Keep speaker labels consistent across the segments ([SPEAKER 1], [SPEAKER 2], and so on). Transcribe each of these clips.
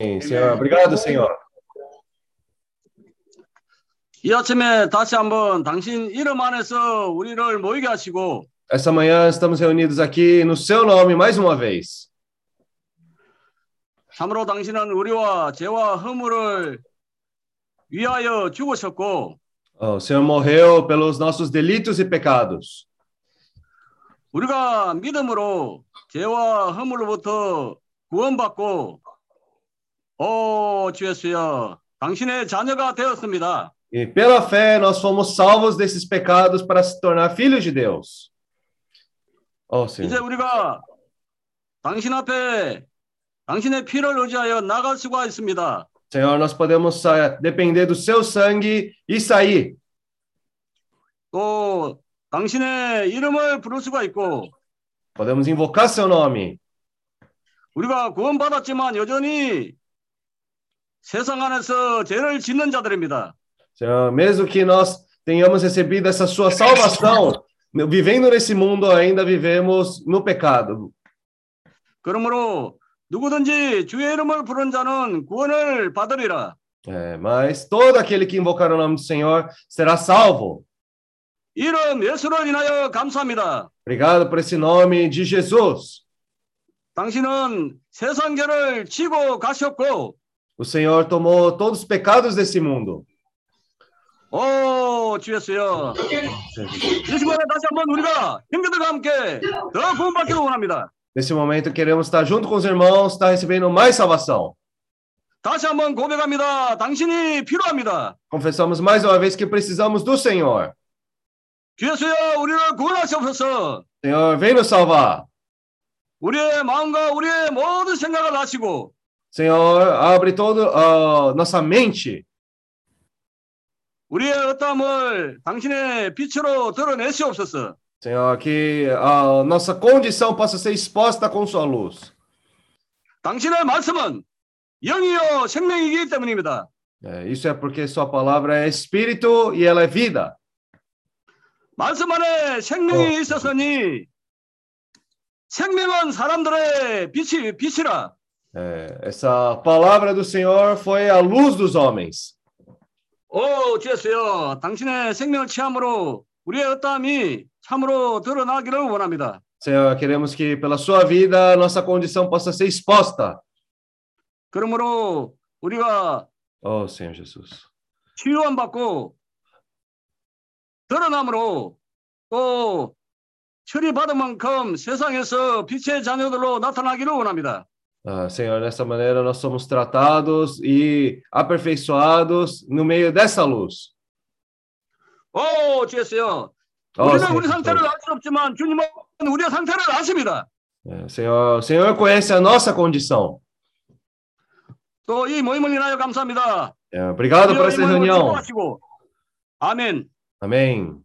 [SPEAKER 1] Senhor. Obrigado, Senhor.
[SPEAKER 2] 이 아침에 다시 한번 당신 이름 안에서 우리를 모이게 하시고
[SPEAKER 1] Essa manhã estamos reunidos aqui no seu nome mais uma vez.
[SPEAKER 2] 참으로 당신은 우리와 죄와 허물을 위하여 죽으셨고
[SPEAKER 1] Oh, o Senhor morreu pelos nossos delitos e pecados.
[SPEAKER 2] 우리가 믿음으로 죄와 허물로부터 구원받고 오 주였어요. 당신의 자녀가 되었습니다.
[SPEAKER 1] E pela fé nós fomos salvos desses pecados para se tornar filhos de Deus. Oh,
[SPEAKER 2] 이제
[SPEAKER 1] Senhor.
[SPEAKER 2] 우리가 당신 앞에 당신의 피를 의지하여 나갈 수가 있습니다.
[SPEAKER 1] Senhor, nós podemos depender do seu sangue e sair.
[SPEAKER 2] 또 당신의 이름을 부를 수가 있고
[SPEAKER 1] Podemos invocar seu nome.
[SPEAKER 2] 우리가 구원받았지만 여전히 세상 안에서 죄를 짓는 자들입니다.
[SPEAKER 1] Senhor, mesmo que nós tenhamos recebido essa sua salvação, vivendo nesse mundo ainda vivemos no pecado.
[SPEAKER 2] 그러므로 누구든지 주의 이름을 부른 자는 구원을 받으리라.
[SPEAKER 1] É, mas todo aquele que invocar o nome do Senhor será salvo.
[SPEAKER 2] 이름 예수를 인하여 감사합니다.
[SPEAKER 1] Obrigado por esse nome de Jesus.
[SPEAKER 2] 당신은 세상 죄를 지고 가셨고
[SPEAKER 1] O Senhor tomou todos os pecados desse mundo.
[SPEAKER 2] 오 주였어요. 이 시간에 다시 한번 우리가 형제들과 함께 더 구원받기를 원합니다.
[SPEAKER 1] Nesse momento queremos estar junto com os irmãos, estar recebendo mais salvação.
[SPEAKER 2] 다시 한번 고백합니다. 당신이 필요합니다.
[SPEAKER 1] Confessamos mais uma vez que precisamos do Senhor.
[SPEAKER 2] 주였어요. 우리를 구원하시옵소서.
[SPEAKER 1] Senhor, vem nos salvar.
[SPEAKER 2] 우리의 마음과 우리의 모든 생각을 아시고
[SPEAKER 1] Senhor, abre toda a nossa mente.
[SPEAKER 2] 우리의 어떠함을 당신의 빛으로 드러내시옵소서.
[SPEAKER 1] Senhor, que a nossa condição possa ser exposta com sua luz.
[SPEAKER 2] 당신의 말씀은 영이요 생명이기 때문입니다.
[SPEAKER 1] É, isso é porque sua palavra é espírito e ela é vida.
[SPEAKER 2] 말씀 안에 생명이 있었으니 생명은 사람들의 빛이 빛이라.
[SPEAKER 1] É, essa palavra do Senhor foi a luz dos homens.
[SPEAKER 2] 오 주였어요. 당신의 생명을 취함으로 우리의 어떠함이 참으로 드러나기를 원합니다.
[SPEAKER 1] Senhor, queremos que pela sua vida nossa condição possa ser exposta.
[SPEAKER 2] 그러므로 우리가
[SPEAKER 1] Oh, Senhor Jesus.
[SPEAKER 2] 치유함 받고 드러남으로 또 처리받은 만큼 세상에서 빛의 자녀들로 나타나기를 원합니다.
[SPEAKER 1] Uh, Senhor, dessa maneira nós somos tratados e aperfeiçoados no meio dessa luz. Oh, Senhor. Oh, Senhor. Senhor, conhece a nossa condição. É, obrigado por essa reunião.
[SPEAKER 2] Amém.
[SPEAKER 1] Amém.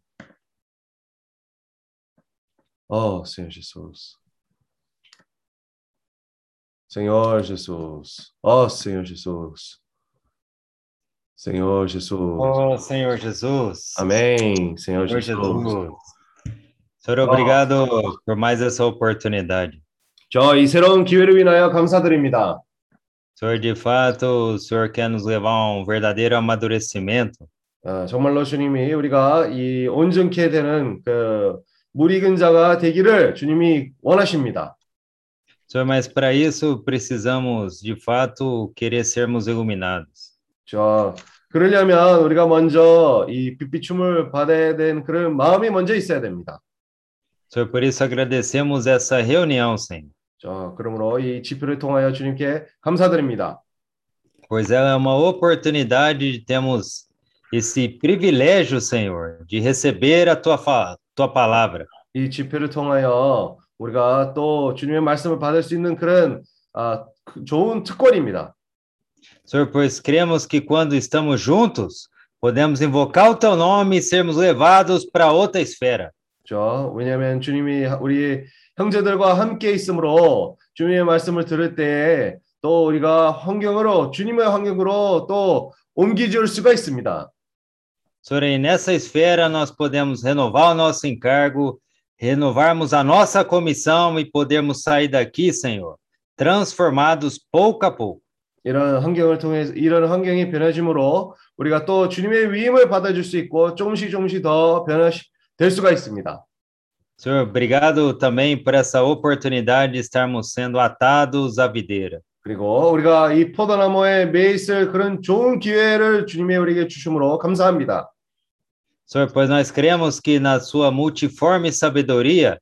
[SPEAKER 1] Oh, Senhor Jesus. Senhor Jesus. Oh, Senhor Jesus. Senhor Jesus.
[SPEAKER 3] Oh, Senhor Jesus.
[SPEAKER 1] Amém, Senhor
[SPEAKER 3] Senhor
[SPEAKER 1] Jesus.
[SPEAKER 3] Jesus. Senhor, obrigado por mais essa oportunidade.
[SPEAKER 1] 저이 새로운 기회를 인하여 감사드립니다.
[SPEAKER 3] Senhor, de fato, o Senhor quer nos levar a um verdadeiro amadurecimento.
[SPEAKER 1] 아, 정말로 주님이 우리가 이 온전케 되는 그 무익은 자가 되기를 주님이 원하십니다.
[SPEAKER 3] Senhor, mas para isso precisamos, de fato, querer sermos iluminados.
[SPEAKER 1] 저 그러려면 우리가 먼저 이 빛비춤을 받아야 되는 그런 마음이 먼저 있어야 됩니다.
[SPEAKER 3] Senhor, por isso agradecemos essa reunião, Senhor,
[SPEAKER 1] 자, 그러므로 이 지표를 통하여 주님께 감사드립니다.
[SPEAKER 3] pois ela é uma oportunidade de termos esse privilégio, Senhor, de receber a tua, fa- tua palavra.
[SPEAKER 1] 이 지표를 통하여 우리가 또 주님의 말씀을 받을 수 있는 그런 아, 그 좋은 특권입니다.
[SPEAKER 3] Senhor, pois cremos que quando estamos juntos, podemos invocar o teu nome e sermos levados para outra esfera.
[SPEAKER 1] 저 왜냐하면 주님이 우리 형제들과 함께 있으므로 주님의 말씀을 들을 때또 우리가 환경으로 주님의 환경으로 또 옮기줄 수가 있습니다.
[SPEAKER 3] Senhor, e nessa esfera nós podemos renovar o nosso encargo, renovarmos a nossa comissão e podermos sair daqui, Senhor, transformados pouco a pouco.
[SPEAKER 1] 이런 환경을 통해서 이런 환경이 변해짐으로 우리가 또 주님의 위임을 받아줄 수 있고 조금씩 조금씩 더 변화될 수가 있습니다.
[SPEAKER 3] Senhor, obrigado também por essa oportunidade de estarmos sendo atados à videira.
[SPEAKER 1] 그리고 우리가 이 포도나무에 매 있을 그런 좋은 기회를 주님이 우리에게 주심으로 감사합니다.
[SPEAKER 3] Senhor, pois nós cremos que na sua multiforme sabedoria,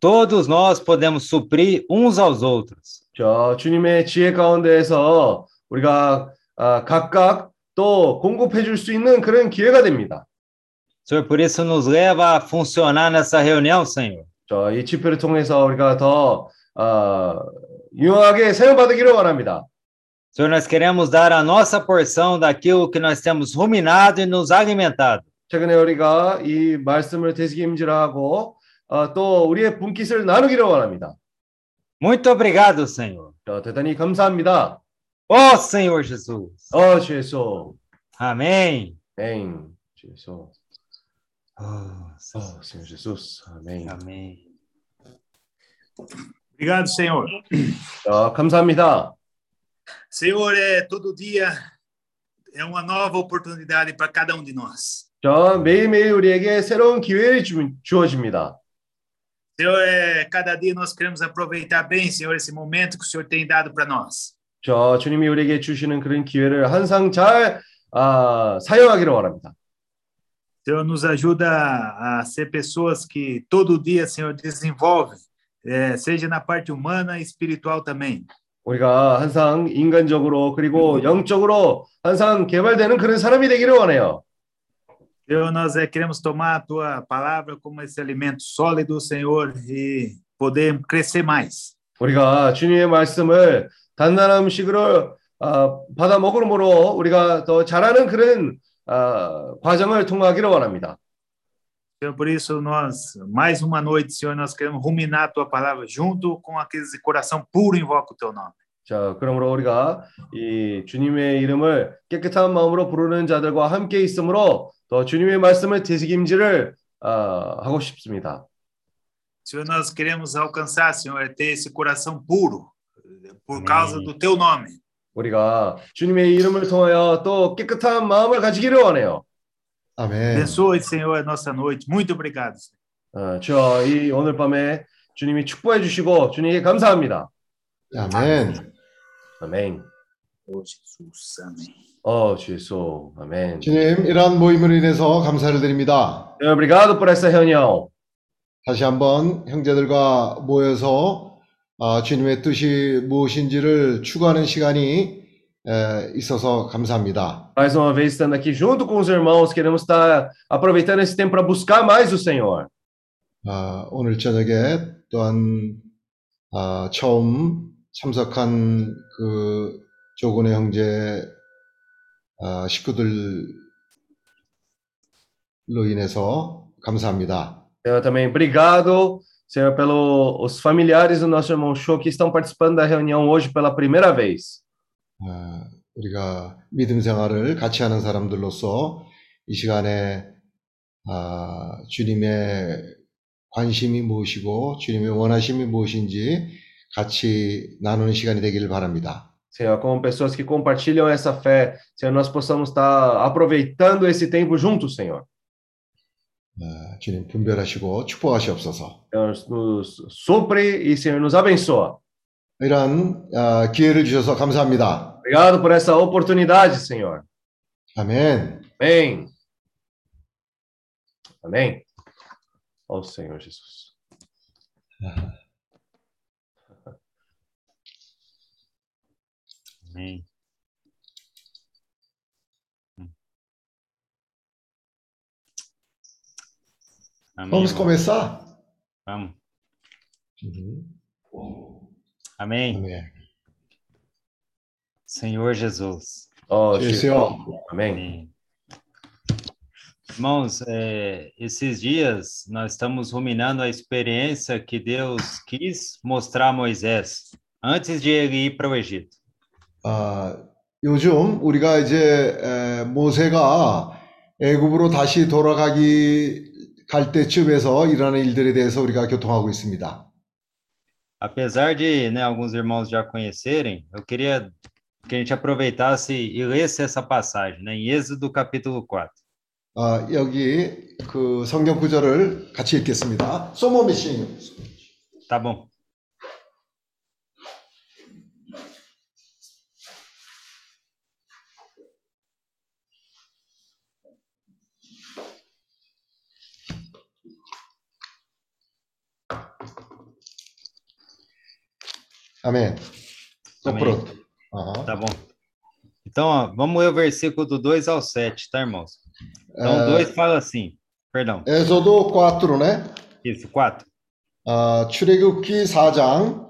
[SPEAKER 3] todos nós podemos suprir uns aos outros.
[SPEAKER 1] 저 주님의 지혜 가운데에서 우리가 아, 각각 또 공급해 줄 수 있는 그런 기회가 됩니다.
[SPEAKER 3] Senhor, por isso nos leva a funcionar nessa reunião, Senhor.
[SPEAKER 1] 저 이 집회를 통해서 우리가 더 아, 유용하게 사용받기를 원합니다.
[SPEAKER 3] Senhor, nós queremos dar a nossa porção daquilo que nós temos ruminado e nos alimentado.
[SPEAKER 1] 최근에 우리가 이 말씀을 되새김질하고 어, 또 우리의 분깃을 나누기를 원합니다.
[SPEAKER 3] Muito obrigado, Senhor.
[SPEAKER 1] 저 대단히 감사합니다.
[SPEAKER 3] Ó Senhor Jesus.
[SPEAKER 1] 어, 주 예수.
[SPEAKER 3] Amém.
[SPEAKER 1] 엥. 주 예수.
[SPEAKER 3] Oh,
[SPEAKER 1] 어, Senhor Jesus. 아멘.
[SPEAKER 3] Amém.
[SPEAKER 4] Obrigado, Senhor.
[SPEAKER 1] 자, 감사합니다.
[SPEAKER 4] Senhor, é todo dia é uma nova oportunidade para cada um de nós.
[SPEAKER 1] 저 매일매일 우리에게 새로운 기회를 주, 주어집니다.
[SPEAKER 4] Senhor, é, cada dia nós queremos aproveitar bem, Senhor, esse momento que o Senhor tem dado para nós.
[SPEAKER 1] 저 주님이 우리에게 주시는 그런 기회를 항상 잘 아, 사용하기를 원합니다.
[SPEAKER 4] Senhor, nos ajuda a ser pessoas que todo dia, Senhor, desenvolve, é, seja na parte humana e espiritual também.
[SPEAKER 1] 우리가 항상 인간적으로 그리고 영적으로 항상 개발되는 그런 사람이 되기를 원해요.
[SPEAKER 4] Senhor, nós é, queremos tomar a tua palavra como esse alimento sólido, Senhor, e poder crescer mais.
[SPEAKER 1] 우리가 주님의 말씀을 단단한 음식으로 아, 받아 먹음으로 우리가 더 잘하는 그런 아, 과정을 통과하기를 원합니다.
[SPEAKER 4] Senhor, por isso nós, mais uma noite, Senhor, nós queremos ruminar a tua palavra junto com aqueles de coração puro invoca o teu nome.
[SPEAKER 1] 자, 그러므로 우리가 이 주님의 이름을 깨끗한 마음으로 부르는 자들과 함께 있으므로 더 주님의 말씀을 되새김질을 아, 하고 싶습니다.
[SPEAKER 4] Senhor, nós queremos alcançar, Senhor, é ter esse coração puro por causa do teu nome.
[SPEAKER 1] 우리가 주님의 이름을 통하여 또 깨끗한 마음을 가지기를 원해요.
[SPEAKER 5] 아멘.
[SPEAKER 4] Abençoe, Senhor, a nossa noite. Muito obrigado.
[SPEAKER 1] 어, 주여 이 오늘 밤에 주님이 축복해 주시고 주님께 감사합니다.
[SPEAKER 5] 아멘.
[SPEAKER 1] 아멘.
[SPEAKER 4] Oh.
[SPEAKER 1] 어, 주 예수. 아멘.
[SPEAKER 5] 주님, 이러한 모임으로 인해서 감사를 드립니다.
[SPEAKER 1] Senhor, obrigado por essa reunião.
[SPEAKER 5] 다시 한번 형제들과 모여서 아, 주님의 뜻이 무엇인지를 추구하는 시간이 에, 있어서 감사합니다.
[SPEAKER 1] Mais uma vez estando aqui junto com os irmãos, queremos estar aproveitando esse tempo para buscar mais o Senhor.
[SPEAKER 5] 아, 오늘 저녁에 또한 아, 처음 참석한 그 조근의 형제 아, 식구들로 인해서 감사합니다.
[SPEAKER 1] Senhor, também obrigado, Senhor, pelos familiares do nosso irmão Show que estão participando da reunião hoje pela primeira vez.
[SPEAKER 5] 아, 우리가 믿음 생활을 같이 하는 사람들로서 이 시간에 아, 주님의 관심이 무엇이고 주님의 원하심이 무엇인지 같이 나누는 시간이 되기를 바랍니다.
[SPEAKER 1] Senhor, como pessoas que compartilham essa fé, Senhor, nós possamos estar aproveitando esse tempo juntos, Senhor.
[SPEAKER 5] 아, 주님 분별하시고 축복하시옵소서.
[SPEAKER 1] Senhor, nos supre e, Senhor, nos abençoa.
[SPEAKER 5] 이러한 아, 기회를 주셔서 감사합니다.
[SPEAKER 1] Obrigado por essa oportunidade, Senhor.
[SPEAKER 5] 아멘.
[SPEAKER 1] Amém. Amém. Ó Senhor Jesus.
[SPEAKER 3] Amém. Amém.
[SPEAKER 5] Vamos começar?
[SPEAKER 3] Vamos.
[SPEAKER 5] Uhum.
[SPEAKER 3] Amém.
[SPEAKER 5] 아멘.
[SPEAKER 3] Senhor Jesus.
[SPEAKER 1] Jesus.
[SPEAKER 5] Senhor.
[SPEAKER 1] Amém.
[SPEAKER 3] Amém. Irmãos, é, esses dias nós estamos ruminando a experiência que Deus quis mostrar a Moisés antes de ele ir para o Egito.
[SPEAKER 5] 아, 요즘 우리가 이제 에, 모세가 애굽으로 다시 돌아가기 갈 때쯤에서 일어나는 일들에 대해서 우리가 교통하고 있습니다.
[SPEAKER 3] Apesar de né, alguns irmãos já conhecerem, eu queria que a gente aproveitasse e lesse essa passagem, né, em Êxodo capítulo 4.
[SPEAKER 5] 아, 여기 그 성경 구절을 같이 읽겠습니다. 소모 미싱.
[SPEAKER 3] Tá bom.
[SPEAKER 5] 아멘. 또
[SPEAKER 3] 아멘.
[SPEAKER 5] 프로. 어.
[SPEAKER 3] Tá bom. Então, ó, vamos ler o versículo do 2 ao 7, tá, irmãos? Então,
[SPEAKER 5] 아,
[SPEAKER 3] 2 fala assim, perdão,
[SPEAKER 5] 에서도 4네.
[SPEAKER 3] isso, 4.
[SPEAKER 5] 아, 출애굽기 4장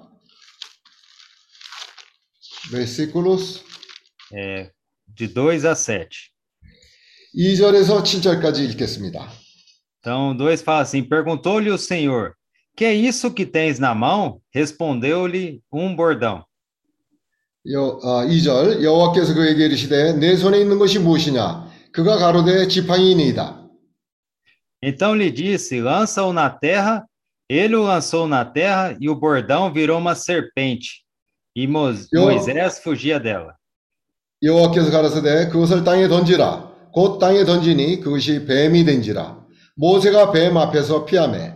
[SPEAKER 5] 베시클로스
[SPEAKER 3] É, de 2 a 7.
[SPEAKER 5] 2절에서 7절까지 읽겠습니다.
[SPEAKER 3] Então, 2 fala assim: Perguntou-lhe o Senhor: Que é isso que tens na mão? Respondeu-lhe um bordão.
[SPEAKER 5] 여, 아, 2절 여호와께서 그에게 이르시되 내 손에 있는 것이 무엇이냐 그가 가로되 지팡이니이다.
[SPEAKER 3] Então lhe disse: Lança-o na terra. Ele o lançou na terra e o bordão virou uma serpente. E Mo-
[SPEAKER 5] Eu-
[SPEAKER 3] Moisés fugia dela.
[SPEAKER 5] 여호와께서 가라사대 그것을 땅에 던지라 곧 땅에 던지니 그것이 뱀이 된지라 모세가 뱀 앞에서 피하매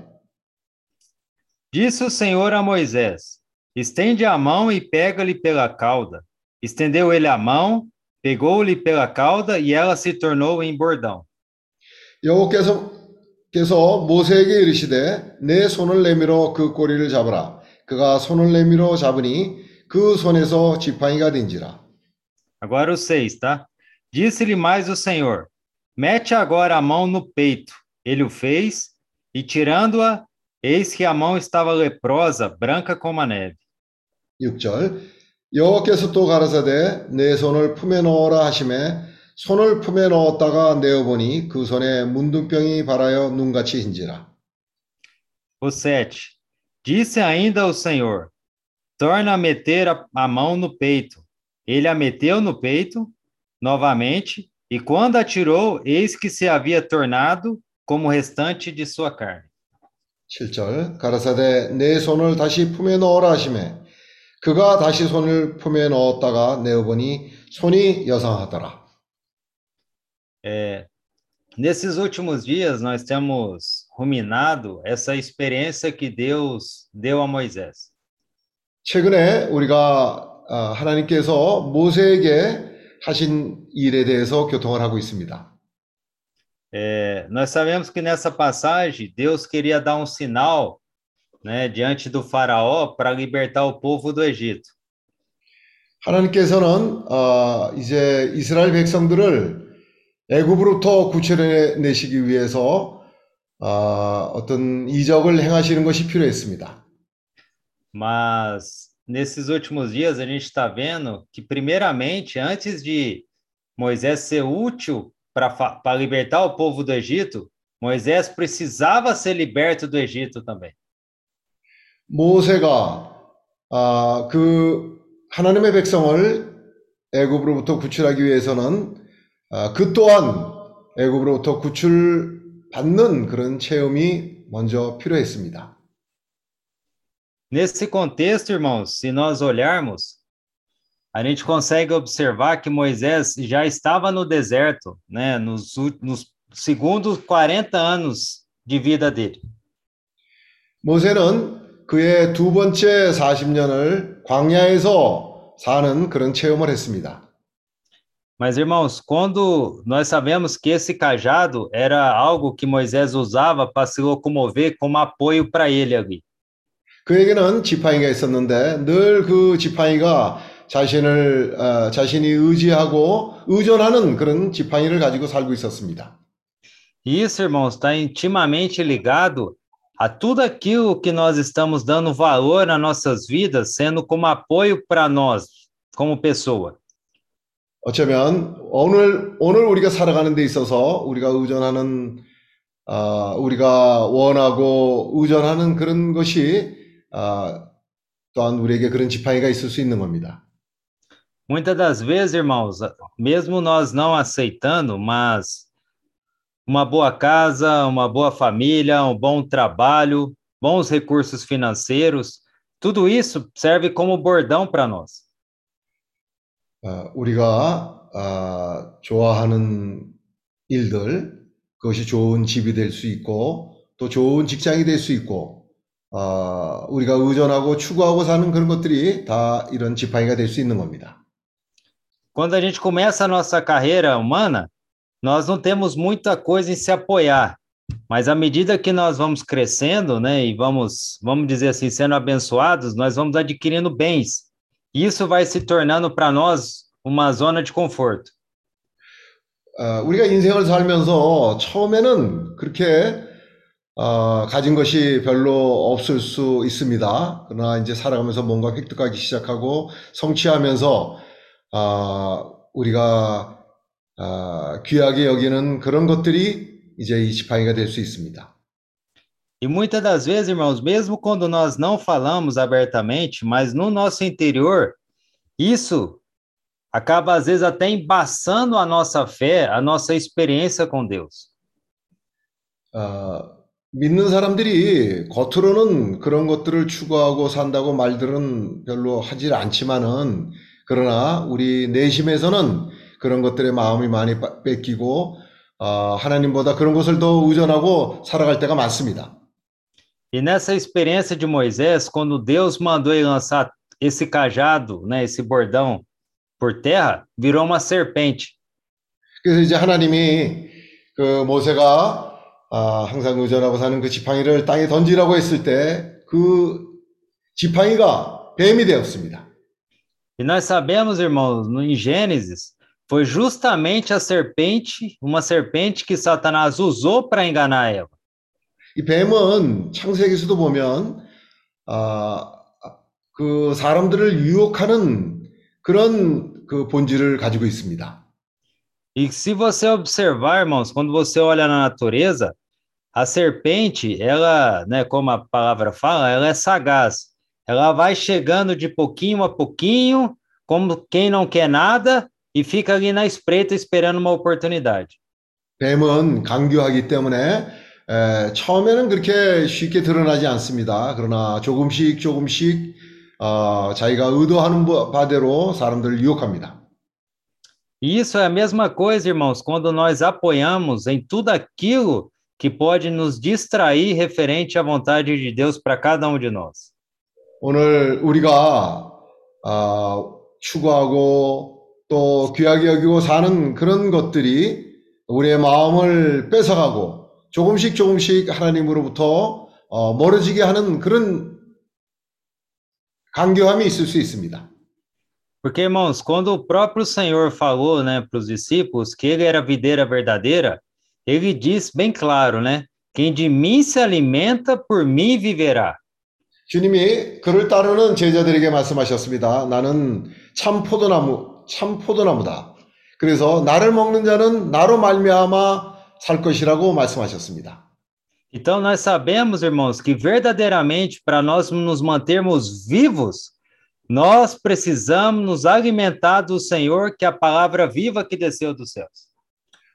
[SPEAKER 3] Disse o Senhor a Moisés: Estende a mão e pega-lhe pela cauda. Estendeu ele a mão, pegou-lhe pela cauda e ela se tornou em bordão.
[SPEAKER 5] 여호와께서 께서 모세에게 이르시되 내 손을 내밀어 그 꼬리를 잡으라 그가 손을 내밀어 잡으니 그 손에서 지팡이가 된지라
[SPEAKER 3] Agora o 6, tá? Disse-lhe mais o Senhor: Mete agora a mão no peito. Ele o fez, e tirando-a, eis que a mão estava leprosa, branca como a neve.
[SPEAKER 5] 6절 여호와께서 또 가라사대 내 손을 품에 넣어라 하심에 손을 품에 넣었다가 내어보니 그 손에 문둥병이 발하여 눈같이 흰지라
[SPEAKER 3] O 7. Disse ainda o Senhor: Torna a meter a, a mão no peito. Ele a meteu no peito, novamente, e quando a tirou, eis que se havia tornado como o restante de sua carne.
[SPEAKER 5] 7절 가라사대 내 손을 다시 품에 넣어라 하심에 그가 다시 손을 품에 넣었다가 내어보니 손이 여상하더라
[SPEAKER 3] É, nesses últimos dias, nós temos ruminado essa experiência que Deus deu a Moisés.
[SPEAKER 5] 최근에 우리가 아, 하나님께서 모세에게 하신 일에 대해서 교통을 하고 있습니다.
[SPEAKER 3] É, nós sabemos que nessa passagem, Deus queria dar um sinal né, diante do Faraó para libertar o povo do Egito.
[SPEAKER 5] 하나님께서는 아, 이제 이스라엘 백성들을 애굽으로부터 구출해내시기 위해서 아, 어떤 이적을 행하시는 것이 필요했습니다.
[SPEAKER 3] Mas nesses últimos dias, a gente está vendo que, primeiramente, antes de Moisés ser útil para libertar o povo do Egito, Moisés precisava ser liberto do Egito também.
[SPEAKER 5] 모세가 아, 그 하나님의 백성을 애굽으로부터 구출하기 위해서는 아, 그 또한 애굽으로부터 구출받는 그런 체험이 먼저 필요했습니다.
[SPEAKER 3] Nesse contexto, irmãos, se nós olharmos, a gente consegue observar que Moisés já estava no deserto, né, nos, ú- nos segundos 40 anos de vida dele.
[SPEAKER 5] 모세는 그의 두 번째 40년을 광야에서 사는 그런 체험을 했습니다.
[SPEAKER 3] Mas, irmãos, quando nós sabemos que esse cajado era algo que Moisés usava para se locomover como apoio para ele ali.
[SPEAKER 5] 그에게는 지팡이가 있었는데 늘 그 지팡이가 자신을 어, 자신이 의지하고 의존하는 그런 지팡이를 가지고 살고 있었습니다.
[SPEAKER 3] E isso, irmãos, está intimamente ligado a tudo aquilo que nós estamos dando valor nas nossas vidas, sendo como apoio para nós, como pessoa.
[SPEAKER 5] 어쩌면 오늘 오늘 우리가 살아가는 데 있어서 우리가 의존하는 아, 우리가 원하고 의존하는 그런 것이 아, 또한 우리에게 그런 지팡이가 있을 수 있는 겁니다.
[SPEAKER 3] Muitas das vezes, irmãos, mesmo nós não aceitando, mas uma boa casa, uma boa família, um bom trabalho, bons recursos financeiros, tudo isso serve como bordão para nós.
[SPEAKER 5] 어, 우리가 아, 좋아하는 일들, 그것이 좋은 집이 될 수 있고, 또 좋은 직장이 될 수 있고, 아, 우리가 의존하고 추구하고 사는 그런 것들이 다 이런 지팡이가 될 수 있는 겁니다.
[SPEAKER 3] Quando a gente começa a nossa carreira humana, nós não temos muita coisa em se apoiar. Mas à medida que nós vamos crescendo, né, e vamos, vamos dizer assim, sendo abençoados, nós vamos adquirindo bens. Isso vai se tornando para nós uma zona de conforto.
[SPEAKER 5] 어, 우리가 인생을 살면서 처음에는 그렇게 어, 가진 것이 별로 없을 수 있습니다. 그러나 이제 살아가면서 뭔가 획득하기 시작하고 성취하면서 아, 우리가 아, 귀하게 여기는 그런 것들이 이제 이 지팡이가 될 수 있습니다.
[SPEAKER 3] E muitas das vezes, irmãos, mesmo quando nós não falamos abertamente, mas no nosso interior, isso acaba às vezes até embaçando a nossa fé, a nossa experiência com Deus.
[SPEAKER 5] 어, 믿는 사람들이 겉으로는 그런 것들을 추구하고 산다고 말들은 별로 하질 않지만은 그러나 우리 내심에서는 그런 것들에 마음이 많이 빠- 뺏기고 어, 하나님보다 그런 것을 더 의존하고 살아갈 때가 많습니다.
[SPEAKER 3] E nessa experiência de Moisés, quando Deus mandou ele lançar esse cajado, né, esse bordão por terra, virou uma serpente.
[SPEAKER 5] 그래서 이제 하나님이 그 모세가 아, 항상 의존하고 사는 그 지팡이를 땅에 던지라고 했을 때 그 지팡이가 뱀이 되었습니다.
[SPEAKER 3] E nós sabemos, irmãos, no, em Gênesis, foi justamente a serpente, uma serpente que Satanás usou para enganar Eva.
[SPEAKER 5] 이 뱀은 창세기에서도 보면 아, 그 사람들을 유혹하는 그런 그 본질을 가지고 있습니다.
[SPEAKER 3] E se você observar, irmãos, quando você olha na natureza, a serpente, ela, né, como a palavra fala, ela é sagaz. Ela vai chegando de pouquinho a pouquinho, como quem não quer nada, e fica ali na espreita esperando uma oportunidade.
[SPEAKER 5] 뱀은 강교하기 때문에 에, 처음에는 그렇게 쉽게 드러나지 않습니다. 그러나 조금씩 조금씩 어, 자기가 의도하는 바- 바대로 사람들을 유혹합니다.
[SPEAKER 3] E isso é a mesma coisa, irmãos, quando nós apoiamos em tudo aquilo que pode nos distrair referente à vontade de Deus para cada um de nós.
[SPEAKER 5] 오늘 우리가 아, 추구하고 또 귀하게 여기고 사는 그런 것들이 우리의 마음을 뺏어가고 조금씩 조금씩 하나님으로부터 어, 멀어지게 하는 그런 강교함이 있을 수 있습니다.
[SPEAKER 3] Porque, irmãos, quando o próprio Senhor falou, né, para os discípulos que ele era a videira verdadeira, ele diz bem claro, né? Quem de mim se alimenta, por mim viverá.
[SPEAKER 5] 주님이 그를 따르는 제자들에게 말씀하셨습니다. 나는 참 포도나무, 참 포도나무다. 그래서 나를 먹는 자는 나로 말미암아 살 것이라고 말씀하셨습니다.
[SPEAKER 3] Então, nós sabemos, irmãos, que verdadeiramente, para nós nos mantermos vivos, nós precisamos nos alimentar do Senhor, que é a palavra viva que desceu dos céus.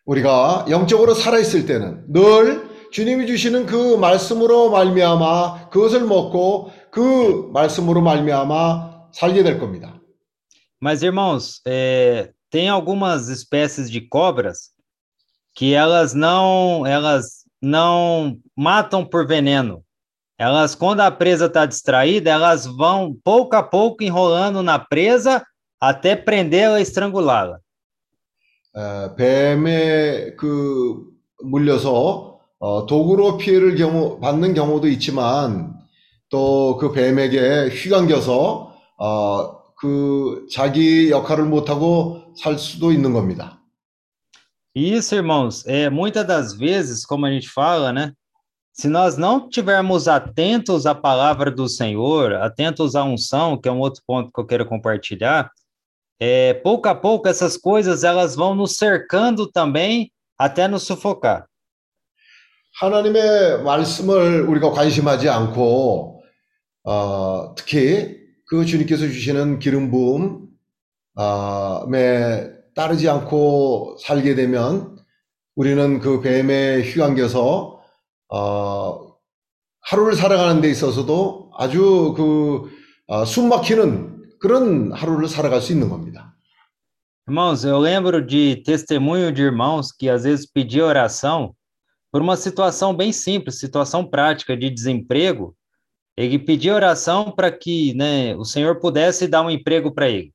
[SPEAKER 5] 우리가 영적으로 살아 있을 때는 늘 주님이 주시는 그 말씀으로 말미암아 그것을 먹고 그 말씀으로 말미암아 살게 될 겁니다.
[SPEAKER 3] Mas, irmãos, é, tem algumas espécies de cobras que elas não, elas não matam por veneno. Elas, quando a presa está distraída, elas vão pouco a pouco enrolando na presa até prendê-la e estrangulá-la.
[SPEAKER 5] 에, 뱀에 그 물려서 어, 도구로 피해를 경우, 받는 경우도 있지만 또 그 뱀에게 휘감겨서 어, 그 자기 역할을 못하고 살 수도 있는 겁니다.
[SPEAKER 3] E isso, irmãos, é muitas das vezes, como a gente fala, né? Se nós não tivermos atentos à palavra do Senhor, atentos à unção, que é um outro ponto que eu quero compartilhar, é, pouco a pouco essas coisas elas vão nos cercando também até nos sufocar.
[SPEAKER 5] 하나님의 말씀을 우리가 관심하지 않고 어, 특히 그 주님께서 주시는 기름 부음에 따르지 않고 살게 되면 우리는 그 뱀에 휘감겨서 어, 하루를 살아가는 데 있어서도 아주 그 어, 숨막히는 그런 하루를 살아갈 수 있는 겁니다.
[SPEAKER 3] Irmãos, eu lembro de testemunho de irmãos que às vezes pediam oração por uma situação bem simples, situação prática de desemprego. Ele pedia oração para que né, o Senhor pudesse dar um emprego para ele.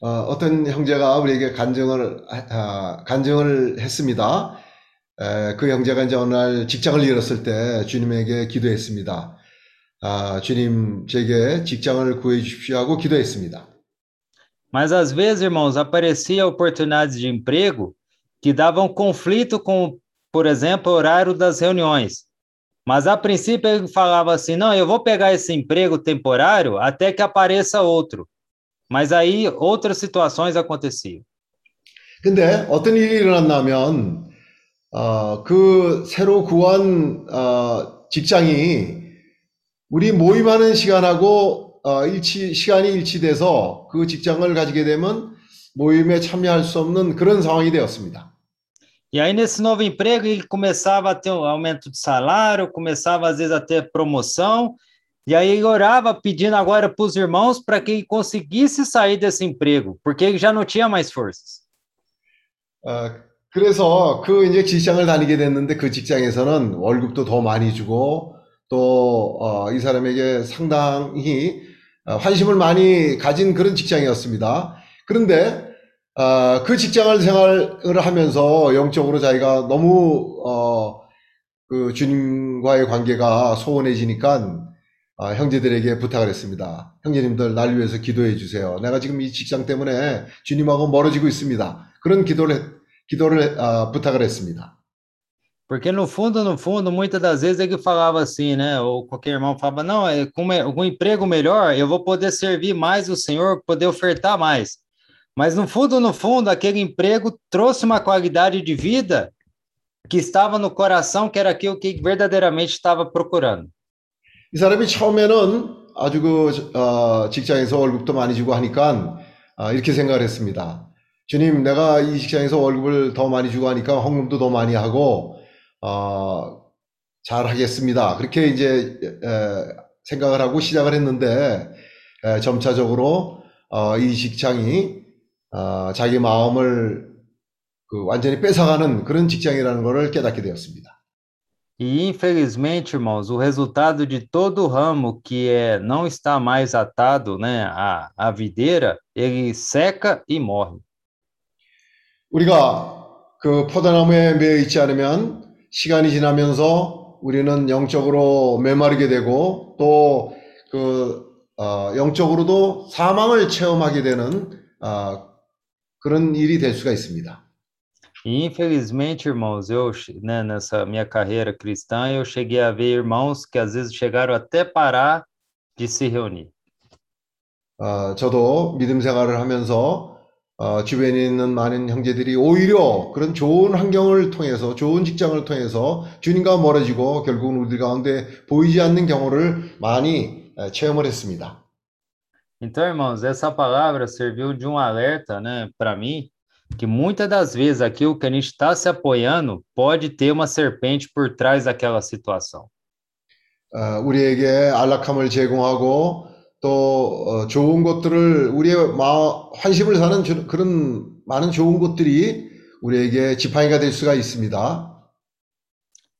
[SPEAKER 5] 어, 어떤 형제가 우리에게 간증을, 아, 간증을 했습니다. 에, 그 형제가 이제 어느 날 직장을 잃었을 때 주님에게 기도했습니다. 아, 주님, 제게 직장을 구해 주십시오 하고 기도했습니다.
[SPEAKER 3] Mas às vezes, irmãos, aparecia oportunidades de emprego que davam conflito com, por exemplo, horário das reuniões. Mas a princípio ele falava assim: não, eu vou pegar esse emprego temporário até que apareça outro. Mas aí outras situações aconteciam.
[SPEAKER 5] 근데 어떤 일이 일어났냐면, 어, 그 새로 구한 어, 직장이 우리 모임하는 시간하고 어, 일치, 시간이 일치돼서 그 직장을 가지게 되면 모임에 참여할 수 없는 그런 상황이 되었습니다.
[SPEAKER 3] E aí, nesse novo emprego, ele começava a ter um aumento de salário, começava às vezes a ter promoção, e aí ele orava pedindo agora para os irmãos para que ele conseguisse sair desse emprego, porque ele já não tinha mais forças.
[SPEAKER 5] 어, 그래서 그 이제 직장을 다니게 됐는데 그 직장에서는 월급도 더 많이 주고 또, 어, 이 사람에게 상당히 어, 환심을 많이 가진 그런 직장이었습니다. 그런데, 어, 그 직장을 생활을 하면서 영적으로 자기가 너무, 어, 그 주님과의 관계가 소원해지니까 어, 형제들에게 부탁을 했습니다. 형제님들 날 위해서 기도해 주세요. 내가 지금 이 직장 때문에 주님하고 멀어지고 있습니다. 그런 기도를 했- 기도를 아, 부탁을 했습니다.
[SPEAKER 3] Porque no fundo, no fundo, muitas das vezes ele falava assim, né? Ou qualquer irmão falava, não, com um emprego melhor, eu vou poder servir mais o Senhor, poder ofertar mais. Mas no fundo, no fundo, aquele emprego trouxe uma qualidade de vida que estava no coração, que era aquilo que verdadeiramente estava procurando.
[SPEAKER 5] 이 사람이 처음에는 아주 그 어, 직장에서 월급도 많이 주고 하니까 아, 이렇게 생각을 했습니다. 주님, 내가 이 직장에서 월급을 더 많이 주고 하니까 헌금도 더 많이 하고 어, 잘 하겠습니다. 그렇게 이제 에, 생각을 하고 시작을 했는데 에, 점차적으로 어, 이 직장이 어, 자기 마음을 그 완전히 뺏어가는 그런 직장이라는 것을 깨닫게 되었습니다.
[SPEAKER 3] E infelizmente, irmãos, o resultado de todo ramo que é, não está mais atado né, à, à videira, ele seca e morre.
[SPEAKER 5] 우리가 그 포도나무에 매여 있지 않으면 시간이 지나면서 우리는 영적으로 메마르게 되고 또그 영적으로도 사망을 체험하게 되는 아, 그런 일이 될 수가 있습니다.
[SPEAKER 3] E infelizmente, irmãos, eu, né, nessa minha carreira cristã, eu cheguei a ver irmãos que às vezes chegaram até parar de se reunir.
[SPEAKER 5] 아, 저도 믿음 생활을 하면서 어, 주변에 있는 많은 형제들이 오히려 그런 좋은 환경을 통해서 좋은 직장을 통해서 주님과 멀어지고 결국은 우리들 가운데 보이지 않는 경우를 많이 에, 체험을 했습니다.
[SPEAKER 3] Então, irmãos, essa palavra serviu de um alerta, né, para mim, que muitas das vezes aquilo que a gente está se apoiando pode ter uma serpente por trás daquela situação.
[SPEAKER 5] 어, 우리에게 안락함을 제공하고 또 어, 좋은 것들을 우리의 마, 환심을 사는 저- 그런 많은 좋은 것들이 우리에게 지팡이가 될 수가 있습니다.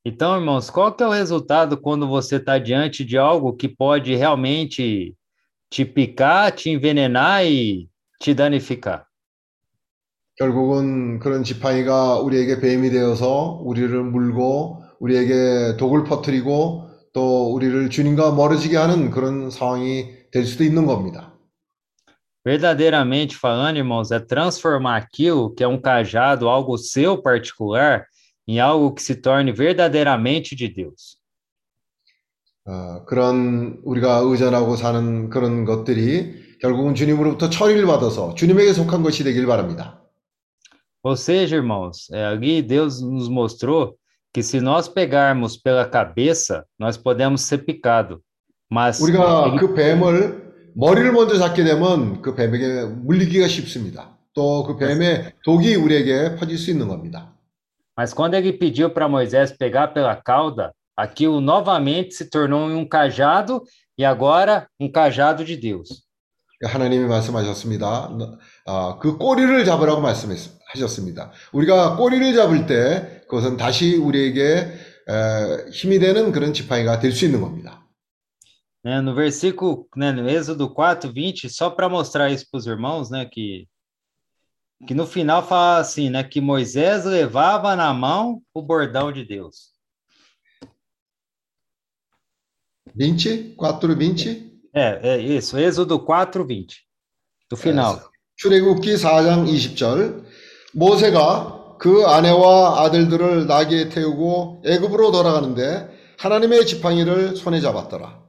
[SPEAKER 3] Então, irmãos, qual que é o resultado quando você está diante de algo que pode realmente te picar, te envenenar e te danificar?
[SPEAKER 5] 결국은 그런 지팡이가 우리에게 뱀이 되어서 우리를 물고 우리에게 독을 퍼뜨리고 또 우리를 주님과 멀어지게 하는 그런 상황이 될 수도 있는 겁니다.
[SPEAKER 3] Verdadeiramente falando, irmãos, é transformar aquilo que é um cajado, algo seu particular, em algo que se torne verdadeiramente de Deus.
[SPEAKER 5] 어, 그런 우리가 의존하고 사는 그런 것들이 결국은 주님으로부터 처리를 받아서 주님에게 속한 것이 되길 바랍니다.
[SPEAKER 3] Ou seja, irmãos, ali Deus nos mostrou que se nós pegarmos pela cabeça, nós podemos ser picado. Mas
[SPEAKER 5] 우리가 그 뱀을 머리를 먼저 잡게 되면 그 뱀에게 물리기가 쉽습니다. 또 그 뱀의 독이 우리에게 퍼질 수 있는 겁니다.
[SPEAKER 3] Mas quando ele pediu para Moisés pegar pela cauda, aquilo novamente se tornou um cajado e agora um cajado de Deus.
[SPEAKER 5] 하나님이 말씀하셨습니다. 아, 그 꼬리를 잡으라고 말씀하셨습니다. 우리가 꼬리를 잡을 때 그것은 다시 우리에게 에, 힘이 되는 그런 지팡이가 될 수 있는 겁니다.
[SPEAKER 3] né, no versículo, né, no Êxodo 4, 20, só para mostrar isso para os irmãos, né, que, que no final fala assim, né, que Moisés levava na mão o bordão de Deus.
[SPEAKER 5] 20, 4, 20.
[SPEAKER 3] É, é isso, Êxodo 4, 20, do final.
[SPEAKER 5] 출애굽기 4장 20절 모세가 그 아내와 아들들을 나귀에 태우고 애굽으로 돌아가는데 하나님의 지팡이를 손에 잡았더라.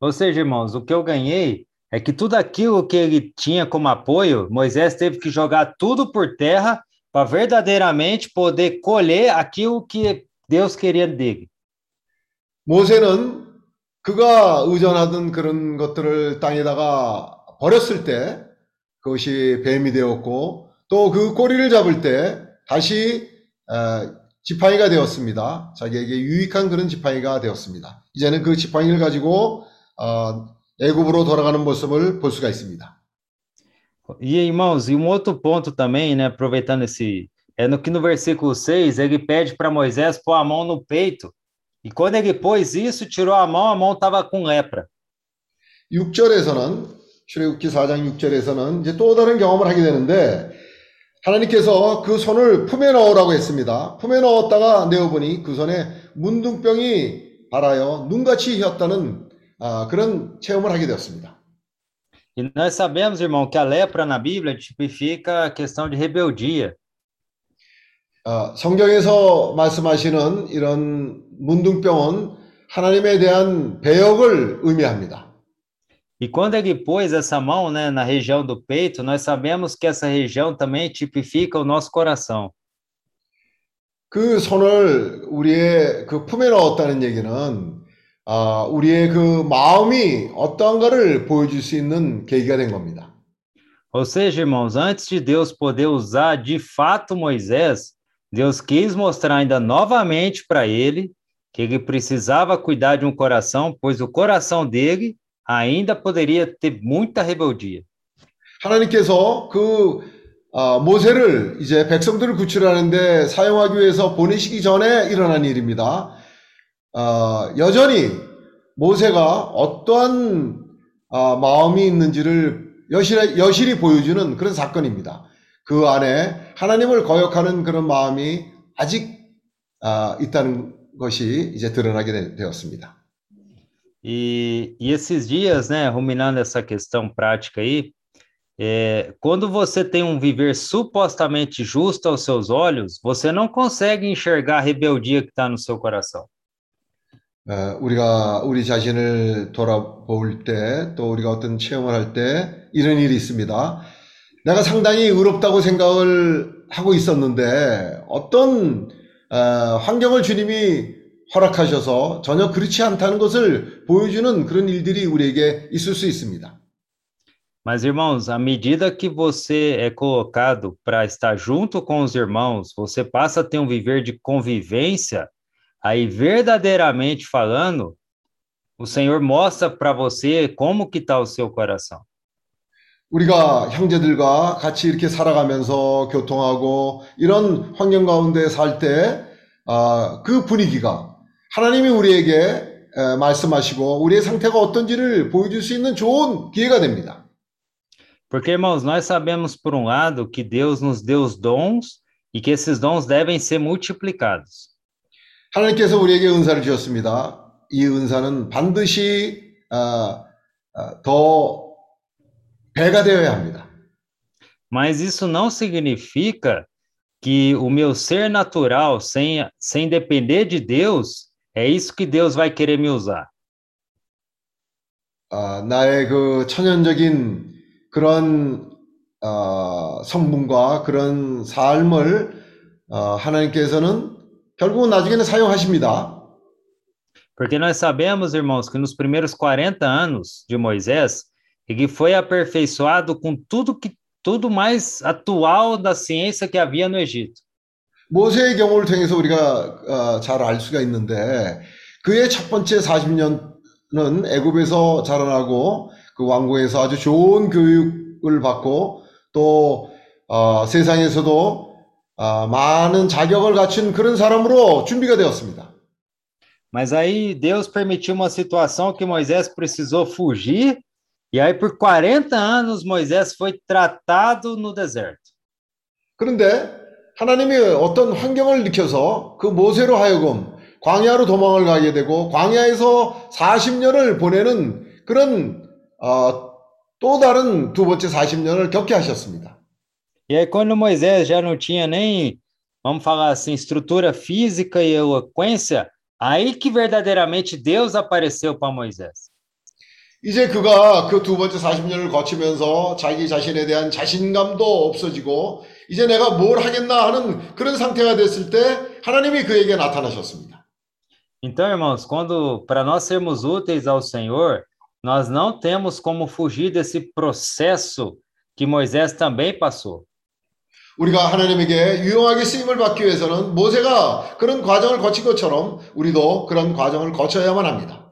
[SPEAKER 3] Ou seja, irmãos, o que eu ganhei é que tudo aquilo que ele tinha como apoio, Moisés teve que jogar tudo por terra para verdadeiramente poder colher aquilo que Deus queria dele.
[SPEAKER 5] 모세는 그가 의존하던 그런 것들을 땅에다가 버렸을 때 그것이 뱀이 되었고 또 그 꼬리를 잡을 때 다시 어, 지팡이가 되었습니다. 자기에게 유익한 그런 지팡이가 되었습니다. 이제는 그 지팡이를 가지고 어, 애굽으로 돌아가는 모습을 볼 수가 있습니다.
[SPEAKER 3] E, irmãos, e um outro ponto também, né, aproveitando esse, é no que no versículo 6, ele pede para Moisés pôr a mão no peito, e quando ele pôs isso, tirou a mão, a mão estava com lepra.
[SPEAKER 5] 6절에서는 출애굽기 4장 6절에서는 이제 또 다른 경험을 하게 되는데 하나님께서 그 손을 품에 넣으라고 했습니다. 품에 넣었다가 내어보니 그 손에 문둥병이 발하여 눈같이 휘었다는 아, 그런 체험을 하게 되었습니다.
[SPEAKER 3] E nós sabemos, irmão, que a lepra na Bíblia tipifica a questão de rebeldia.
[SPEAKER 5] 아, 성경에서 말씀하시는 이런 문둥병은 하나님에 대한 배역을 의미합니다.
[SPEAKER 3] E quando ele pôs essa mão, né, na região do peito, nós sabemos que essa região também tipifica o nosso coração.
[SPEAKER 5] 그 손을 우리의 그 품에 넣었다는 얘기는 아, 우리의 그 마음이 어떠한가를 보여줄 수 있는 계기가 된 겁니다.
[SPEAKER 3] Ou seja, irmãos, antes de Deus poder usar de fato Moisés, Deus quis mostrar ainda novamente para ele que ele precisava cuidar de um coração, pois o coração dele ainda poderia ter muita rebeldia.
[SPEAKER 5] 하나님께서 그 아, 모세를 이제 백성들을 구출하는데 사용하기 위해서 보내시기 전에 일어난 일입니다. 아, 여전히 모세가 어떠한 아, 마음이 있는지를 여실히, 여실히 보여주는 그런 사건입니다. 그 안에 하나님을 거역하는 그런 마음이 아직 아, 있다는 것이 이제 드러나게 되- 되었습니다.
[SPEAKER 3] E, e esses dias, né, ruminando essa questão prática aí, é, quando você tem um viver supostamente justo aos seus olhos, você não consegue enxergar a rebeldia que está no seu coração.
[SPEAKER 5] 어, 우리가 우리 자신을 돌아볼 때, 또 우리가 어떤 체험을 할 때 이런 일이 있습니다. 내가 상당히 의롭다고 생각을 하고 있었는데 어떤 어, 환경을 주님이 허락하셔서 전혀 그렇지 않다는 것을 보여주는 그런 일들이 우리에게 있을 수 있습니다.
[SPEAKER 3] Mas, irmãos, à medida que você é colocado para estar junto com os irmãos, você passa a ter um viver de convivência, aí verdadeiramente falando, o Senhor mostra para você como que está o seu coração.
[SPEAKER 5] 우리가 형제들과 같이 이렇게 살아가면서 교통하고 이런 환경 가운데 살 때, 아, 그 분위기가 하나님이 우리에게 에, 말씀하시고 우리의 상태가 어떤지를 보여줄 수 있는 좋은 기회가 됩니다.
[SPEAKER 3] Porque, irmãos, nós sabemos, por um lado, que Deus nos deu os dons e que esses dons devem ser multiplicados.
[SPEAKER 5] 하나님께서 우리에게 은사를 주셨습니다. 이 은사는 반드시 아, 아, 더 배가 되어야 합니다.
[SPEAKER 3] Mas isso não significa que o meu ser natural, sem, sem depender de Deus, é isso que Deus vai querer me usar.
[SPEAKER 5] 아, 나의 그 천연적인 그런 어, 성분과 그런 삶을 어, 하나님께서는 결국은 나중에는 사용하십니다.
[SPEAKER 3] Porque nós sabemos, irmãos, que nos primeiros 40 anos de Moisés, ele foi aperfeiçoado com tudo que tudo mais atual da ciência que havia no Egito.
[SPEAKER 5] 모세의 경우를 통해서 우리가 어, 잘 알 수가 있는데 그의 첫 번째 40년은 애굽에서 자라나고 그 왕궁에서 아주 좋은 교육을 받고 또 어, 세상에서도 아, 많은 자격을 갖춘 그런 사람으로 준비가 되었습니다.
[SPEAKER 3] Mas aí Deus permitiu uma situação que Moisés precisou fugir, e aí por 40 anos Moisés foi tratado no deserto.
[SPEAKER 5] 그런데 하나님이 어떤 환경을 일으켜서 그 모세로 하여금 광야로 도망을 가게 되고 광야에서 40년을 보내는 그런 어, 또 다른 두 번째 40년을 겪게 하셨습니다.
[SPEAKER 3] E aí quando Moisés já não tinha nem, vamos falar assim, estrutura física e eloquência, aí que verdadeiramente Deus apareceu para Moisés.
[SPEAKER 5] 이제 그가 그 두 번째 40년을 거치면서 자기 자신에 대한 자신감도 없어지고 이제 내가 뭘 하겠나 하는 그런 상태가 됐을 때 하나님이 그에게 나타나셨습니다.
[SPEAKER 3] Então, irmãos, quando para nós sermos úteis ao Senhor, nós não temos como fugir desse processo que Moisés também passou.
[SPEAKER 5] 우리가 하나님에게 유용하게 쓰임을 받기 위해서는 모세가 그런 과정을 거친 것처럼 우리도 그런 과정을 거쳐야만 합니다.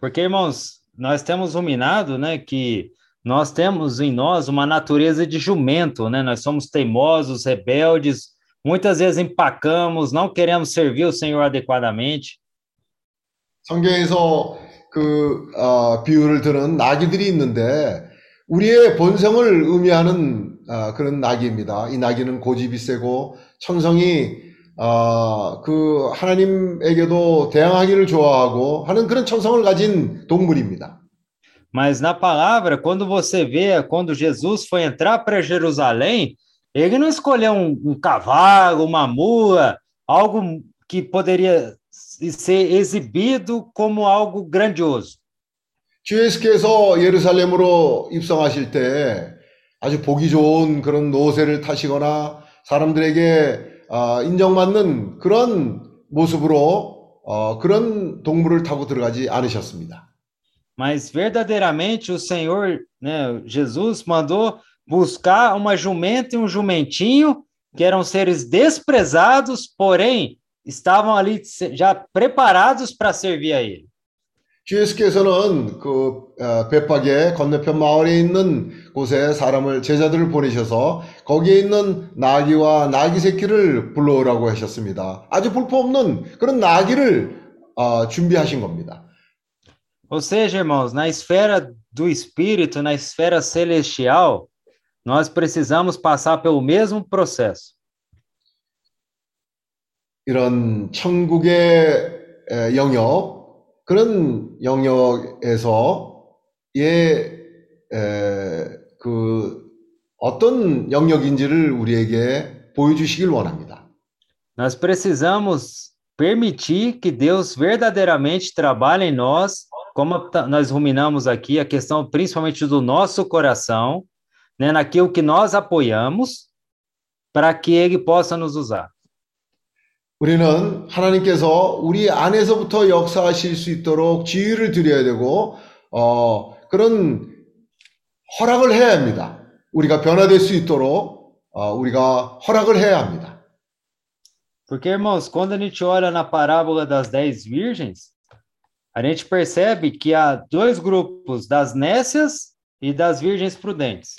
[SPEAKER 3] Porque, irmãos, nós temos ruminado, né, que nós temos em nós uma natureza de jumento, né? Nós somos teimosos, rebeldes, muitas vezes empacamos, não queremos servir o Senhor adequadamente.
[SPEAKER 5] 성경에서 그 어, 비유를 드는 나귀들이 있는데 우리의 본성을 의미하는 어, 그런 나귀입니다. 이 나귀는 고집이 세고 천성이 어, 그 하나님에게도 대항하기를 좋아하고 하는 그런 천성을 가진 동물입니다.
[SPEAKER 3] Mas na palavra, quando você vê, quando Jesus foi entrar para Jerusalém, ele não escolheu um, um cavalo, uma mula, algo que poderia ser exibido como algo grandioso.
[SPEAKER 5] 주 예수께서 예루살렘으로 입성하실 때 아주 보기 좋은 그런 노새를 타시거나 사람들에게 아, 인정받는 그런 모습으로 어, 그런 동물을 타고 들어가지 않으셨습니다.
[SPEAKER 3] Mas verdadeiramente o Senhor, né, Jesus mandou buscar uma jumenta e um jumentinho que eram seres desprezados, porém estavam ali se- já preparados para servir a ele.
[SPEAKER 5] 주 예수께서는 그 어, 베팍의 건너편 마을에 있는 곳에 사람을 제자들을 보내셔서 거기에 있는 나귀와 나귀 새끼를 불러오라고 하셨습니다. 아주 볼품없는 그런 나귀를 어, 준비하신 겁니다.
[SPEAKER 3] Ou seja, irmãos, na esfera do espírito, na esfera celestial, nós precisamos passar pelo mesmo processo.
[SPEAKER 5] 이런 천국의 에, 영역 그런 영역에서 예그 어떤 영역인지를 우리에게 보여주시길 원합니다.
[SPEAKER 3] Nós precisamos permitir que Deus verdadeiramente trabalhe em nós, como ta- nós ruminamos aqui, a questão principalmente do nosso coração, né, naquilo que nós apoiamos, para que Ele possa nos usar.
[SPEAKER 5] 우리는 하나님께서 우리 안에서부터 역사하실 수 있도록 지위를 드려야 되고 어, 그런 허락을 해야 합니다. 우리가 변화될 수 있도록 어, 우리가 허락을 해야 합니다.
[SPEAKER 3] Porque, irmãos, quando a gente olha na parábola das dez virgens, a gente percebe que há dois grupos, das nécias e das virgens prudentes.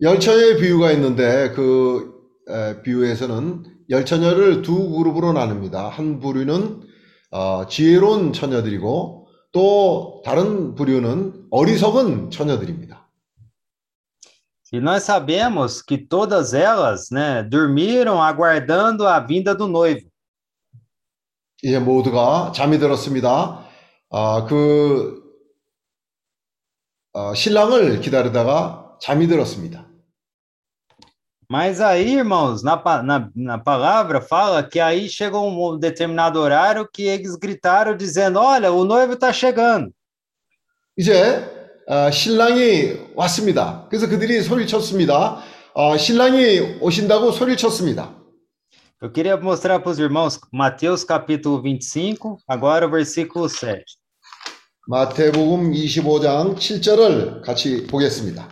[SPEAKER 5] 열처녀의 비유가 있는데 그 에, 비유에서는 열 처녀를 두 그룹으로 나눕니다. 한 부류는 어, 지혜로운 처녀들이고 또 다른 부류는 어리석은 처녀들입니다.
[SPEAKER 3] E nós sabemos que todas elas, né, dormiram aguardando a vinda do noivo.
[SPEAKER 5] 이제 모두가 잠이 들었습니다. 아, 그 어, 신랑을 기다리다가 잠이 들었습니다.
[SPEAKER 3] Mas aí, irmãos, na, pa- na, na palavra fala que aí chegou um determinado horário que eles gritaram dizendo: Olha, o noivo está chegando.
[SPEAKER 5] 이제 아, 신랑이 왔습니다. 그래서 그들이 소리를 쳤습니다. 아, 신랑이 오신다고 소리를 쳤습니다.
[SPEAKER 3] Eu queria mostrar para os irmãos Mateus capítulo 25, agora o versículo 7.
[SPEAKER 5] 마태복음 25장 7절을 같이 보겠습니다.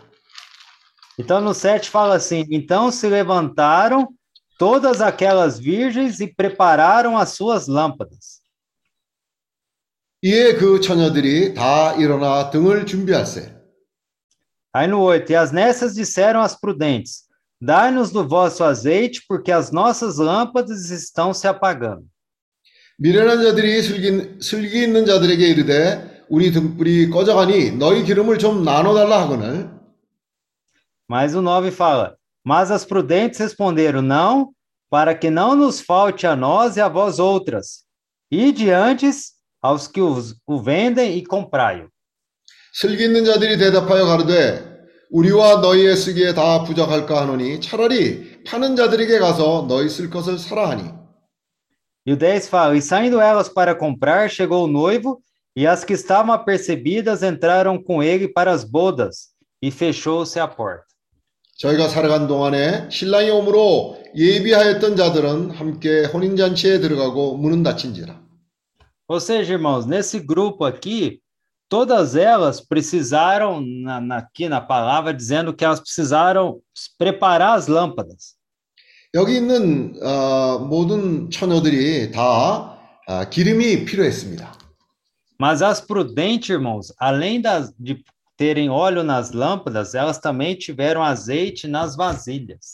[SPEAKER 3] Então, no 7 fala assim: Então se levantaram todas aquelas virgens e prepararam as suas lâmpadas.
[SPEAKER 5] 이에 그 처녀들이 다 일어나 등을 준비할세.
[SPEAKER 3] Aí no 8, e as nessas disseram às prudentes: Dai-nos do vosso azeite, porque as nossas lâmpadas estão se apagando.
[SPEAKER 5] 미련한 자들이 슬기, 슬기 있는 자들에게 이르되 우리 등불이 꺼져가니 너희 기름을 좀 나눠달라 하거늘
[SPEAKER 3] Mas o 9 fala: Mas as prudentes responderam: Não, para que não nos falte a nós e a vós outras. E diantes aos que os, o vendem e comprai-o.
[SPEAKER 5] 슬기 있는 자들이 대답하여 가로되 우리와 너희의 쓰기에 다 부족할까 하노니 차라리 파는 자들에게 가서 너희 쓸 것을 사라 하니
[SPEAKER 3] E o 10 fala: E saindo elas para comprar, chegou o noivo, e as que estavam apercebidas entraram com ele para as bodas, e fechou-se a porta.
[SPEAKER 5] 저희가 살아간 동안에 신랑이 오므로 예비하였던 자들은 함께 혼인잔치에 들어가고 문은 닫힌지라
[SPEAKER 3] Ou seja, irmãos, nesse grupo aqui, todas elas precisaram, na, na- aqui na palavra, dizendo que elas precisaram preparar as lâmpadas.
[SPEAKER 5] 여기 있는 어, 모든 처녀들이 다 아, 기름이 필요했습니다.
[SPEAKER 3] Mas as prudentes, irmãos, além das, de terem óleo nas lâmpadas, elas também tiveram azeite nas vasilhas.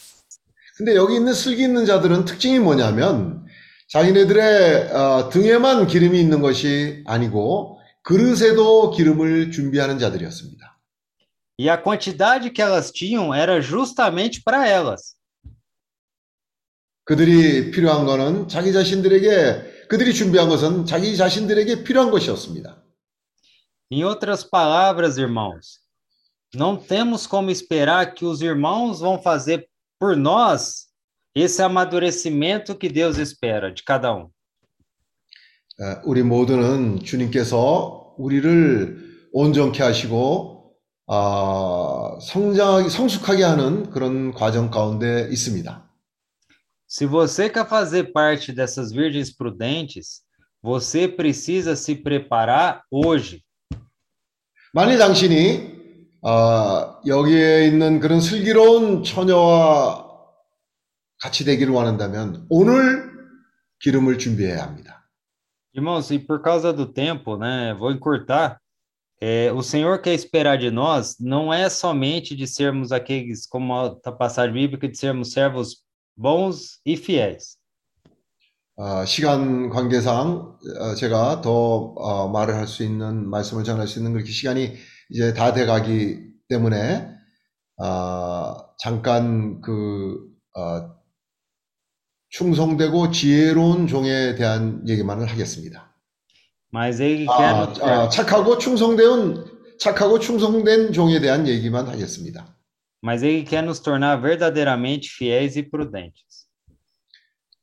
[SPEAKER 5] 근데 여기 있는 슬기 있는 자들은 특징이 뭐냐면 자기네들의 어, 등에만 기름이 있는 것이 아니고 그릇에도 기름을 준비하는 자들이었습니다.
[SPEAKER 3] E a quantidade que elas tinham era justamente para elas.
[SPEAKER 5] 그들이 필요한 것은 자기 자신들에게 그들이 준비한 것은 자기 자신들에게 필요한 것이었습니다.
[SPEAKER 3] Em outras palavras, irmãos, não temos como esperar que os irmãos vão fazer por nós esse amadurecimento que Deus espera de cada um.
[SPEAKER 5] 어, 우리 모두는 주님께서 우리를 온전케 하시고 아, 성장하게 성숙하게 하는 그런 과정 가운데 있습니다.
[SPEAKER 3] Se você quer fazer parte dessas virgens prudentes, você precisa se preparar hoje.
[SPEAKER 5] 만일 당신이 아, 여기에 있는 그런 슬기로운 처녀와 같이 되기를 원한다면 오늘 기름을 준비해야 합니다.
[SPEAKER 3] Irmãos, e por causa do tempo, né, vou encurtar. É, o Senhor quer esperar de nós não é somente de sermos aqueles, como a passagem bíblica, de sermos servos bons e fiéis.
[SPEAKER 5] 아, 시간 관계상 어, 제가 더 어, 말을 할 수 있는 말씀을 전할 수 있는 그렇게 시간이 이제 다 돼가기 때문에 아, 잠깐 그 어, 충성되고 지혜로운 종에 대한 얘기만을 하겠습니다.
[SPEAKER 3] Mas ele quer
[SPEAKER 5] 아, 아, 착하고 충성된 착하고 충성된 종에 대한 얘기만 하겠습니다.
[SPEAKER 3] mas ele quer nos tornar verdadeiramente fiéis e prudentes.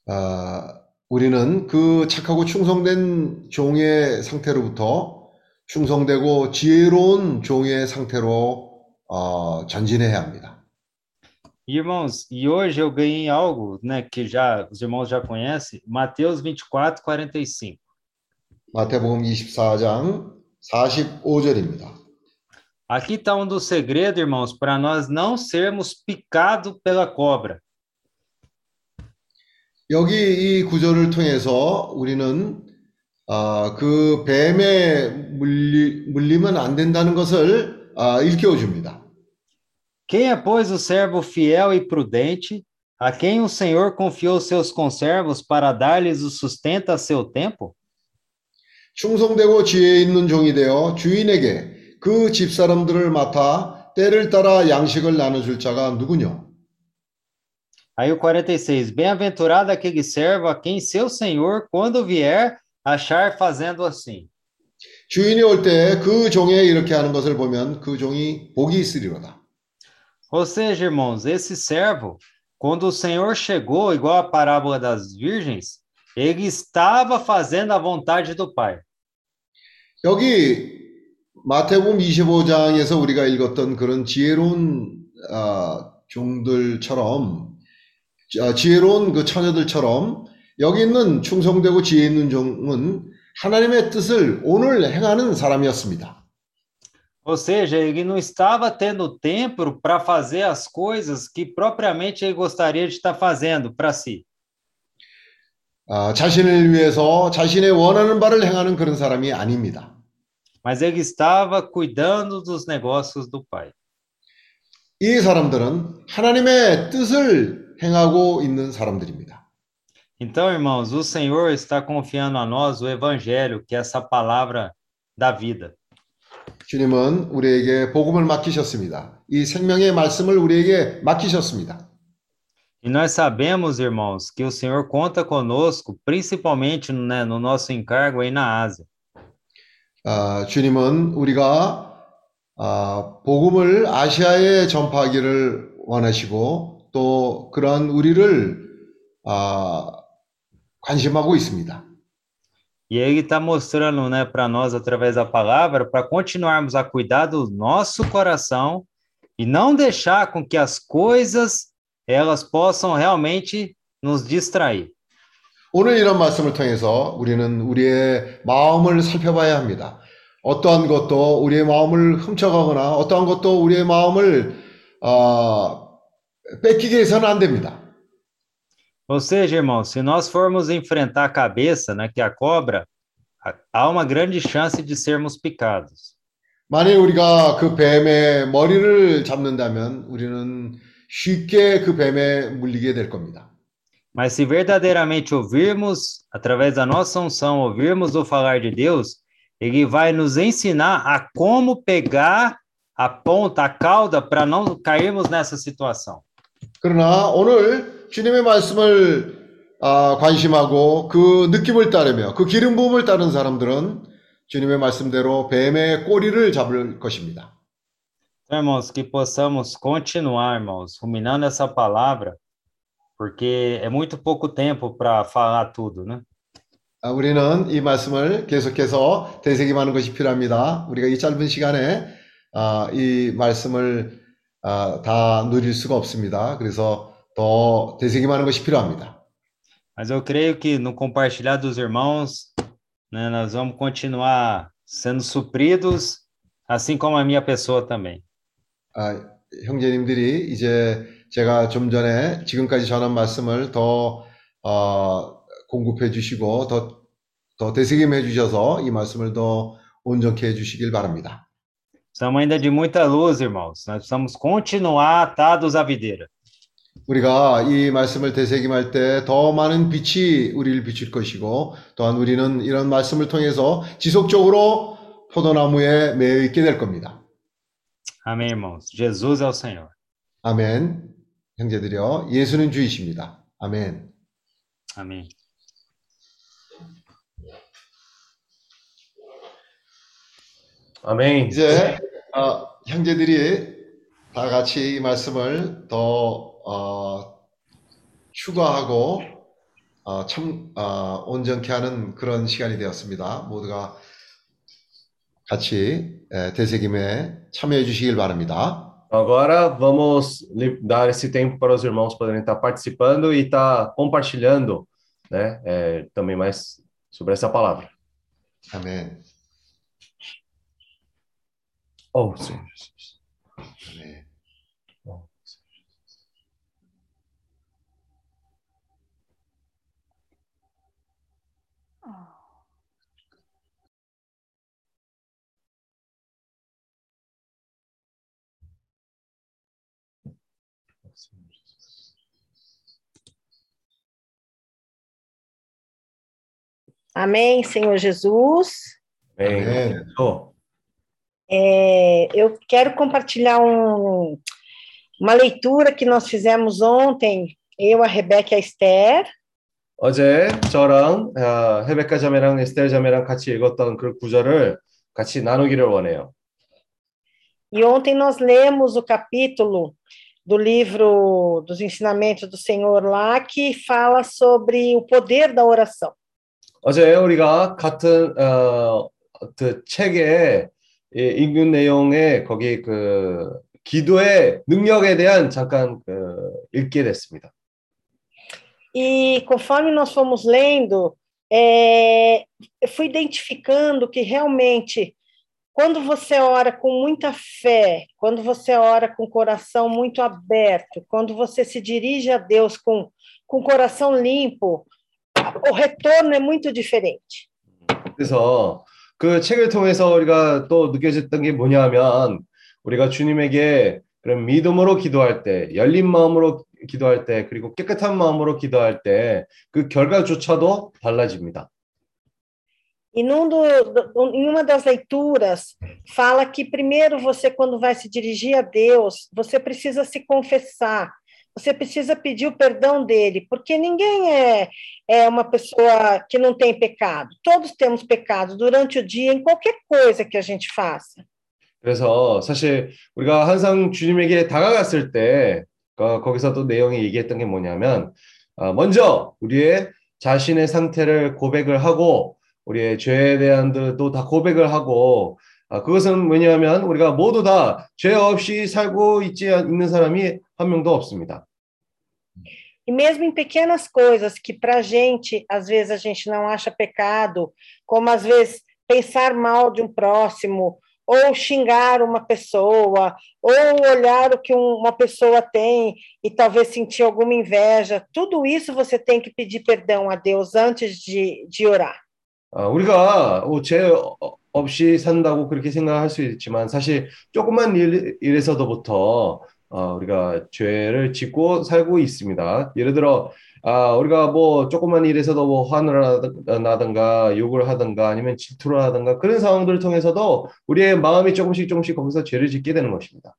[SPEAKER 5] 아, 우리는 그 착하고 충성된 종의 상태로부터 충성되고 지혜로운 종의 상태로 어, 전진해야 합니다.
[SPEAKER 3] Irmãos, e hoje eu ganhei algo, né, que já os irmãos já conhecem, Mateus 24, 45.
[SPEAKER 5] 마태복음 24장 45절입니다.
[SPEAKER 3] Aqui está um dos segredos, irmãos, para nós não sermos picados pela cobra.
[SPEAKER 5] 여기 이 구절을 통해서 우리는 아, 그 뱀에 물리, 물리면 안 된다는 것을 아, 일깨워 줍니다.
[SPEAKER 3] Quem é, pois, o servo fiel e prudente, a quem o Senhor confiou seus conservos para dar-lhes o sustento a seu tempo?
[SPEAKER 5] 충성되고 지혜 있는 종이 되어 주인에게 그 집사람들을 맡아 때를 따라 양식을 나눠줄 자가 누구뇨?
[SPEAKER 3] Aí o 46, bem-aventurado aquele servo a quem seu senhor, quando vier, achar fazendo assim.
[SPEAKER 5] 주인이 올 때 그 종에 이렇게 하는 것을 보면 그 종이 복이 있으리로다.
[SPEAKER 3] Ou seja, irmãos, esse servo, quando o Senhor chegou, igual a parábola das virgens, ele estava fazendo a vontade do Pai.
[SPEAKER 5] 여기 마태복음 25장에서 우리가 읽었던 그런 지혜로운 아, 종들처럼 아, 지혜로운 그 처녀들처럼 여기 있는 충성되고 지혜 있는 종은 하나님의 뜻을 오늘 행하는 사람이었습니다.
[SPEAKER 3] Ou seja, ele não estava tendo tempo para fazer as coisas que propriamente ele gostaria de estar fazendo para si.
[SPEAKER 5] 아, 자신을 위해서 자신의 원하는 바를 행하는 그런 사람이 아닙니다.
[SPEAKER 3] Mas ele estava cuidando dos negócios do Pai.
[SPEAKER 5] 이 사람들은 하나님의 뜻을 행하고 있는 사람들입니다.
[SPEAKER 3] Então, irmãos, o Senhor está confiando a nós o evangelho, que é essa palavra da vida.
[SPEAKER 5] 주님은 우리에게 복음을 맡기셨습니다. 이 생명의 말씀을 우리에게 맡기셨습니다.
[SPEAKER 3] E nós sabemos, irmãos, que o Senhor conta conosco, principalmente né, no nosso encargo aí na Ásia.
[SPEAKER 5] 아, 주님은 우리가 아, 복음을 아시아에 전파하기를 원하시고 또 그러한 우리를 아, 관심하고 있습니다.
[SPEAKER 3] E ele está mostrando né, para nós, através da palavra, para continuarmos a cuidar do nosso coração e não deixar com que as coisas elas possam realmente nos distrair.
[SPEAKER 5] 오늘 이런 말씀을 통해서 우리는 우리의 마음을 살펴봐야 합니다. 어떠한 것도 우리의 마음을 훔쳐가거나 어떠한 것도 우리의 마음을 아, 뺏기게 해서는 안 됩니다.
[SPEAKER 3] Ou seja, irmãos, se nós formos enfrentar a cabeça, né, que é a cobra, há- há uma grande chance de sermos picados.
[SPEAKER 5] 만일 우리가 그 뱀의 머리를 잡는다면 우리는 쉽게 그 뱀에 물리게 될 겁니다.
[SPEAKER 3] Mas se verdadeiramente ouvirmos, através da nossa unção, ouvirmos o falar de Deus, ele vai nos ensinar a como pegar a ponta, a cauda, para não cairmos nessa situação.
[SPEAKER 5] 그러나 오늘 주님의 말씀을 아, 관심하고 그 느낌을 따르며 그 기름 부음을 따른 사람들은 주님의 말씀대로 뱀의 꼬리를 잡을 것입니다.
[SPEAKER 3] Irmãos, que possamos continuar, irmãos, ruminando essa palavra, porque é muito pouco tempo para falar tudo, né?
[SPEAKER 5] 아, 우리는 이 말씀을 계속해서 되새김하는 것이 필요합니다. 우리가 이 짧은 시간에 아, 이 말씀을 아, 다 누릴 수가 없습니다. 그래서 더 되새김하는 것이 필요합니다.
[SPEAKER 3] Mas eu creio que no compartilhar dos irmãos, né, nós vamos continuar sendo supridos, assim como a minha pessoa também.
[SPEAKER 5] 아, 형제님들이 이제 제가 좀 전에 지금까지 전한 말씀을 더 어, 공급해 주시고 더, 더 되새김해 주셔서 이 말씀을 더 온전케 해 주시길 바랍니다.
[SPEAKER 3] Estamos ainda de muita luz, irmãos. Nós precisamos continuar atados à videira.
[SPEAKER 5] 우리가 이 말씀을 되새김할 때 더 많은 빛이 우리를 비출 것이고 또한 우리는 이런 말씀을 통해서 지속적으로 포도나무에 매여 있게 될 겁니다.
[SPEAKER 3] Amém, irmãos. Jesus é o Senhor.
[SPEAKER 5] 아멘. 형제들이여, 예수는 주이십니다. 아멘.
[SPEAKER 3] Amém.
[SPEAKER 1] 아멘.
[SPEAKER 5] 이제 어, 형제들이 다 같이 이 말씀을 더 어, 추가하고 어, 참 어, 온전케 하는 그런 시간이 되었습니다. 모두가 같이 에, 되새김에 참여해 주시길 바랍니다.
[SPEAKER 1] Agora vamos dar esse tempo para os irmãos poderem estar participando e estar compartilhando, né, é, também mais sobre essa palavra.
[SPEAKER 5] 아멘.
[SPEAKER 1] Oh, Senhor Jesus.
[SPEAKER 5] Amém.
[SPEAKER 1] Oh, Senhor Jesus.
[SPEAKER 6] Amém, Senhor Jesus.
[SPEAKER 1] Amém. Amém.
[SPEAKER 6] É, eu quero compartilhar um- uma leitura que nós fizemos ontem, eu, a Rebeca e a Esther,
[SPEAKER 1] 어제 저랑 아, 헤베카 자매랑 에스텔 자매랑 같이 읽었던 그 구절을 같이 나누기를 원해요.
[SPEAKER 6] e ontem nós lemos o capítulo do livro dos ensinamentos do Senhor lá, que fala sobre o poder da oração.
[SPEAKER 1] 어제 우리가 같은 어, 그 책에 이 읽은 내용에 거기 그 기도의 능력에 대한 잠깐 그 읽게 됐습니다.
[SPEAKER 6] E conforme nós fomos lendo, é, eu fui identificando que realmente, quando você ora com muita fé, quando você ora com o coração muito aberto, quando você se dirige a Deus com, com o coração limpo, o retorno é muito diferente.
[SPEAKER 1] 그래서 그 책을 통해서 우리가 또 느껴졌던 게 뭐냐면 우리가 주님에게 그런 믿음으로 기도할 때, 열린 마음으로 기도할 때, 그리고 깨끗한 마음으로 기도할 때 그 결과조차도 달라집니다.
[SPEAKER 6] E num do- em uma das leituras, fala que primeiro você, quando vai se dirigir a Deus, você precisa se confessar, você precisa pedir o perdão dele, porque ninguém é, é uma pessoa que não tem pecado. Todos temos pecado durante o dia, em qualquer coisa que a gente faça.
[SPEAKER 1] 그래서 사실 우리가 항상 주님에게 다가갔을 때 어, 거기서 또 내용이 얘기했던 게 뭐냐면 어, 먼저 우리의 자신의 상태를 고백을 하고 우리의 죄에 대한도 다 고백을 하고 아, 그것은 뭐냐면 우리가 모두 다 죄 없이 살고 있지 않- 있는 사람이 한 명도 없습니다.
[SPEAKER 6] E mesmo em pequenas coisas que para a gente, às vezes a gente não acha pecado, como às vezes pensar mal de um próximo, ou xingar uma pessoa, ou olhar o que um- uma pessoa tem e talvez sentir alguma inveja, tudo isso você tem que pedir perdão a Deus antes de, de orar.
[SPEAKER 1] 아, 우리가 어, 죄 어- 없이 산다고 그렇게 생각할 수 있지만 사실 조그만 일, 일에서도부터 어, 우리가 죄를 짓고 살고 있습니다. 예를 들어 아, 우리가 뭐 조그만 일에서도 뭐 화를 나든가 욕을 하든가 아니면 질투를 하든가 그런 상황들을 통해서도 우리의 마음이 조금씩 조금씩 거기서 죄를 짓게 되는 것입니다.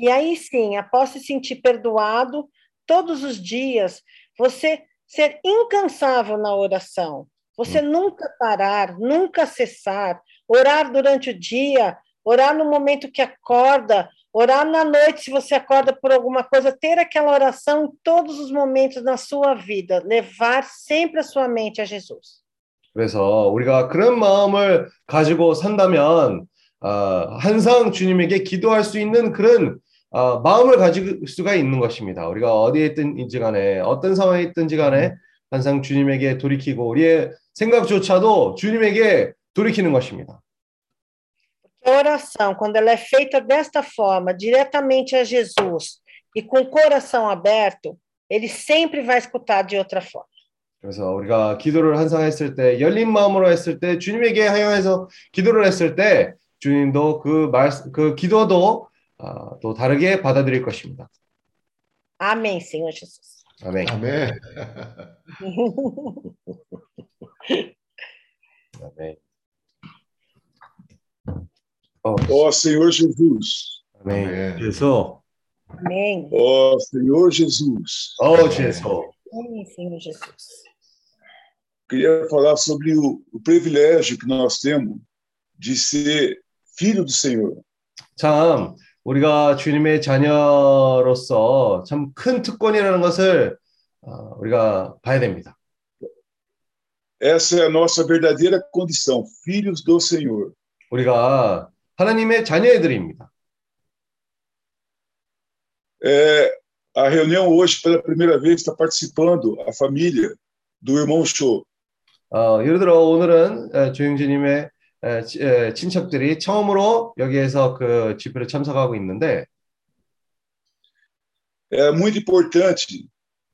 [SPEAKER 6] E aí sim, após se sentir perdoado, todos os dias, você ser incansável na oração, você nunca parar, nunca cessar, orar durante o dia, orar no momento que acorda, orar na noite se você acorda por alguma coisa, ter aquela oração em todos os momentos na sua vida, levar sempre a sua mente a Jesus.
[SPEAKER 1] 그래서 우리가 그런 마음을 가지고 산다면 아, 항상 주님에게 기도할 수 있는 그런 아, 마음을 가질 수가 있는 것입니다. 우리가 어디에 있든지 간에 어떤 상황에 있든지 간에 항상 주님에게 돌이키고 우리의 생각조차도 주님에게 돌이키는 것입니다.
[SPEAKER 6] A oração, quando ela é feita desta forma, diretamente a Jesus e com o coração aberto, ele sempre vai escutar de outra forma.
[SPEAKER 1] 그래서 우리가 기도를 항상 했을 때 열린 마음으로 했을 때 주님에게 향해서 기도를 했을 때 주님도 그 말, 그 기도도 아, 또 다르게 받아들일 것입니다.
[SPEAKER 6] Amém, Senhor Jesus.
[SPEAKER 1] 아멘.
[SPEAKER 5] 아멘.
[SPEAKER 1] Amém. Amém. Amém.
[SPEAKER 7] Ó oh, Senhor Jesus.
[SPEAKER 1] Amém. Jesus.
[SPEAKER 6] Amém.
[SPEAKER 7] Ó oh, Senhor Jesus.
[SPEAKER 1] Ó oh, Jesus.
[SPEAKER 6] Amém, Senhor Jesus.
[SPEAKER 7] Queria falar sobre o, o privilégio que nós temos de ser filho do Senhor.
[SPEAKER 1] Tá. 우리가 주님의 자녀로서 참 큰 특권이라는 것을 어, 우리가 봐야 됩니다.
[SPEAKER 7] Essa é a nossa verdadeira condição, filhos do Senhor.
[SPEAKER 1] 우리가 하나님의 자녀들입니다.
[SPEAKER 7] É, a reunião hoje, pela primeira vez, está participando a família do irmão Show.
[SPEAKER 1] 어, 예를 들어 오늘은 에, 조영진님의 친척들이 처음으로 여기에서 그 집회를 참석하고 있는데
[SPEAKER 7] É muito importante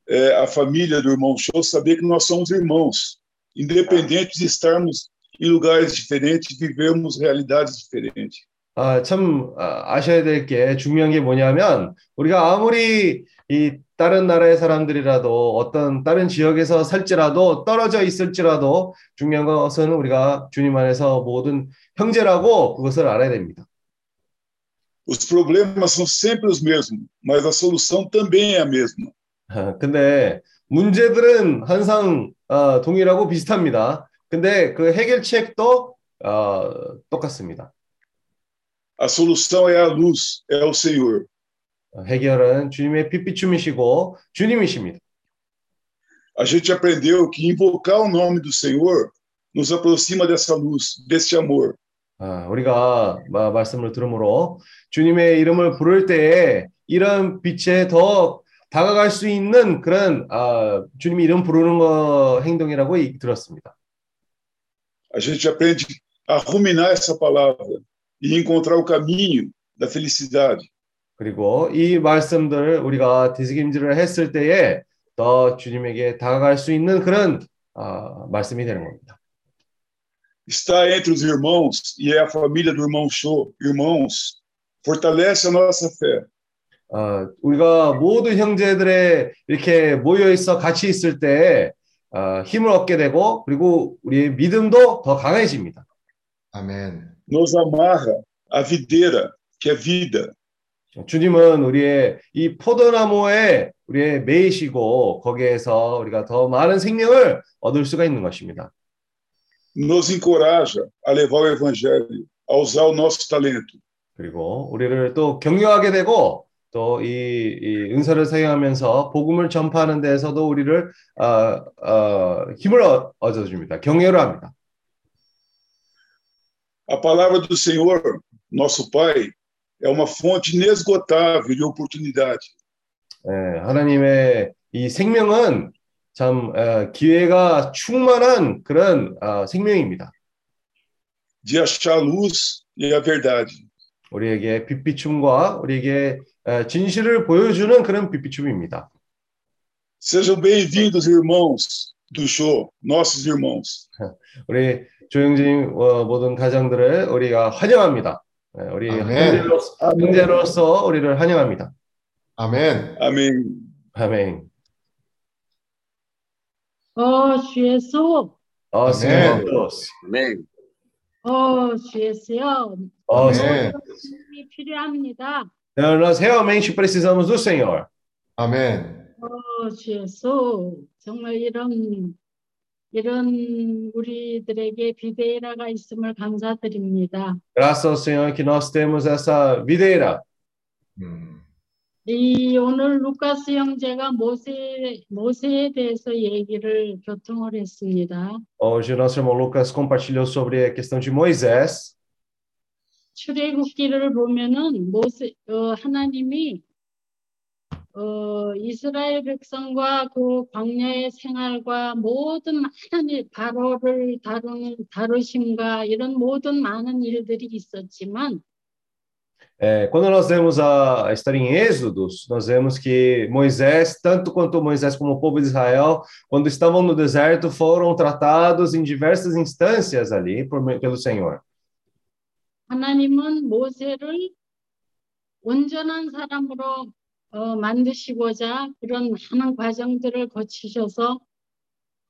[SPEAKER 7] é, a família do irmão Show saber que nós somos irmãos, independente de estarmos em lugares diferentes, vivemos realidades diferentes.
[SPEAKER 1] 아, 참 아, 아셔야 될 게 중요한 게 뭐냐면 우리가 아무리 이 다른 나라의 사람들이라도 어떤 다른 지역에서 살지라도 떨어져 있을지라도 중요한 것은 우리가 주님 안에서 모든 형제라고 그것을 알아야 됩니다.
[SPEAKER 7] Os problemas são sempre os mesmos, mas a solução também é a mesma.
[SPEAKER 1] 아, 근데 문제들은 항상 어, 동일하고 비슷합니다. 근데 그 해결책도 어, 똑같습니다.
[SPEAKER 7] A solução é a luz, é o Senhor.
[SPEAKER 1] 어, 해결은 주님의 빛비춤이시고 주님이십니다.
[SPEAKER 7] A gente aprendeu que invocar o nome do Senhor nos aproxima dessa luz, desse amor.
[SPEAKER 1] 아, 우리가 마- 말씀을 들으므로 주님의 이름을 부를 때에 이런 빛에 더 다가갈 수 있는 그런 아, 주님의 이름 부르는 거 행동이라고 이- 들었습니다.
[SPEAKER 7] A gente aprende a ruminar essa palavra e encontrar o caminho da felicidade.
[SPEAKER 1] 그리고 이 말씀들 우리가 되새김질을 했을 때에 더 주님에게 다가갈 수 있는 그런 아, 말씀이 되는 겁니다.
[SPEAKER 7] Está entre os irmãos e é a família do irmão Show. Irmãos, fortalece a nossa fé.
[SPEAKER 1] 어, 우리가 모든 형제들의 이렇게 모여 있어 같이 있을 때 어, 힘을 얻게 되고 그리고 우리의 믿음도 더 강해집니다.
[SPEAKER 5] 아멘.
[SPEAKER 7] Nos amarra a videira, que é vida.
[SPEAKER 1] 주님은 우리의 이 포도나무에 우리의 매이시고 거기에서 우리가 더 많은 생명을 얻을 수가 있는 것입니다.
[SPEAKER 7] Nos encoraja a levar o evangelho, a usar o nosso talento.
[SPEAKER 1] 그리고 우리를 또 격려하게 되고 또이이 은사를 사용하면서 복음을 전파하는 데에서도 우리를 어, 어, 힘을 얻- 얻어 줍니다. 격려를 합니다.
[SPEAKER 7] A palavra do Senhor, nosso Pai, é uma fonte inesgotável de oportunidade.
[SPEAKER 1] 예, 하나님의 이 생명은 참 어, 기회가 충만한 그런 어, 생명입니다.
[SPEAKER 7] de achar luz e a verdade.
[SPEAKER 1] 우리에게 빛비춤과 우리에게 어, 진실을 보여주는 그런 빛비춤입니다.
[SPEAKER 7] Sejam bem-vindos, irmãos do show, nossos irmãos.
[SPEAKER 1] 우리 조영진 어, 모든 가정들을 우리가 환영합니다. 우리 형제로서, 형제로서 우리를 환영합니다.
[SPEAKER 5] 아멘.
[SPEAKER 1] 아멘.
[SPEAKER 5] 아멘.
[SPEAKER 8] Oh, Jesus. Oh, Senhor Deus.
[SPEAKER 1] Amém.
[SPEAKER 5] Oh, Jesus.
[SPEAKER 8] Oh, Senhor. 필요합니다.
[SPEAKER 1] Nós realmente precisamos do Senhor.
[SPEAKER 8] Amém. Oh, Jesus. 정말 이런 이런 우리들에게 비데이라가 있음을 감사드립니다.
[SPEAKER 1] Graças ao Senhor que nós temos essa videira.
[SPEAKER 5] 음.
[SPEAKER 8] 이 오늘 루카스 형제가 모세, 모세에 대해서 얘기를 교통을 했습니다.
[SPEAKER 1] Hoje nosso irmão Lucas compartilhou sobre a questão de Moisés.
[SPEAKER 8] 출애굽기를 보면은 모세 어, 하나님이 어, 이스라엘 백성과 그 광야의 생활과 모든 많은 일, 바로를 다루는 다루심과 이런 모든 많은 일들이 있었지만
[SPEAKER 1] É, quando nós vemos a, a história em Êxodos, nós vemos que Moisés, tanto quanto Moisés como o povo de Israel, quando estavam no deserto, foram tratados em diversas instâncias ali por, pelo Senhor.
[SPEAKER 8] 하나님은 모세를 온전한 사람으로 어, 만드시고자 그런 많은 과정들을 거치셔서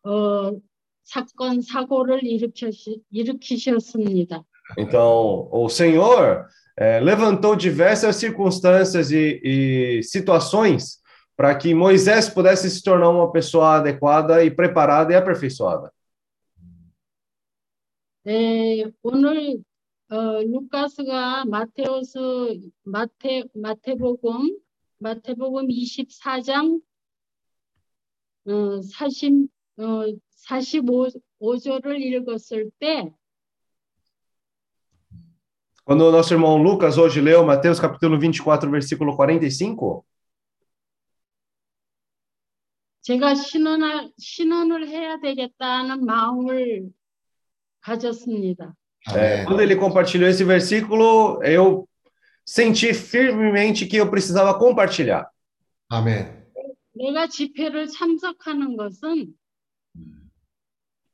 [SPEAKER 8] 어, 사건 사고를 일으키시, 일으키셨습니다.
[SPEAKER 1] Então, o Senhor é, levantou diversas circunstâncias e, e situações para que Moisés pudesse se tornar uma pessoa adequada e preparada e aperfeiçoada.
[SPEAKER 8] 네, 오늘 어, 루카스가 마테오스 마테 마테복음 마테복음 24장 어, 40 어, 45 5절을 읽었을 때
[SPEAKER 1] Quando o nosso irmão Lucas hoje leu Mateus capítulo 24, versículo 45,
[SPEAKER 8] 제가 신원할 신원을 해야 되겠다는 마음을 가졌습니다.
[SPEAKER 1] é,
[SPEAKER 5] 아멘.
[SPEAKER 1] quando ele compartilhou esse versículo, eu senti firmemente que eu precisava compartilhar.
[SPEAKER 5] 아멘.
[SPEAKER 8] 내가 집회를 참석하는 것은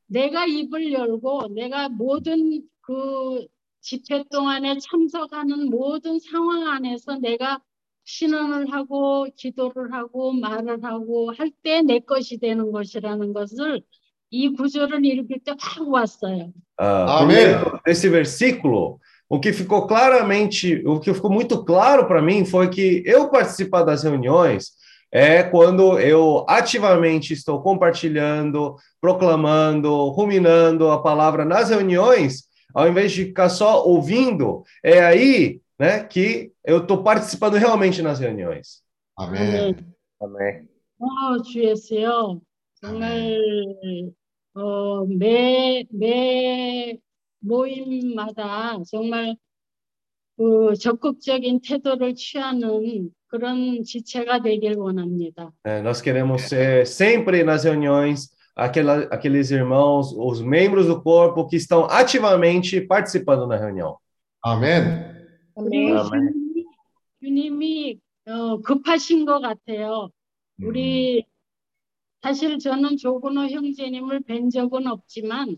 [SPEAKER 8] 내가 입을 열고 내가 모든 그 집회 동안에 참석하는 모든 상황 안에서 내가 신원을 하고 기도를 하고 말을 하고 할 때 내 것이 되는 것이라는 것을 이 구절을 읽을 때 확 왔어요.
[SPEAKER 1] Ah,
[SPEAKER 5] Amém.
[SPEAKER 1] primeiro, Nesse versículo, o que ficou claramente, o que ficou muito claro para mim foi que eu participar das reuniões é quando eu ativamente estou compartilhando, proclamando, ruminando a palavra nas reuniões, ao invés de ficar só ouvindo, é aí, né, que eu estou participando realmente nas reuniões.
[SPEAKER 5] 아멘.
[SPEAKER 1] Amém.
[SPEAKER 8] 어, 주 예수요. 정말 어, 매, 매 모임마다 정말 그 적극적인 태도를 취하는 그런 지체가 되길 원합니다.
[SPEAKER 1] É, nós queremos ser sempre nas reuniões aquela, aqueles irmãos, os membros do corpo que estão ativamente participando na reunião.
[SPEAKER 5] 아멘.
[SPEAKER 1] 아멘.
[SPEAKER 8] 주님이, 주님이 어, 급하신 것 같아요. 우리 사실 저는 조근호 형제님을 뵌 적은 없지만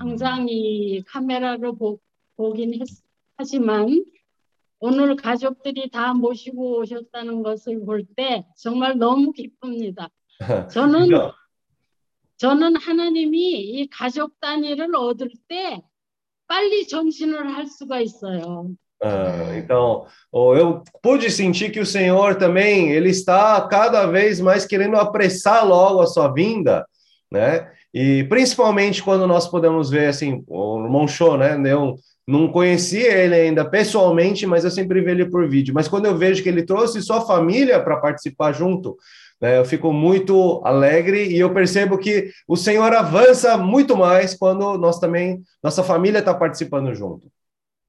[SPEAKER 8] 항상 이 카메라로 보, 보긴 했, 하지만 오늘 가족들이 다 모시고 오셨다는 것을 볼 때 정말 너무 기쁩니다. 저는 저는 하나님이 이 가족 단위를 얻을 때 빨리 전신을 할 수가 있어요.
[SPEAKER 1] ah, então, oh, eu pude sentir que o Senhor também, ele está cada vez mais querendo apressar logo a sua vinda, né? E principalmente quando nós podemos ver, assim, o irmão Show, né? Eu não conhecia ele ainda pessoalmente, mas eu sempre vi ele por vídeo. Mas quando eu vejo que ele trouxe sua família para participar junto, né? Eu fico muito alegre e eu percebo que o Senhor avança muito mais quando nós também, nossa família está participando junto.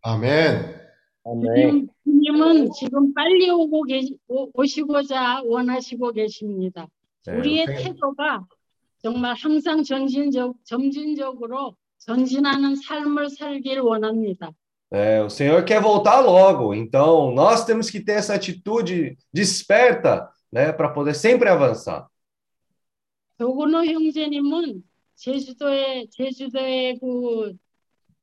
[SPEAKER 5] 아멘.
[SPEAKER 8] 주님, 주님은 지금 빨리 오고 계시, 오, 오시고자 원하시고 계십니다.
[SPEAKER 1] 네,
[SPEAKER 8] 우리의
[SPEAKER 1] 생-
[SPEAKER 8] 태도가 정말 항상 전진적, 점진적으로 전진하는 삶을 살길 원합니다.
[SPEAKER 1] É, o Senhor quer voltar logo, então nós temos que ter essa atitude desperta, né, para poder sempre avançar.
[SPEAKER 8] 조근호 형제님은 제주도에 제주도의 그,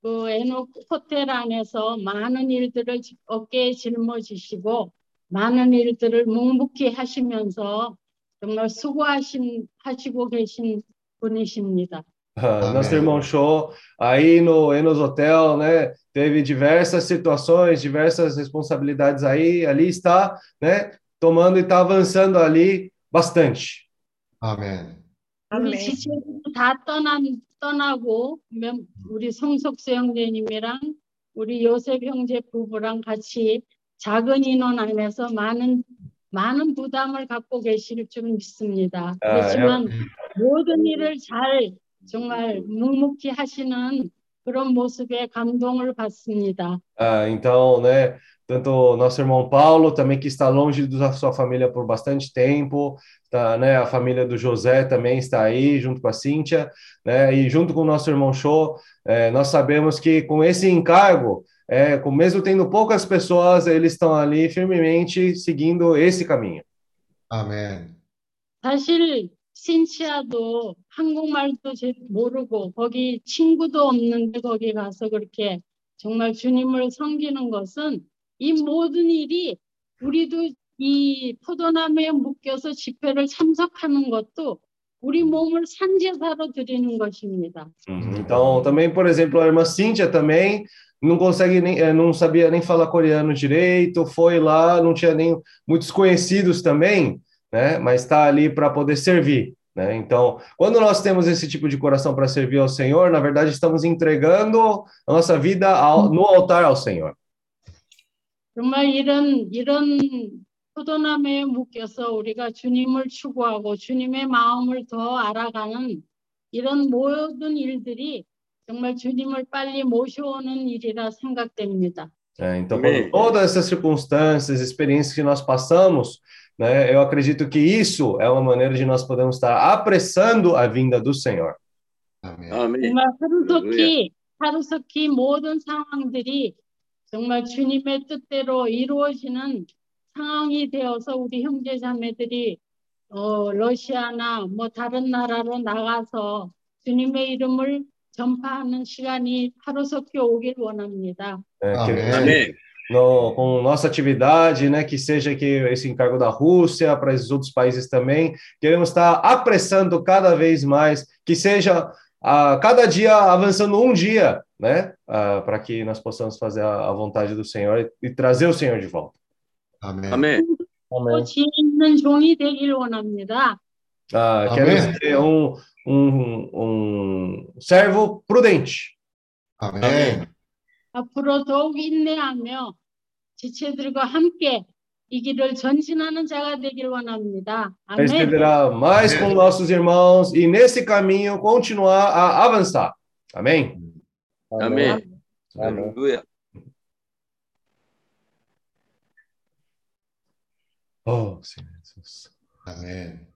[SPEAKER 8] 그 에녹 호텔 안에서 많은 일들을 지- 어깨에 짊어지시고 많은 일들을 묵묵히 하시면서 정말 수고하신 하시고 계신 분이십니다.
[SPEAKER 1] Ah, Nosso
[SPEAKER 5] Amém.
[SPEAKER 1] irmão Show, aí no Enos Hotel, né, teve diversas situações, diversas responsabilidades aí, ali está, né, tomando e está avançando ali bastante.
[SPEAKER 5] 아멘.
[SPEAKER 8] 우리. 지체들도 다 떠난 떠나고 명- 우리 성석수 형제님이랑 우리 요셉 형제 부부랑 같이 작은 인원 안에서 많은 많은 부담을 갖고 계실 줄 믿습니다.
[SPEAKER 1] 아,
[SPEAKER 8] 그렇지만 모든 일을 잘 정말 묵묵히 하시는 그런 모습에 감동을 받습니다.
[SPEAKER 1] Ah, então, né, tanto nosso irmão Paulo também que está longe da sua família por bastante tempo, tá, né, a família do José também está aí junto com a Cíntia, né, e junto com o nosso irmão Show, eh, nós sabemos que com esse encargo, é, com mesmo tendo poucas pessoas, eles estão ali firmemente seguindo esse caminho.
[SPEAKER 5] 아멘.
[SPEAKER 8] 사실 신치아도 한국말도 제- 모르고 거기 친구도 없는데 거기 가서 그렇게 정말 주님을 섬기는 것은 이 모든 일이 우리도 이 포도나무에 묶여서 집회를 참석하는 것도 우리 몸을 산제사로 드리는 것입니다.
[SPEAKER 1] Uhum. Então, também, por exemplo, a irmã Cíntia também não consegue nem, eh, não sabia nem falar coreano direito, foi lá, não tinha nem muitos conhecidos também, né? Mas está ali para poder servir, né? Então, quando nós temos esse tipo de coração para servir ao Senhor, na verdade estamos entregando a nossa vida ao- no altar ao Senhor.
[SPEAKER 8] 정말 이런 이런 포도나무에 묶여서 우리가 주님을 추구하고 주님의 마음을 더 알아가는 이런 모든 일들이 정말 주님을 빨리 모셔오는 일이라 생각됩니다.
[SPEAKER 1] É, então,
[SPEAKER 9] Amém.
[SPEAKER 1] quando todas essas circunstâncias, experiências que nós passamos, né, eu acredito que isso é uma maneira de nós podermos estar apressando a vinda do Senhor.
[SPEAKER 5] 아멘.
[SPEAKER 9] 아멘.
[SPEAKER 8] 정말 하루속히 하루속히 모든 상황들이 정말 주님의 뜻대로 이루어지는 상황이 되어서 우리 형제자매들이 어, 러시아나 뭐 다른 na라로 나가서 주님의 이름을 전파하는 시간이 하루속히 오길 원합니다.
[SPEAKER 1] É, que-
[SPEAKER 5] Amém.
[SPEAKER 9] 아멘.
[SPEAKER 1] no- com nossa atividade, né, que seja que esse encargo da Rússia, para esses outros países também, queremos estar apressando cada vez mais, que seja a cada dia avançando um dia, né, ah, para que nós possamos fazer a, a vontade do Senhor e, e trazer o Senhor de volta.
[SPEAKER 5] 아멘.
[SPEAKER 9] 아멘.
[SPEAKER 8] 또 지혜 있는 종이 되길 원합니다.
[SPEAKER 1] Ah,
[SPEAKER 5] Amém.
[SPEAKER 1] quero ser um, um, um servo prudente.
[SPEAKER 5] 아멘.
[SPEAKER 8] 앞으로 더욱 인내하며 지체들과 함께 이 길을 전진하는 자가 되길 원합니다. 아멘.
[SPEAKER 1] Perseverar mais com nossos irmãos e nesse caminho continuar a avançar. Amém?
[SPEAKER 9] 아멘. 할렐루야.
[SPEAKER 1] Oh, Senhor Jesus.
[SPEAKER 5] 아멘.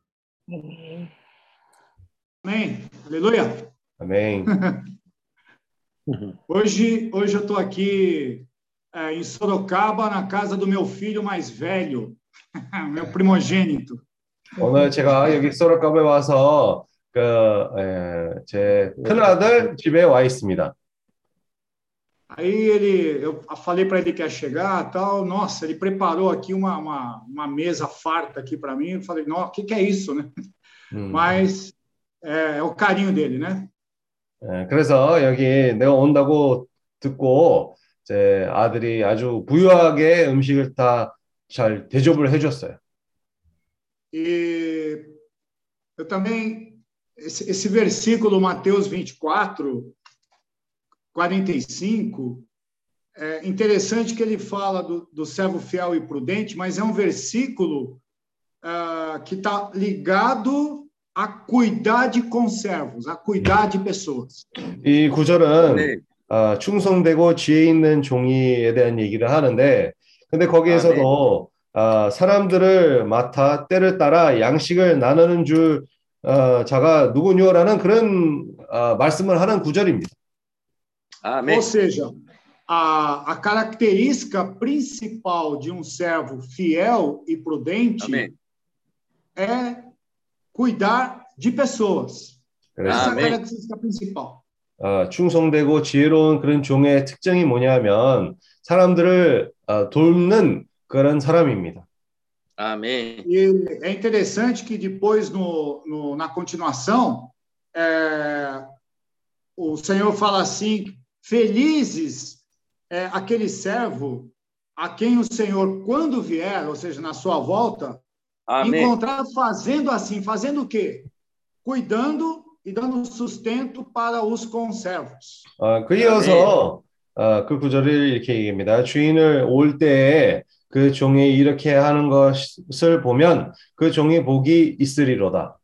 [SPEAKER 10] Amém. Aleluia.
[SPEAKER 1] Amém.
[SPEAKER 10] Hoje, hoje eu estou aqui é, em Sorocaba, na casa do meu filho mais velho, meu primogênito.
[SPEAKER 1] 오늘 제가 여기 소라카베 와서 그, 에, 제 큰아들 집에 와 있습니다.
[SPEAKER 10] Aí ele, eu falei para ele que ia chegar, tal. Nossa, ele preparou aqui uma, uma, uma mesa farta aqui para mim. Eu falei, nossa, o que, que é isso, né?
[SPEAKER 1] 음.
[SPEAKER 10] Mas é, é o carinho dele, né?
[SPEAKER 1] 예, 그래서 여기 내가 온다고 듣고 제 아들이 아주 부유하게 음식을 다 잘 대접을 해줬어요.
[SPEAKER 10] E eu também, esse, esse versículo, Mateus 24, 45, é interessante que ele fala do, do servo fiel e prudente, mas é um versículo ah, que está ligado a cuidar de conservos, a cuidar de pessoas.
[SPEAKER 1] 이 구절은
[SPEAKER 9] 네.
[SPEAKER 1] 아, 충성되고 지혜 있는 종이에 대한 얘기를 하는데, 근데 거기에서도 아, 사람들을 맡아 때를 따라 양식을 나누는 줄 아, 자가 누구냐라는 그런 아, 말씀을 하는 구절입니다.
[SPEAKER 9] Amém.
[SPEAKER 10] Ou seja, a, a característica principal de um servo fiel e prudente
[SPEAKER 9] Amém.
[SPEAKER 10] é cuidar de pessoas. Essa é a
[SPEAKER 9] Amém.
[SPEAKER 10] característica principal.
[SPEAKER 1] 아, 충성되고 지혜로운 그런 종의 특징이 뭐냐면 사람들을 아, 돕는 그런 사람입니다.
[SPEAKER 9] Amém.
[SPEAKER 10] E é interessante que depois, no, no- na continuação, é, o Senhor fala assim: felizes é, aquele servo a quem o Senhor, quando vier, ou seja, na sua volta,
[SPEAKER 9] Amém.
[SPEAKER 10] encontrar fazendo assim, fazendo o quê? Cuidando e dando sustento para os conservos.
[SPEAKER 1] 아, 그 이어서 아, 그 구절을 이렇게 얘기합니다. 주인을 올 때에 그 종이 이렇게 하는 것을 보면 그 종이 복이 있으리로다.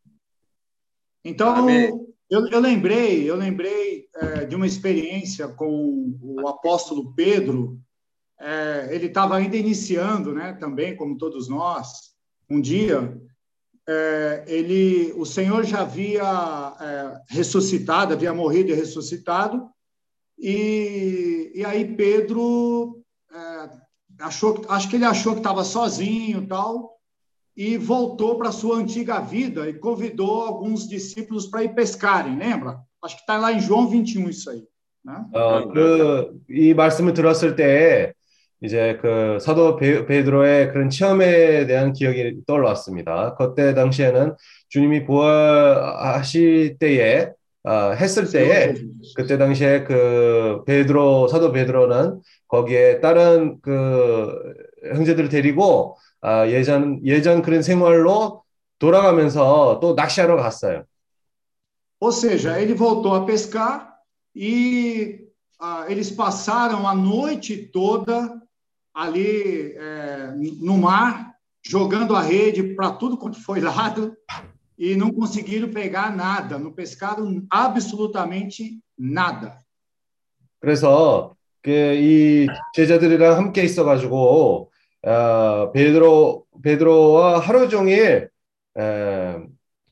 [SPEAKER 10] Então,
[SPEAKER 9] Amém.
[SPEAKER 10] eu, eu lembrei, eu lembrei é, de uma experiência com o apóstolo Pedro. É, ele estava ainda iniciando, né? Também, como todos nós. um dia, é, ele, o Senhor já havia é, ressuscitado, havia morrido e ressuscitado, e, e aí Pedro é, achou, acho que ele achou que estava sozinho, tal, e voltou para sua antiga vida e convidou alguns discípulos para ir pescarem, lembra? Acho que está lá em João 21 isso aí. Né?
[SPEAKER 1] Uh, e Barça Miturosa até 이제 그 사도 베, 베드로의 그런 체험에 대한 기억이 떠올랐습니다. 그때 당시에는 주님이 부활하실 때에, 아, 했을 때에 그때 당시에 그 베드로 사도 베드로는 거기에 다른 그 형제들을 데리고 아, 예전 예전 그런 생활로 돌아가면서 또 낚시하러 갔어요.
[SPEAKER 10] Ou seja, ele voltou a pescar e ah, eles passaram a noite toda ali eh, no mar, jogando a rede para tudo quanto foi lado e não conseguiram pegar nada, não pescaram absolutamente nada.
[SPEAKER 1] 그래서 그 이 제자들이랑 함께 있어가지고 어, 베드로 베드로와 하루 종일 에,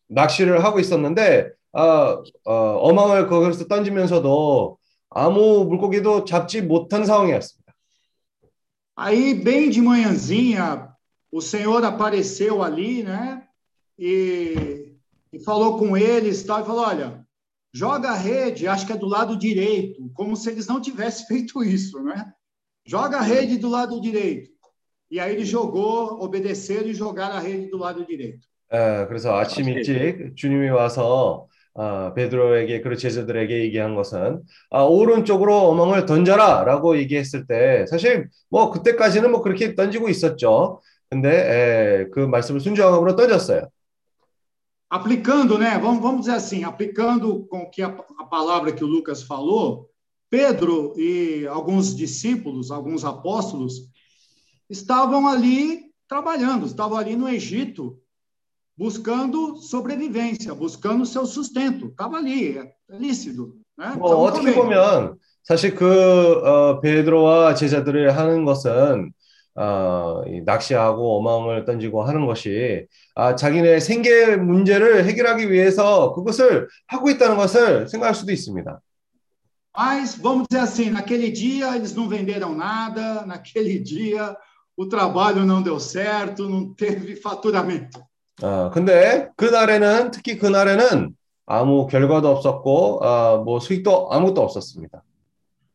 [SPEAKER 1] 낚시를 하고 있었는데 아, 어, 어망을 거기서 던지면서도 아무 물고기도 잡지 못한 상황이었습니다.
[SPEAKER 10] Aí, bem de manhãzinha, o Senhor apareceu ali, né? E, e falou com eles tal, e falou: olha, joga a rede, acho que é do lado direito, como se eles não tivessem feito isso, né? Joga a rede do lado direito. E aí ele jogou, obedeceram e jogaram a rede do lado direito.
[SPEAKER 1] 에, 그래서 아침 일찍 주님이 와서 아, 베드로에게 그 제자들에게 얘기한 것은 아, 오른쪽으로 어망을 던져라라고 얘기했을 때 사실 뭐 그때까지는 뭐 그렇게 던지고 있었죠. 근데 에, 그 말씀을 순종함으로 던졌어요.
[SPEAKER 10] Aplicando, né? Vamos, vamos dizer assim, aplicando com que a, a palavra que o Lucas falou, Pedro e alguns discípulos, alguns apóstolos, estavam ali trabalhando, estavam ali no Egito, buscando sobrevivência, buscando seu sustento. Estava ali, é lícito. Né?
[SPEAKER 1] 뭐
[SPEAKER 10] Estavam
[SPEAKER 1] 어떻게
[SPEAKER 10] comendo.
[SPEAKER 1] 보면 사실 그 어, 베드로와 제자들이 하는 것은 어, 이 낚시하고 어망을 던지고 하는 것이 아, 자기네 생계 문제를 해결하기 위해서 그것을 하고 있다는 것을 생각할 수도 있습니다.
[SPEAKER 10] Mas, vamos dizer assim, naquele dia eles não venderam nada, naquele dia o trabalho não deu certo, não teve faturamento.
[SPEAKER 1] 아, 근데 그날에는 특히 그날에는 아무 결과도 없었고 아, 뭐 수익도 아무것도 없었습니다.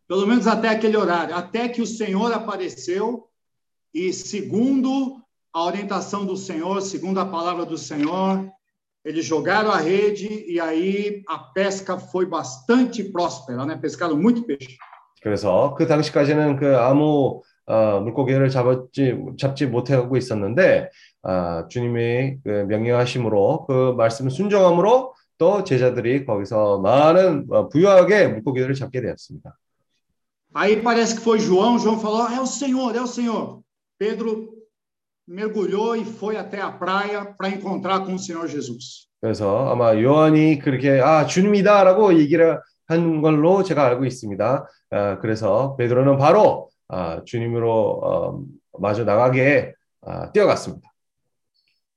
[SPEAKER 10] pelo menos até aquele horário, até que o Senhor apareceu e, segundo a orientação do Senhor, segundo a palavra do Senhor, eles jogaram a rede e aí a pesca foi bastante próspera, né? Pescaram muito peixe.
[SPEAKER 1] 그래서 그 당시까지는 그 아무 어, 물고기를 잡았지 잡지 못하고 있었는데 아, 주님의 그 명령하심으로 그 말씀 순종함으로 또 제자들이 거기서 많은 어, 부유하게 물고기들을 잡게 되었습니다.
[SPEAKER 10] Aí parece que foi João, João falou: é o Senhor, é o Senhor. Pedro mergulhou e foi até a praia para encontrar com o Senhor Jesus.
[SPEAKER 1] 그래서 아마 요한이 그렇게 아 주님이다라고 얘기를 한 걸로 제가 알고 있습니다. 아, 그래서 베드로는 바로 아, 주님으로 어, 마주 나가게 아, 뛰어갔습니다.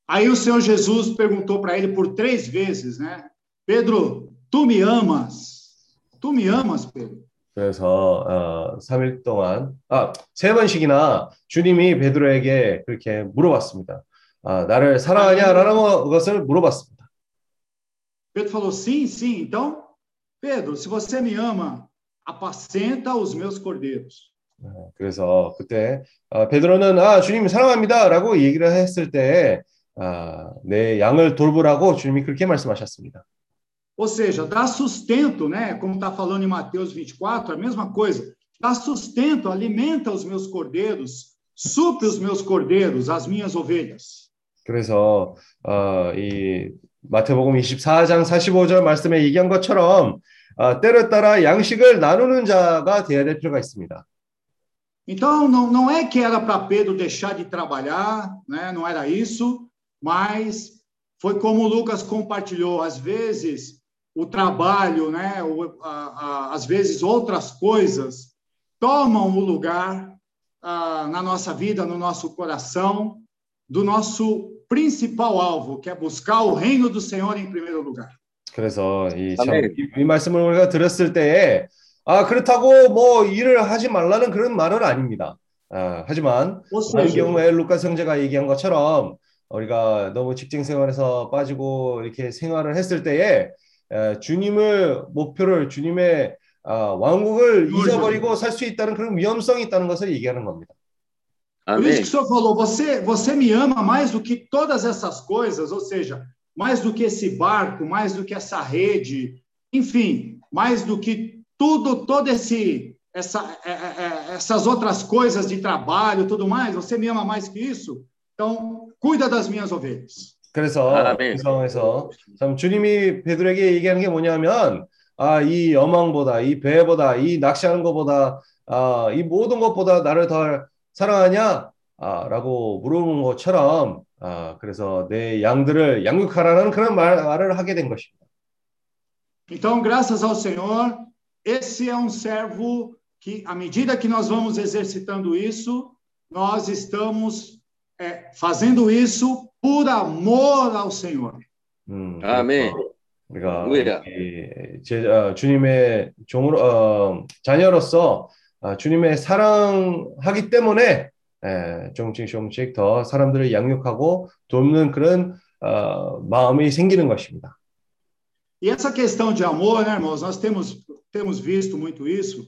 [SPEAKER 10] Aí o Senhor Jesus perguntou para ele por três vezes, né? Pedro, tu me amas? Tu me amas, Pedro?
[SPEAKER 1] 그래서 어, 3일 동안 아, 세 번씩이나 주님이 베드로에게 그렇게 물어봤습니다. 아, 나를 사랑하냐라는 것을 물어봤습니다.
[SPEAKER 10] Pedro falou: sim, sim. Então, Pedro, se você me ama, apacenta os meus cordeiros.
[SPEAKER 1] 그래서 그때 아, 베드로는 아 주님 사랑합니다라고 얘기를 했을 때 아, 내 양을 돌보라고 주님이 그렇게 말씀하셨습니다.
[SPEAKER 10] Ou seja, dá sustento, né? Como está falando em Mateus 24, a mesma coisa. Dá sustento, alimenta os meus cordeiros, supre os meus cordeiros, as minhas ovelhas.
[SPEAKER 1] 그래서 어, 이 마태복음 24장 45절 말씀에 얘기한 것처럼 어, 때를 따라 양식을 나누는 자가 되어야 될 필요가 있습니다.
[SPEAKER 10] Então, não, não é que era para Pedro deixar de trabalhar, né? não era isso, mas foi como o Lucas compartilhou. Às vezes, o trabalho, né? O, a, a, às vezes, outras coisas tomam o lugar a, na nossa vida, no nosso coração, do nosso principal alvo, que é buscar o reino do Senhor em primeiro lugar.
[SPEAKER 1] 그래서 이, 참,
[SPEAKER 9] 아멘.
[SPEAKER 1] 이, 이 말씀을 우리가 들었을 때에 아 그렇다고 뭐 일을 하지 말라는 그런 말은 아닙니다. 아, 하지만
[SPEAKER 10] seja,
[SPEAKER 1] 경우에 루카 형제가 얘기한 것처럼 우리가 너무 직장 생활에서 빠지고 이렇게 생활을 했을 때에 에, 주님을 목표를 주님의 아, 왕국을 잊어버리고 살 수 있다는 그런 위험성이 있다는 것을 얘기하는 겁니다.
[SPEAKER 10] Por isso
[SPEAKER 9] Amém.
[SPEAKER 10] que o senhor falou, você, você me ama mais do que todas essas coisas, ou seja, mais do que esse barco, mais do que essa rede, enfim, mais do que tudo, todo esse, essa, é, é, é, essas outras coisas de trabalho, tudo mais. Você me ama mais que isso? Então, cuida das minhas ovelhas.
[SPEAKER 1] 그래서
[SPEAKER 9] 아멘.
[SPEAKER 1] 그 상황에서 참 주님이 베드로에게 얘기하는 게 뭐냐면 아, 이 여망보다 이 배보다 이 낚시하는 것보다 아, 이 모든 것보다 나를 더 사랑하냐? 아, 라고 물어보는 것처럼 아, 그래서 내 양들을 양육하라는 그런 말, 말을 하게 된 것입니다.
[SPEAKER 10] Então, graças ao Senhor, esse é um servo que, à medida que nós vamos exercitando isso, nós estamos é, fazendo isso por amor ao Senhor.
[SPEAKER 1] 음,
[SPEAKER 9] 아멘.
[SPEAKER 1] 우리가. 이 제, 어, 주님의 종으로 어, 자녀로서 아, 주님의 사랑하기 때문에 에, 조금씩 조금씩 더 사람들을 양육하고 돕는 그런 어, 마음이 생기는 것입니다.
[SPEAKER 10] E essa questão de amor, né, irmãos? Nós temos, temos visto muito isso.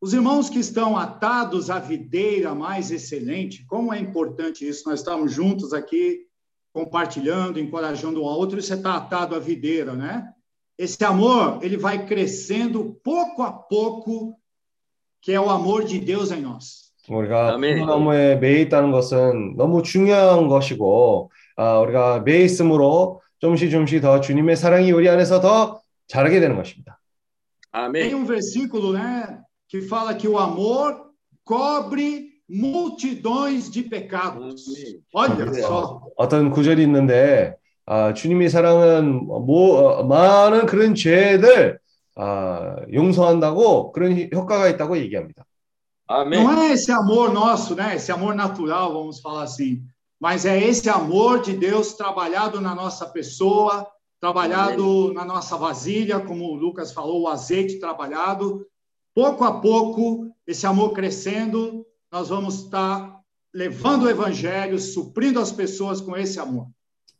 [SPEAKER 10] Os irmãos que estão atados à videira mais excelente, como é importante isso? Nós estamos juntos aqui, compartilhando, encorajando um ao outro, e você está atado à videira, né? Esse amor, ele vai crescendo pouco a pouco, que é o amor de Deus em nós.
[SPEAKER 1] 우리가
[SPEAKER 9] 아멘.
[SPEAKER 1] 포도나무에 매여 있다는 것은 너무 중요한 것이고 아, 우리가 매여 있음으로 조금씩 조금씩 더 주님의 사랑이 우리 안에서 더 자라게 되는 것입니다.
[SPEAKER 10] Tem
[SPEAKER 9] Amém.
[SPEAKER 10] um versículo, né, que fala que o amor cobre multidões de pecados. Olha só.
[SPEAKER 1] 어떤 구절이 있는데 아, 주님의 사랑은 뭐, 어, 많은 그런 죄들 아, 용서한다고 그런 효과가 있다고 얘기합니다.
[SPEAKER 9] Amém.
[SPEAKER 10] Não é esse amor nosso, né? Esse amor natural, vamos falar assim. Mas é esse amor de Deus trabalhado na nossa pessoa, trabalhado na nossa vasilha, como o Lucas falou, o azeite trabalhado. Pouco a pouco, esse amor crescendo, nós vamos estar levando o evangelho, suprindo as pessoas com esse amor.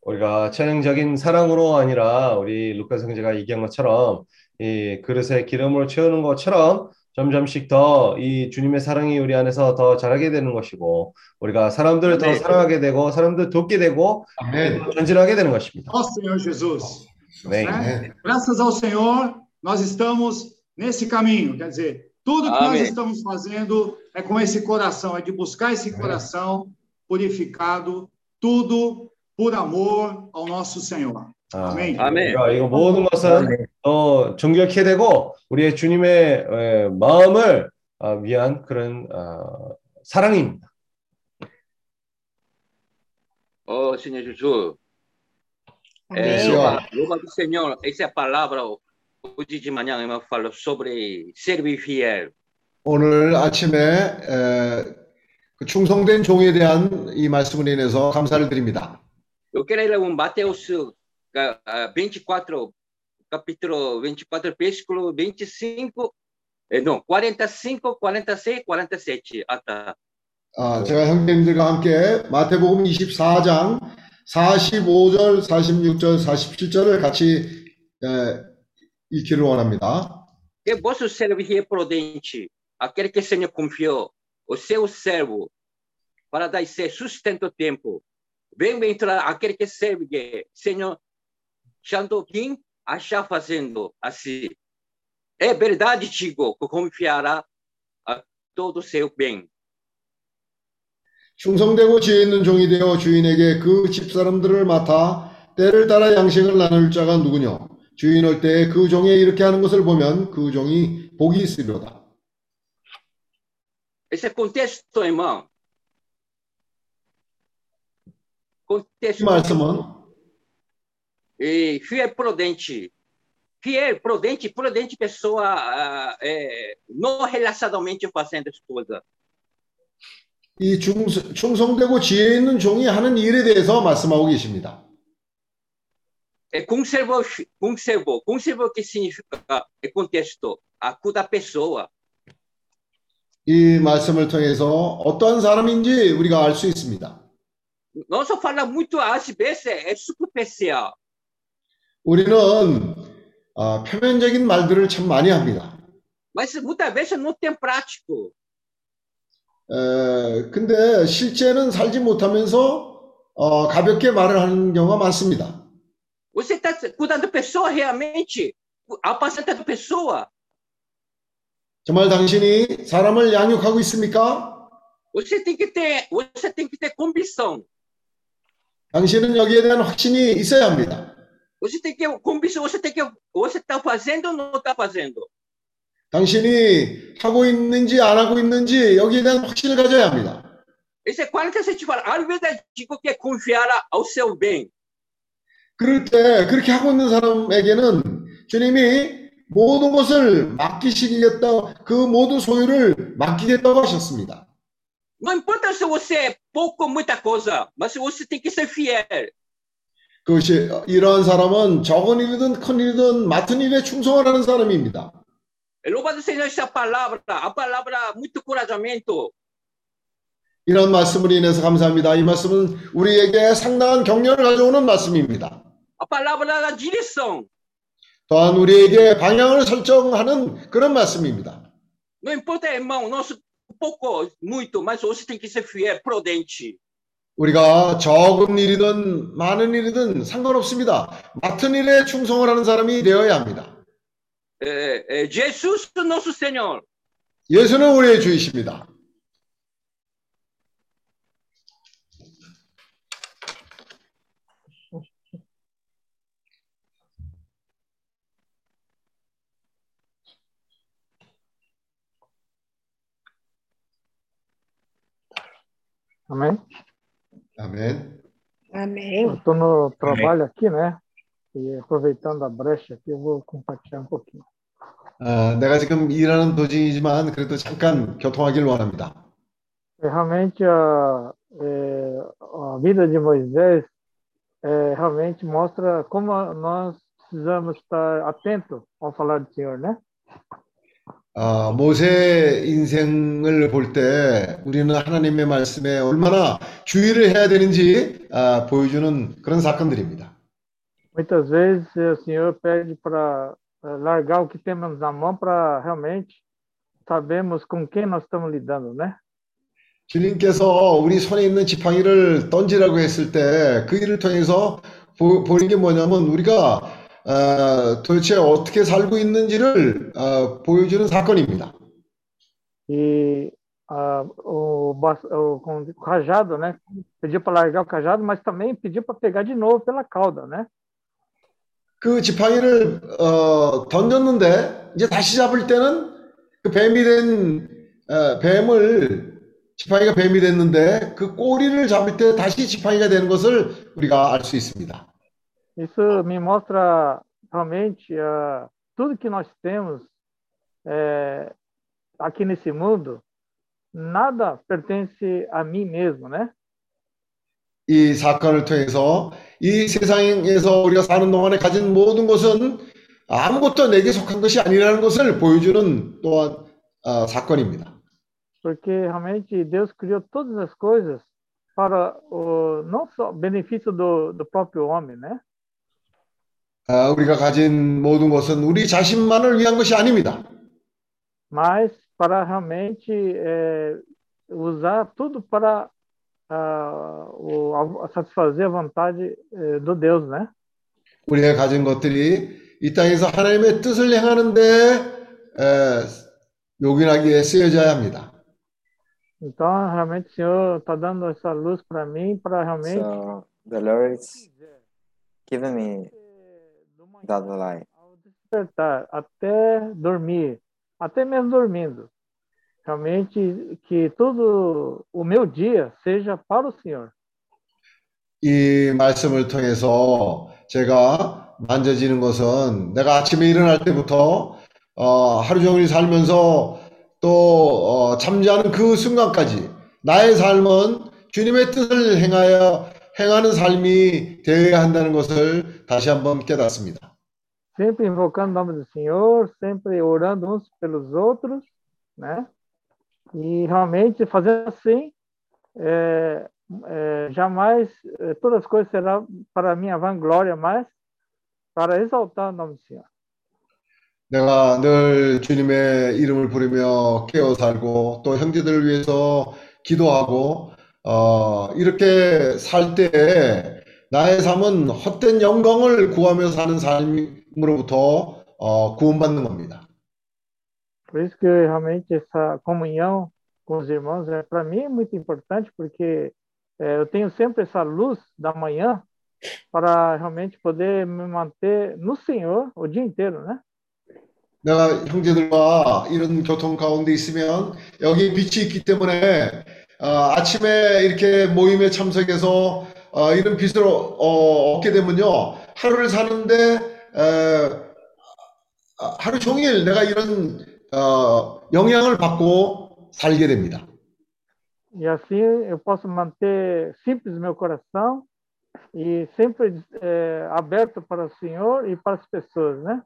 [SPEAKER 1] 우리가 천연적인 사랑으로 아니라 우리 루카 형제가 얘기한 것처럼 이 그릇에 기름으로 채우는 것처럼 점점씩 더 이 주님의 사랑이 우리 안에서 더 자라게 되는 것이고 우리가 사람들을 더
[SPEAKER 10] 아멘.
[SPEAKER 1] 사랑하게 되고 사람들 돕게 되고
[SPEAKER 5] 아멘.
[SPEAKER 1] 전진하게 되는 것입니다.
[SPEAKER 10] Ó Senhor Jesus.
[SPEAKER 1] 네.
[SPEAKER 10] né? Graças ao Senhor, nós estamos nesse caminho. Quer dizer, tudo que nós
[SPEAKER 9] Amém.
[SPEAKER 10] estamos fazendo é com esse coração, é de buscar esse coração purificado, tudo por amor ao nosso Senhor.
[SPEAKER 1] 아,
[SPEAKER 10] 아멘.
[SPEAKER 9] 아멘.
[SPEAKER 1] 우리가 이거 모든 것은 더 정결케 되고 우리의 주님의 에, 마음을 아, 위한 그런 아, 사랑입니다.
[SPEAKER 9] Oh, Senhor Jesus. É,
[SPEAKER 6] Amém.
[SPEAKER 9] louva, louva do Senhor. Essa é a palavra hoje de manhã eu falo sobre servir fiel.
[SPEAKER 5] 오늘 아침에 에, 그 충성된 종에 대한 이 말씀을 인해서 감사를 드립니다.
[SPEAKER 9] Eu quero ler um Mateus ah, 24, capítulo 24, versículo 25, eh, não, 45, 46, 47. Ah, tá.
[SPEAKER 5] 아, 제가 형님들과 함께 마태복음 24장 45절, 46절, 47절을 같이 에, 읽기를 원합니다.
[SPEAKER 9] Que vosso servir é prudente, aquele que o Senhor confiou, o seu servo, para dar esse sustento ao tempo. Vem entrar aquele que serve, Senhor, Santo quem achar fazendo assim. É verdade, digo, que confiará a todo seu bem.
[SPEAKER 5] 충성되고 지혜 있는 종이 되어 주인에게 그 집사람들을 맡아 때를 따라 양식을 나눌 자가 누구뇨? 주인 올 때 그 종이 이렇게 하는 것을 보면 그 종이 복이 있으리로다.
[SPEAKER 9] Esse contexto, irmão.
[SPEAKER 5] 이
[SPEAKER 9] Contexto.
[SPEAKER 5] 말씀은
[SPEAKER 9] E fiel prudente. Fiel, prudente, prudente pessoa ah, é, não relacionalmente fazendo as coisas.
[SPEAKER 5] 이 중, 충성되고 지혜 있는 종이 하는 일에 대해서 말씀하고 계십니다.
[SPEAKER 9] É conservou, conservou, conservou que significa é contexto, a cor da pessoa.
[SPEAKER 5] 이 말씀을 통해서 어떠한 사람인지 우리가 알 수 있습니다.
[SPEAKER 9] Nós só fala muito às vezes é superficial.
[SPEAKER 5] 우리는 아, 표면적인 말들을 참 많이 합니다.
[SPEAKER 9] Mas muitas vezes não tem prático.
[SPEAKER 5] 에, 근데 실제는 살지 못하면서 어, 가볍게 말을 하는 경우가 많습니다.
[SPEAKER 9] Você está cuidando da pessoa realmente, apacentando pessoa.
[SPEAKER 5] 정말 당신이 사람을 양육하고 있습니까?
[SPEAKER 9] Você tem que ter, você tem que ter convicção.
[SPEAKER 5] 당신은 여기에 대한 확신이 있어야 합니다.
[SPEAKER 9] Você tem que convicção, você tem que você está fazendo ou não está fazendo.
[SPEAKER 5] 당신이 하고 있는지 안 하고 있는지 여기에 대한 확신을 가져야 합니다.
[SPEAKER 9] A gente fala, ao invés de digo que é confiar ao seu bem.
[SPEAKER 5] 그럴 때 그렇게 하고 있는 사람에게는 주님이 모든 것을 맡기시겠다, 그 모든 소유를 맡기겠다고 하셨습니다.
[SPEAKER 9] Não importa se você é pouco ou muita coisa, mas você tem que ser fiel.
[SPEAKER 5] 그것이 이러한 사람은 적은 일이든 큰 일이든 맡은 일에 충성을 하는 사람입니다.
[SPEAKER 9] Louvado seja essa palavra, a palavra muito encorajamento.
[SPEAKER 5] 이런 말씀을 인해서 감사합니다. 이 말씀은 우리에게 상당한 격려를 가져오는 말씀입니다.
[SPEAKER 9] A palavra da direção.
[SPEAKER 5] 또한 우리에게 방향을 설정하는 그런 말씀입니다.
[SPEAKER 9] Não importa, irmão, nosso pouco, muito, mas você tem que ser fiel, prudente.
[SPEAKER 5] 우리가 적은 일이든 많은 일이든 상관없습니다. 맡은 일에 충성을 하는 사람이 되어야 합니다.
[SPEAKER 9] Nosso Senhor.
[SPEAKER 5] 예수는 우리의 주이십니다. 아멘.
[SPEAKER 11] Eu
[SPEAKER 6] Amém.
[SPEAKER 11] estou no trabalho aqui, né? E aproveitando a brecha aqui, eu vou compartilhar um pouquinho.
[SPEAKER 5] 아, 내가 지금 일하는 도중이지만 그래도 잠깐 교통하길 원합니다.
[SPEAKER 11] E realmente a, é, a vida de Moisés é, realmente mostra como nós precisamos estar atentos ao falar do Senhor, né?
[SPEAKER 5] 아, 모세 인생을 볼 때 우리는 하나님의 말씀에 얼마나 주의를 해야 되는지 아, 보여주는 그런 사건들입니다.
[SPEAKER 11] Muitas vezes o Senhor pede para largar o que temos na mão para realmente sabemos com quem nós estamos lidando, né?
[SPEAKER 5] 주님께서 우리 손에 있는 지팡이를 던지라고 했을 때 그 일을 통해서 보, 보인 게 뭐냐면 우리가 어, 도대체 어떻게 살고 있는지를 어, 보여주는 사건입니다.
[SPEAKER 11] E ah, o, bas- o, com o cajado, né? Pediu para largar o cajado, mas também pediu para pegar de novo pela cauda, né?
[SPEAKER 5] 그 지팡이를 어, 던졌는데 이제 다시 잡을 때는 그 뱀이 된 어, 뱀을 지팡이가 뱀이 됐는데 그 꼬리를 잡을 때 다시 지팡이가 되는 것을 우리가 알 수 있습니다.
[SPEAKER 11] Isso me mostra realmente ah, tudo que nós temos eh, aqui nesse mundo, nada pertence a mim mesmo, né?
[SPEAKER 5] 이 사건을 통해서 이 세상에서 우리가 사는 동안에 가진 모든 것은 아무것도 내게 속한 것이 아니라는 것을 보여주는 또한 어, 사건입니다.
[SPEAKER 11] Porque realmente Deus criou todas as coisas para o não só benefício do, do próprio homem, né?
[SPEAKER 5] 아, 우리가 가진 모든 것은 우리 자신만을 위한 것이 아닙니다.
[SPEAKER 11] Mas para realmente eh, usar tudo para ah, o, satisfazer a vontade eh, do Deus, né?
[SPEAKER 5] 우리가 가진 것들이 이 땅에서 하나님의 뜻을 행하는데 에, 요긴하게 쓰여져야 합니다.
[SPEAKER 11] Então, realmente, o Senhor está dando essa luz para mim, para realmente
[SPEAKER 12] So the Lord is giving me that light.
[SPEAKER 11] despertar até dormir, até mesmo dormindo. Realmente que tudo o meu dia seja para o Senhor.
[SPEAKER 5] 이 말씀을 통해서 제가 만져지는 것은 내가 아침에 일어날 때부터 어, 하루 종일 살면서 또 어, 잠자는 그 순간까지 나의 삶은 주님의 뜻을 행하여 행하는 삶이 되어야 한다는 것을 다시 한번 깨닫습니다.
[SPEAKER 11] Sempre invocando o nome do Senhor, sempre orando uns pelos outros, né? E realmente fazendo assim, é, é, jamais é, todas as coisas serão para minha vanglória, mas para exaltar o nome do Senhor.
[SPEAKER 5] 내가 늘 주님의 이름을 부르며 깨어 살고 또 형제들을 위해서 기도하고 어, 이렇게 살 때에 나의 삶은 헛된 영광을 구하며 사는 삶 으로부터 어, 구원받는 겁니다.
[SPEAKER 11] Por isso que realmente essa comunhão com os irmãos é para mim é muito importante, porque é, eu tenho sempre essa luz da manhã para realmente poder me manter no Senhor o dia inteiro, né?
[SPEAKER 5] 내가 형제들과 이런 교통 가운데 있으면 여기 빛이 있기 때문에 어, 아침에 이렇게 모임에 참석해서 어, 이런 빛을 어, 얻게 되면요 하루를 사는데 에, 하루 종일 내가 이런 어, 영향을 받고 살게 됩니다.
[SPEAKER 11] E assim eu posso manter simples meu coração e sempre é, aberto para o Senhor e para as pessoas, né?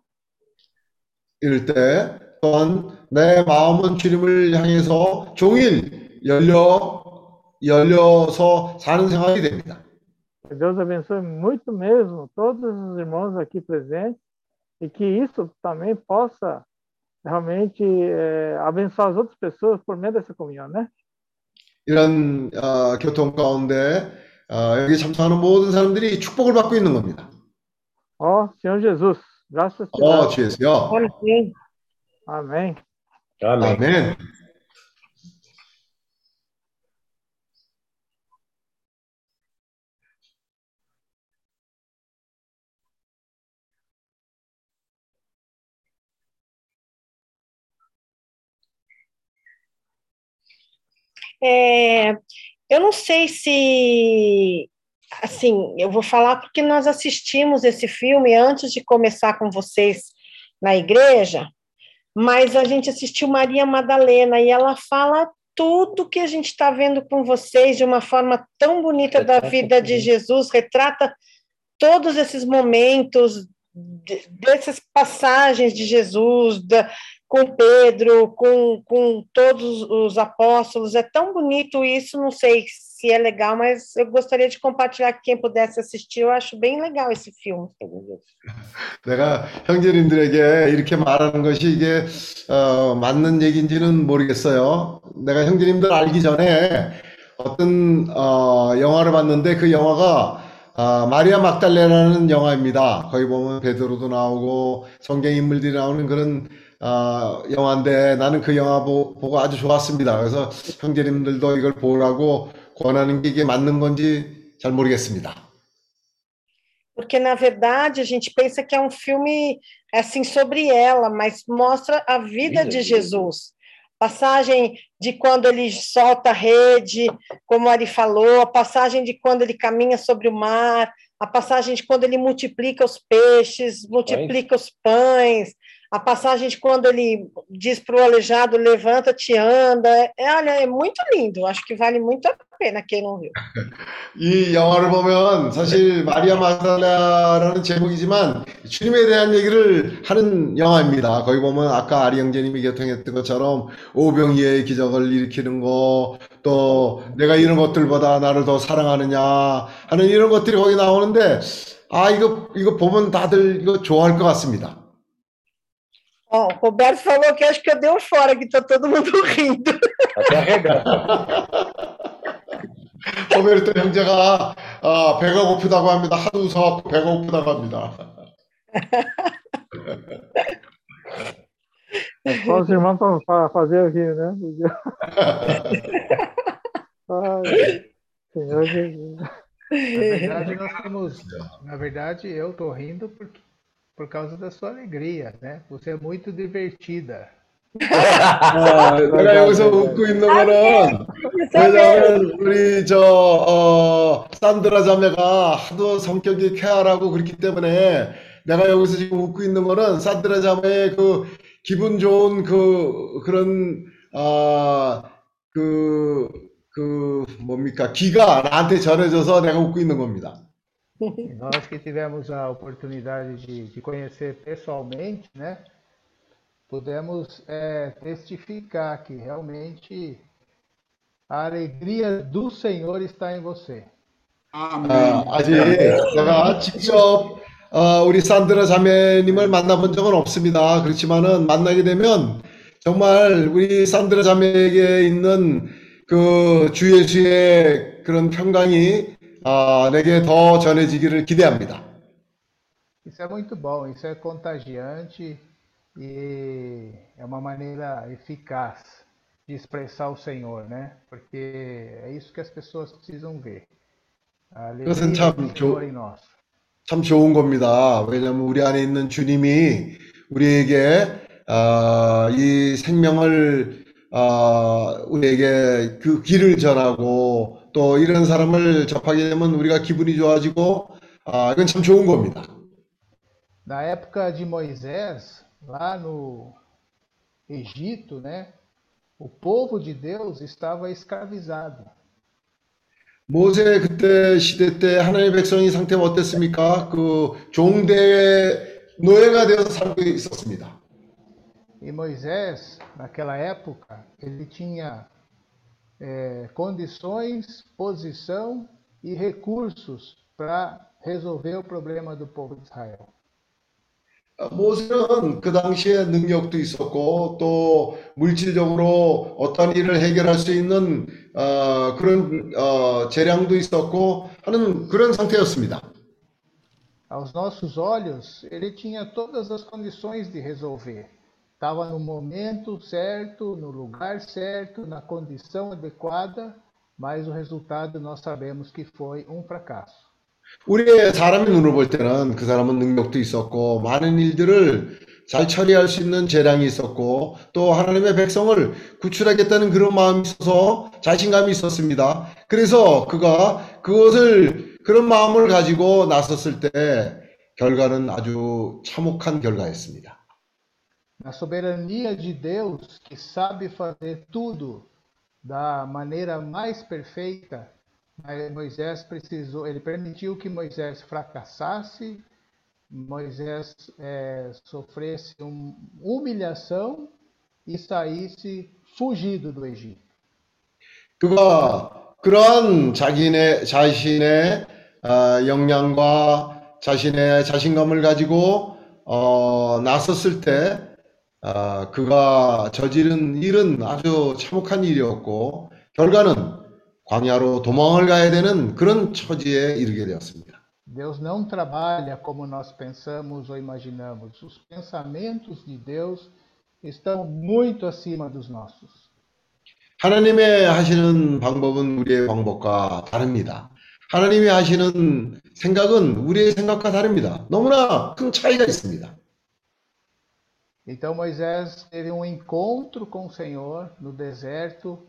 [SPEAKER 5] 이럴 때 또한 내 마음은 주님을 향해서 종일 열려 열려서 사는 생활이 됩니다.
[SPEAKER 11] Que Deus abençoe muito mesmo todos os irmãos aqui presentes e que isso também possa realmente é, abençoar as outras pessoas por meio dessa comunhão, né?
[SPEAKER 5] 이런 어, 교통 가운데 어, 여기 참석하는 모든 사람들이 축복을 받고 있는 겁니다.
[SPEAKER 11] Ó Senhor Jesus, graças a
[SPEAKER 5] 어,
[SPEAKER 11] Deus.
[SPEAKER 5] 주 예수요.
[SPEAKER 6] Amém.
[SPEAKER 11] Amém.
[SPEAKER 1] 아멘.
[SPEAKER 5] 아멘.
[SPEAKER 6] É, eu não sei se, assim, eu vou falar porque nós assistimos esse filme antes de começar com vocês na igreja, mas a gente assistiu Maria Madalena e ela fala tudo que a gente está vendo com vocês de uma forma tão bonita da vida de Jesus, retrata todos esses momentos, de- dessas passagens de Jesus, da, com Pedro, com, com todos os apóstolos. É tão bonito isso, não sei se é legal, mas eu gostaria de compartilhar com quem pudesse assistir. Eu acho bem legal esse filme.
[SPEAKER 5] 내가 형제님들에게 이렇게 말하는 것이 이게 어, 맞는 얘기인지는 모르겠어요. 내가 형제님들 알기 전에 어떤 어, 영화를 봤는데 그 영화가 아, 마리아 막달레라는 영화입니다. 거기 보면 베드로도 나오고 성경 인물들이 나오는 그런 어, 영화인데 나는 그 영화 보, 보고 아주 좋았습니다. 그래서 형제님들도 이걸 보라고 권하는 게 이게 맞는 건지 잘 모르겠습니다.
[SPEAKER 6] Porque, na verdade, a gente pensa que é um filme assim sobre ela, mas mostra a vida de Jesus. Passagem de quando ele solta a rede, como Ari falou, a passagem de quando ele caminha sobre o mar, a passagem de quando ele multiplica os peixes, multiplica os pães, a passagem de quando ele diz para o aleijado, levanta-te, anda. É, olha, é muito lindo. Acho que vale muito a pena quem não viu.
[SPEAKER 5] 이 영화를 보면 사실 마리아 마달라라는 제목이지만 주님에 대한 얘기를 하는 영화입니다. 거기 보면 아까 아리 형제님이 교통했던 것처럼 오병이의 기적을 일으키는 거, 또 내가 이런 것들보다 na를 더 사랑하느냐 하는 이런 것들이 거기 나오는데 아 이거 이거 보면 다들 이거 좋아할 것 같습니다.
[SPEAKER 6] Ó, o Roberto falou que acho que eu dei um fora, que tá todo mundo rindo.
[SPEAKER 13] Até arregando.
[SPEAKER 5] 로베르토 형제가 아, 배가 고프다고 합니다. 하도 웃어갖고 배가 고프다고 합니다.
[SPEAKER 11] Só os irmãos para fazer aqui, né? Ai, Senhor Jesus.
[SPEAKER 14] Na verdade, nós temos. Na verdade, eu tô rindo porque, por causa da sua alegria, né? Você é muito divertida.
[SPEAKER 5] 아, 내가 여기서 웃고 있는 거는 왜냐하면 우리 저 어, 산드라 자매가 하도 성격이 쾌활하고 그렇기 때문에 내가 여기서 지금 웃고 있는 거는 산드라 자매의 그 기분 좋은 그 그런 아그그 그 뭡니까 기가 나한테 전해져서 내가 웃고 있는 겁니다.
[SPEAKER 14] E nós que tivemos a oportunidade de, de conhecer pessoalmente, né? Pudemos é, testificar que realmente a alegria do Senhor está em você.
[SPEAKER 5] 아, 아직 내가 직접 어, 우리 산드라 자매님을 만나본 적은 없습니다. 그렇지만은 만나게 되면 정말 우리 산드라 자매에게 있는 그 주 예수의 그런 평강이 아, 내게 더 전해지기를 기대합니다.
[SPEAKER 14] Isso é muito bom, isso é contagiante e é uma maneira eficaz de expressar o Senhor, né? Porque é isso que as pessoas precisam ver. A alegria do
[SPEAKER 5] 좋,
[SPEAKER 14] Senhor em nós.
[SPEAKER 5] 참 좋은 겁니다. 왜냐하면 우리 안에 있는 주님이 우리에게 아, 이 생명을 아, 우리에게 그 길을 전하고 또 이런 사람을 접하게 되면 우리가 기분이 좋아지고 아, 이건 참 좋은 겁니다.
[SPEAKER 14] Na época de Moisés, lá no Egito, né? O povo de Deus estava escravizado.
[SPEAKER 5] 모세 그때 시대 때 하나님의 백성이 상태가 어땠습니까? 그 종대의 노예가 되어서 살고 있었습니다.
[SPEAKER 14] E Moisés, naquela época, ele tinha eh, condições, posição e recursos para resolver o problema do povo de Israel.
[SPEAKER 5] 모세는 그 당시에 능력도 있었고 또 물질적으로 어떤 일을 해결할 수 있는 어, 그런 어, 재량도 있었고 하는 그런 상태였습니다.
[SPEAKER 14] Aos nossos olhos, ele tinha todas as condições de resolver. Estava no momento certo, no lugar certo, na condição adequada, mas o resultado nós sabemos que foi um fracasso.
[SPEAKER 5] 우리의 사람의 눈으로 볼 때는 그 사람은 능력도 있었고 많은 일들을 잘 처리할 수 있는 재량이 있었고 또 하나님의 백성을 구출하겠다는 그런 마음이 있어서 자신감이 있었습니다. 그래서 그가 그것을 그런 마음을 가지고 나섰을 때 결과는 아주 참혹한 결과였습니다.
[SPEAKER 14] Na soberania de Deus, que sabe fazer tudo da maneira mais perfeita, mas Moisés precisou, ele permitiu que Moisés fracassasse, Moisés eh, sofresse um, humilhação e saísse fugido do Egito.
[SPEAKER 5] 그가 그러한 자기네 자신의 어, 역량과 자신의 자신감을 가지고 어, 나섰을 때 어, 그가 저지른 일은 아주 참혹한 일이었고 결과는 광야로 도망을 가야 되는 그런 처지에 이르게 되었습니다.
[SPEAKER 14] Deus não trabalha como nós pensamos ou imaginamos. Os pensamentos de Deus estão muito acima dos nossos.
[SPEAKER 5] 하나님의 하시는 방법은 우리의 방법과 다릅니다. 하나님이 하시는 생각은 우리의 생각과 다릅니다. 너무나 큰 차이가 있습니다.
[SPEAKER 14] Então Moisés teve um encontro com o Senhor no deserto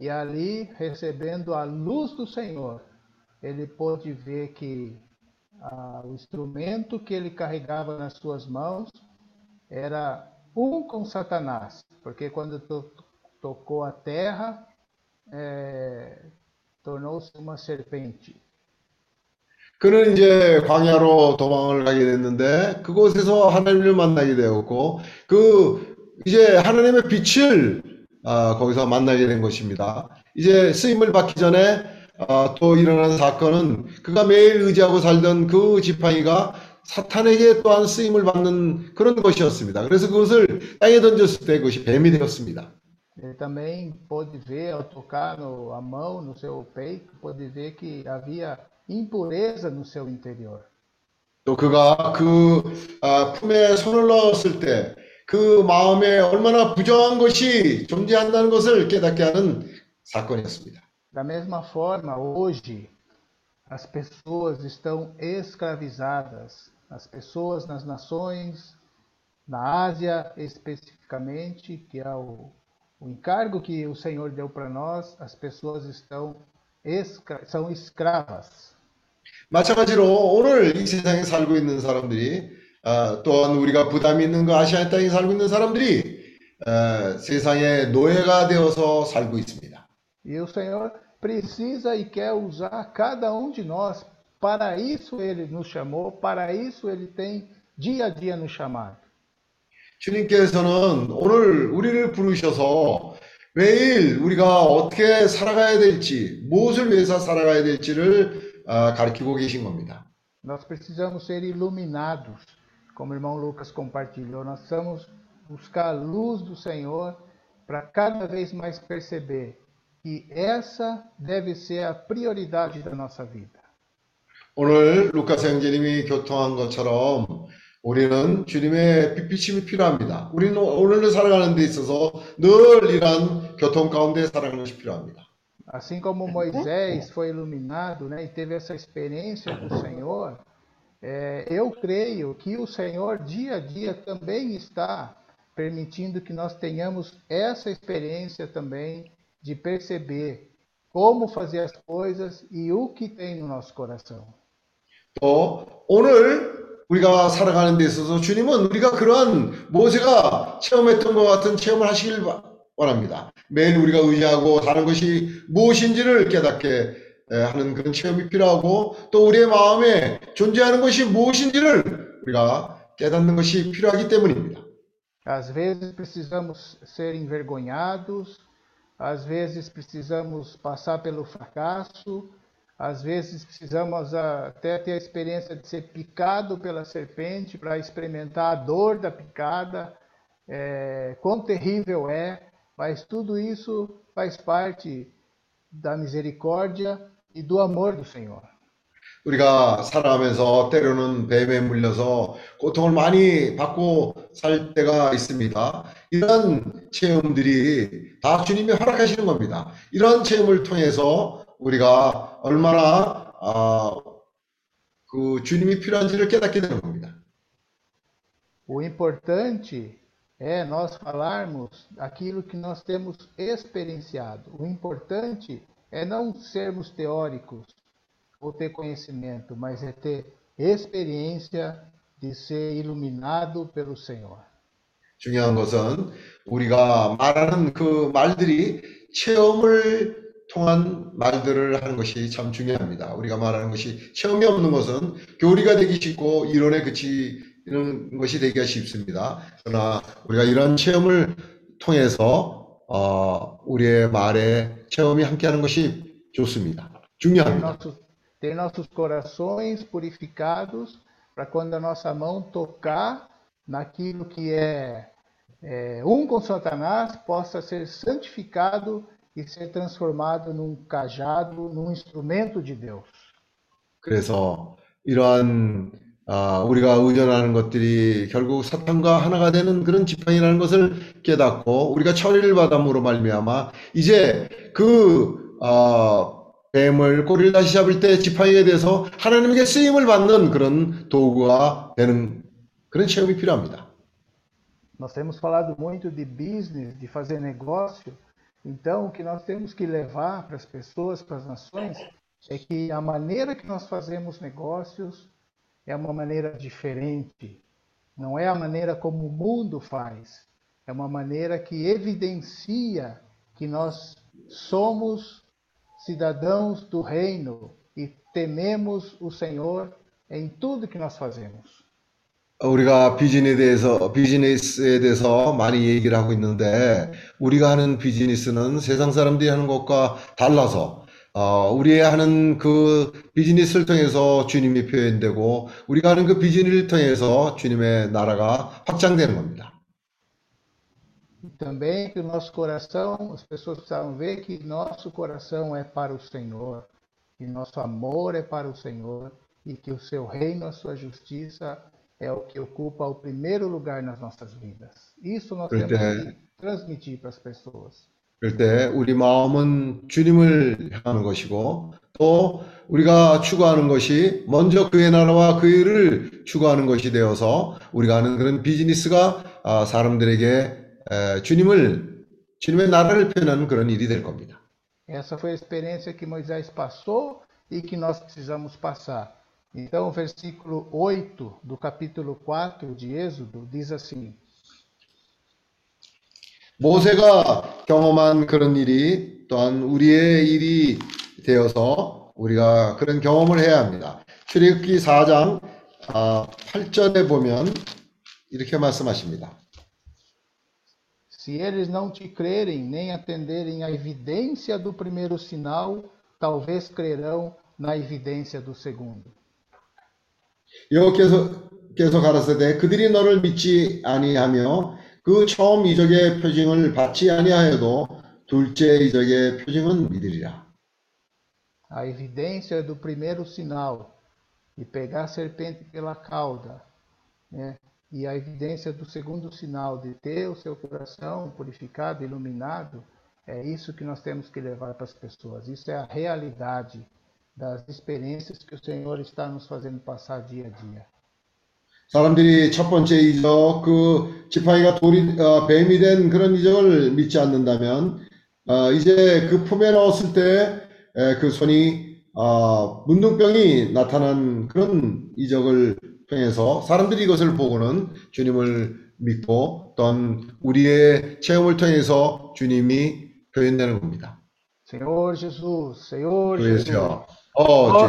[SPEAKER 14] e ali, recebendo a luz do Senhor, ele pôde ver que ah, o instrumento que ele carregava nas suas mãos era um com Satanás, porque quando to tocou a terra, é, tornou-se uma serpente.
[SPEAKER 5] 그는 이제 광야로 도망을 가게 됐는데 그곳에서 하나님을 만나게 되었고 그 이제 하나님의 빛을 아, 거기서 만나게 된 것입니다. 이제 쓰임을 받기 전에 아, 또 일어난 사건은 그가 매일 의지하고 살던 그 지팡이가 사탄에게 또한 쓰임을 받는 그런 것이었습니다. 그래서 그것을 땅에 던졌을 때 그것이 뱀이 되었습니다.
[SPEAKER 14] Ele também pôde ver, ao tocar no, a mão no seu peito, pôde ver que havia impureza no seu interior.
[SPEAKER 5] 또 그가 그 아, 품에 손을 넣었을 때 그 마음에 얼마나 부정한 것이 존재한다는 것을 깨닫게 하는 사건이었습니다.
[SPEAKER 14] Da mesma forma, hoje, as pessoas estão escravizadas. As pessoas nas nações, na Ásia especificamente, que é o, o encargo que o Senhor deu para nós, as pessoas estão escra são escravas.
[SPEAKER 5] 마찬가지로 오늘 이 세상에 살고 있는 사람들이 어, 또한 우리가 부담이 있는 그 아시아 땅에 살고 있는 사람들이 어, 세상의 노예가 되어서 살고 있습니다.
[SPEAKER 14] E o Senhor precisa e quer usar cada um de nós. Para isso ele nos chamou, para isso ele tem dia a dia nos chamado.
[SPEAKER 5] 주님께서는 오늘 우리를 부르셔서 매일 우리가 어떻게 살아가야 될지, 무엇을 위해서 살아가야 될지를 아, 가르치고 계신 겁니다.
[SPEAKER 14] Nós precisamos ser iluminados, como o irmão Lucas compartilhou. Nós precisamos buscar a luz do Senhor para cada vez mais perceber que essa deve ser a prioridade da nossa vida.
[SPEAKER 5] 오늘 루카스 형제님이 교통한 것처럼 우리는 주님의 빛비침이 필요합니다. 우리는 오늘을 살아가는 데 있어서 늘 이러한 교통 가운데 살아가는 것이 필요합니다.
[SPEAKER 14] Assim como Moisés foi iluminado né, e teve essa experiência com o Senhor, é, eu creio que o Senhor dia a dia também está permitindo que nós tenhamos essa experiência também de perceber como fazer as coisas e o que tem no nosso coração.
[SPEAKER 5] 또 오늘 우리가 살아가는 데 있어서 주님은 우리가 그러한 모세가 체험했던 것 같은 체험을 하시길 원합니다. 매일 우리가 의지하고 사는 것이 무엇인지를 깨닫게 하는 그런 체험이 필요하고 또 우리의 마음에 존재하는 것이 무엇인지를 우리가 깨닫는 것이 필요하기 때문입니다.
[SPEAKER 14] Às vezes precisamos ser envergonhados, às vezes precisamos passar pelo fracasso, às vezes precisamos até ter a experiência de ser picado pela serpente para experimentar a dor da picada, é, quão terrível é, Mas tudo isso faz parte da misericórdia e do amor do Senhor.
[SPEAKER 5] 우리가 살아가면서 때로는 뱀에 물려서 고통을 많이 받고 살 때가 있습니다. 이런 체험들이 다 주님이 허락하시는 겁니다. 이런 체험을 통해서 우리가 얼마나 아, 그 주님이 필요한지를 깨닫게 되는 겁니다.
[SPEAKER 14] O importante é nós falarmos aquilo que nós temos experienciado. O importante é não sermos teóricos ou ter conhecimento, mas é ter experiência de ser iluminado pelo Senhor.
[SPEAKER 5] 중요한 것은 우리가 말하는 그 말들이 체험을 통한 말들을 하는 것이 참 중요합니다. 우리가 말하는 것이 체험이 없는 것은 교리가 되기 쉽고 이론에 그치 는 것이 되기가 쉽습니다. 그러나 우리가 이런 체험을 통해서 어, 우리의 말에 체험이 함께하는 것이 좋습니다.
[SPEAKER 14] Ter
[SPEAKER 5] 중요합니다.
[SPEAKER 14] nossos, ter nossos corações purificados para quando a nossa mão tocar naquilo que é, é um com Satanás possa ser santificado e ser transformado num cajado, num instrumento de Deus.
[SPEAKER 5] 그래서 이러한 아, 우리가 의존하는 것들이 결국 사탄과 하나가 되는 그런 지팡이라는 것을 깨닫고 우리가 처리를 받음으로 말미암아 이제 그 아, 뱀을 꼬리를 다시 잡을 때 지팡이에 대해서 하나님에게 쓰임을 받는 그런 도구가 되는 그런 체험이 필요합니다.
[SPEAKER 14] Nós temos falado muito de business, de fazer negócio. Então, o que nós temos que levar para as pessoas, para as nações, é que a maneira que nós fazemos negócios é uma maneira diferente. Não é a maneira como o mundo faz. É uma maneira que evidencia que nós somos cidadãos do reino e tememos o Senhor em tudo que nós fazemos.
[SPEAKER 5] 우리가 비즈니스에 대해서, 비즈니스에 대해서 많이 얘기를 하고 있는데, 우리가 하는 비즈니스는 세상 사람들이 하는 것과 달라서, 어, 우리 하는 그 비즈니스를 통해서 주님이 표현되고, 우리가 하는 그 비즈니스를 통해서 주님의 나라가 확장되는 겁니다.
[SPEAKER 14] E também que o nosso coração, as pessoas precisavam ver que nosso coração é para o Senhor, que nosso amor é para o Senhor e que o seu reino, a sua justiça é o que ocupa o primeiro lugar nas nossas vidas. Isso nós temos
[SPEAKER 5] 그때,
[SPEAKER 14] que transmitir para as pessoas.
[SPEAKER 5] 그럴 때 우리 마음은 주님을 향하는 것이고, 또 우리가 추구하는 것이 먼저 그의 나라와 그 일을 추구하는 것이 되어서 우리가 하는 그런 비즈니스가 아, 사람들에게 에, 주님을, 주님의 나라를 표현하는 그런 일이 될 겁니다.
[SPEAKER 14] Essa foi a experiência que Moisés passou e que nós precisamos passar. Então, o versículo 8 do capítulo 4 de Êxodo diz assim:
[SPEAKER 5] 모세가 경험한 그런 일이 또한 우리의 일이 되어서 우리가 그런 경험을 해야 합니다. 출애굽기 4장 8절에 보면 이렇게 말씀하십니다.
[SPEAKER 14] Se eles não te crerem nem atenderem à evidência do primeiro sinal, talvez crerão na evidência do segundo.
[SPEAKER 5] 여호께서 께서 가라사대 그들이 너를 믿지 아니하며 그 처음 이적의 표징을 받지 아니하여도 둘째 이적의 표징은 믿으리라.
[SPEAKER 14] A evidência do primeiro sinal e pegar a serpente pela cauda, né? E a evidência do segundo sinal de ter o seu coração purificado, iluminado, é isso que nós temos que levar para as pessoas. Isso é a realidade das experiências que o Senhor está nos fazendo passar dia a dia.
[SPEAKER 5] 사람들이 첫 번째 이적, 그 지팡이가 돌이, 어, 뱀이 된 그런 이적을 믿지 않는다면, 어, 이제 그 품에 넣었을 때, 에, 그 손이, 어, 문둥병이 나타난 그런 이적을 통해서 사람들이 이것을 보고는 주님을 믿고, 또한 우리의 체험을 통해서 주님이 표현되는 겁니다.
[SPEAKER 14] Senhor Jesus, Senhor Jesus.
[SPEAKER 5] 주예수여,
[SPEAKER 14] Ó
[SPEAKER 5] 어,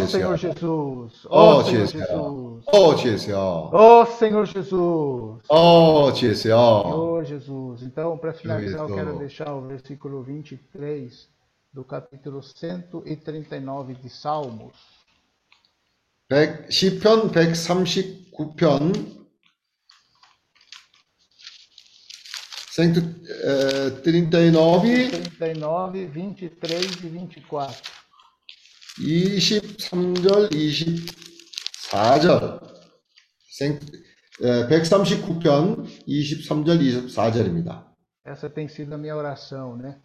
[SPEAKER 14] Senhor
[SPEAKER 5] 주예수여,
[SPEAKER 14] Jesus, ó
[SPEAKER 5] 어,
[SPEAKER 14] Senhor
[SPEAKER 5] 주예수여,
[SPEAKER 14] Jesus,
[SPEAKER 5] 어, 주예수여,
[SPEAKER 14] ó Senhor Jesus,
[SPEAKER 5] 어, 주예수여.
[SPEAKER 14] Senhor Jesus. Então, para finalizar, eu
[SPEAKER 5] Jesus.
[SPEAKER 14] quero deixar o versículo 23 do capítulo 139 de Salmos.
[SPEAKER 5] 100, 시편 139편139
[SPEAKER 14] 39, 23 e 24.
[SPEAKER 5] 23절 24절 139편 23절 24절입니다.
[SPEAKER 14] Essa tem sido a minha oração, né?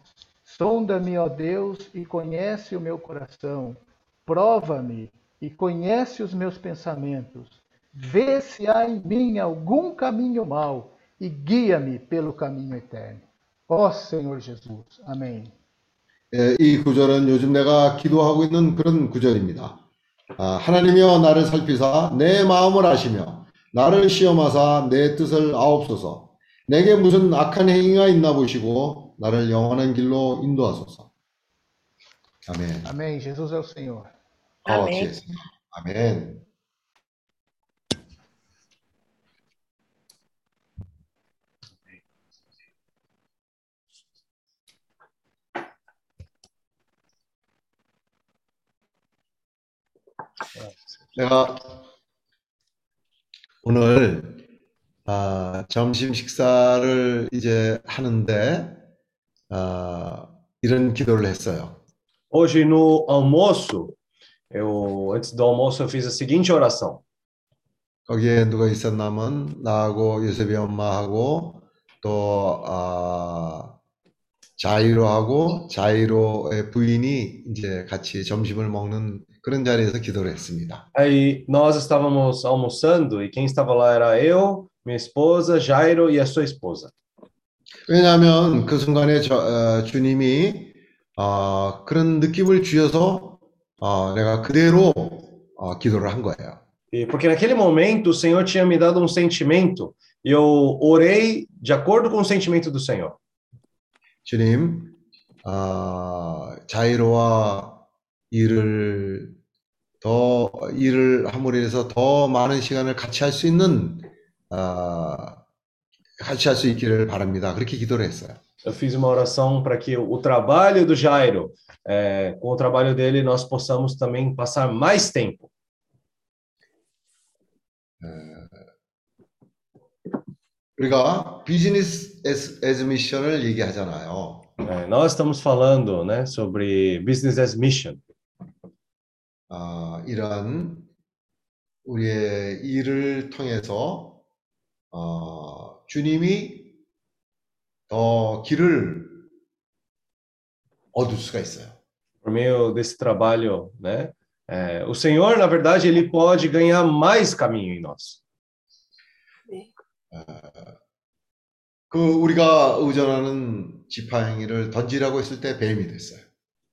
[SPEAKER 14] Sonda-me, ó Deus, e conhece o meu coração. Prova-me e conhece os meus pensamentos. Vê se há em mim algum caminho mau e guia-me pelo caminho eterno. Ó Senhor Jesus. Amém.
[SPEAKER 5] 예, 이 구절은 요즘 내가 기도하고 있는 그런 구절입니다. 아, 하나님이여 나를 살피사 내 마음을 아시며 나를 시험하사 내 뜻을 아옵소서. 내게 무슨 악한 행위가 있나 보시고 나를 영원한 길로 인도하소서. 아멘.
[SPEAKER 14] Jesus é o Senhor.
[SPEAKER 5] 어,
[SPEAKER 6] 아멘.
[SPEAKER 5] 아멘. 내가 오늘 아, 점심 식사를 이제 하는데 아, 이런 기도를 했어요.
[SPEAKER 1] Hoje no almoço, eu antes do almoço eu fiz a seguinte oração.
[SPEAKER 5] 거기에 누가 있었냐면 나하고 요셉이 엄마하고 또 아, 자이로하고 자이로의 부인이 이제 같이 점심을 먹는 그런 자리에서 기도를 했습니다.
[SPEAKER 1] Aí nós estávamos almoçando e quem estava lá era eu, minha esposa, Jairo e a sua esposa.
[SPEAKER 5] 왜냐하면 그 순간에 저, 어, 주님이 어, 그런 느낌을 주셔서 어, 내가 그대로 어, 기도를 한 거예요.
[SPEAKER 1] E porque naquele momento o Senhor tinha me dado um sentimento e eu orei de acordo com o sentimento do Senhor.
[SPEAKER 5] 주님, 어, 자이로와 일을 더 일을 함으로 해서 더 많은 시간을 같이 할 수 있는 어, 같이 할 수 있기를 바랍니다. 그렇게 기도를 했어요.
[SPEAKER 1] Eu fiz uma oração para que o trabalho do Jairo, é, com o trabalho dele, nós possamos também passar mais tempo.
[SPEAKER 5] 우리가 비즈니스 as mission을 얘기하잖아요.
[SPEAKER 1] É, nós estamos falando né, sobre Business as Mission.
[SPEAKER 5] 아, 이런 우리의 일을 통해서 어, 주님이 더 길을 얻을 수가 있어요.
[SPEAKER 1] Por meio desse trabalho, né, é, o Senhor, na verdade, ele pode ganhar mais caminho em nós.
[SPEAKER 5] 그 우리가 의존하는 지팡이를 던지라고 했을 때 뱀이 됐어요.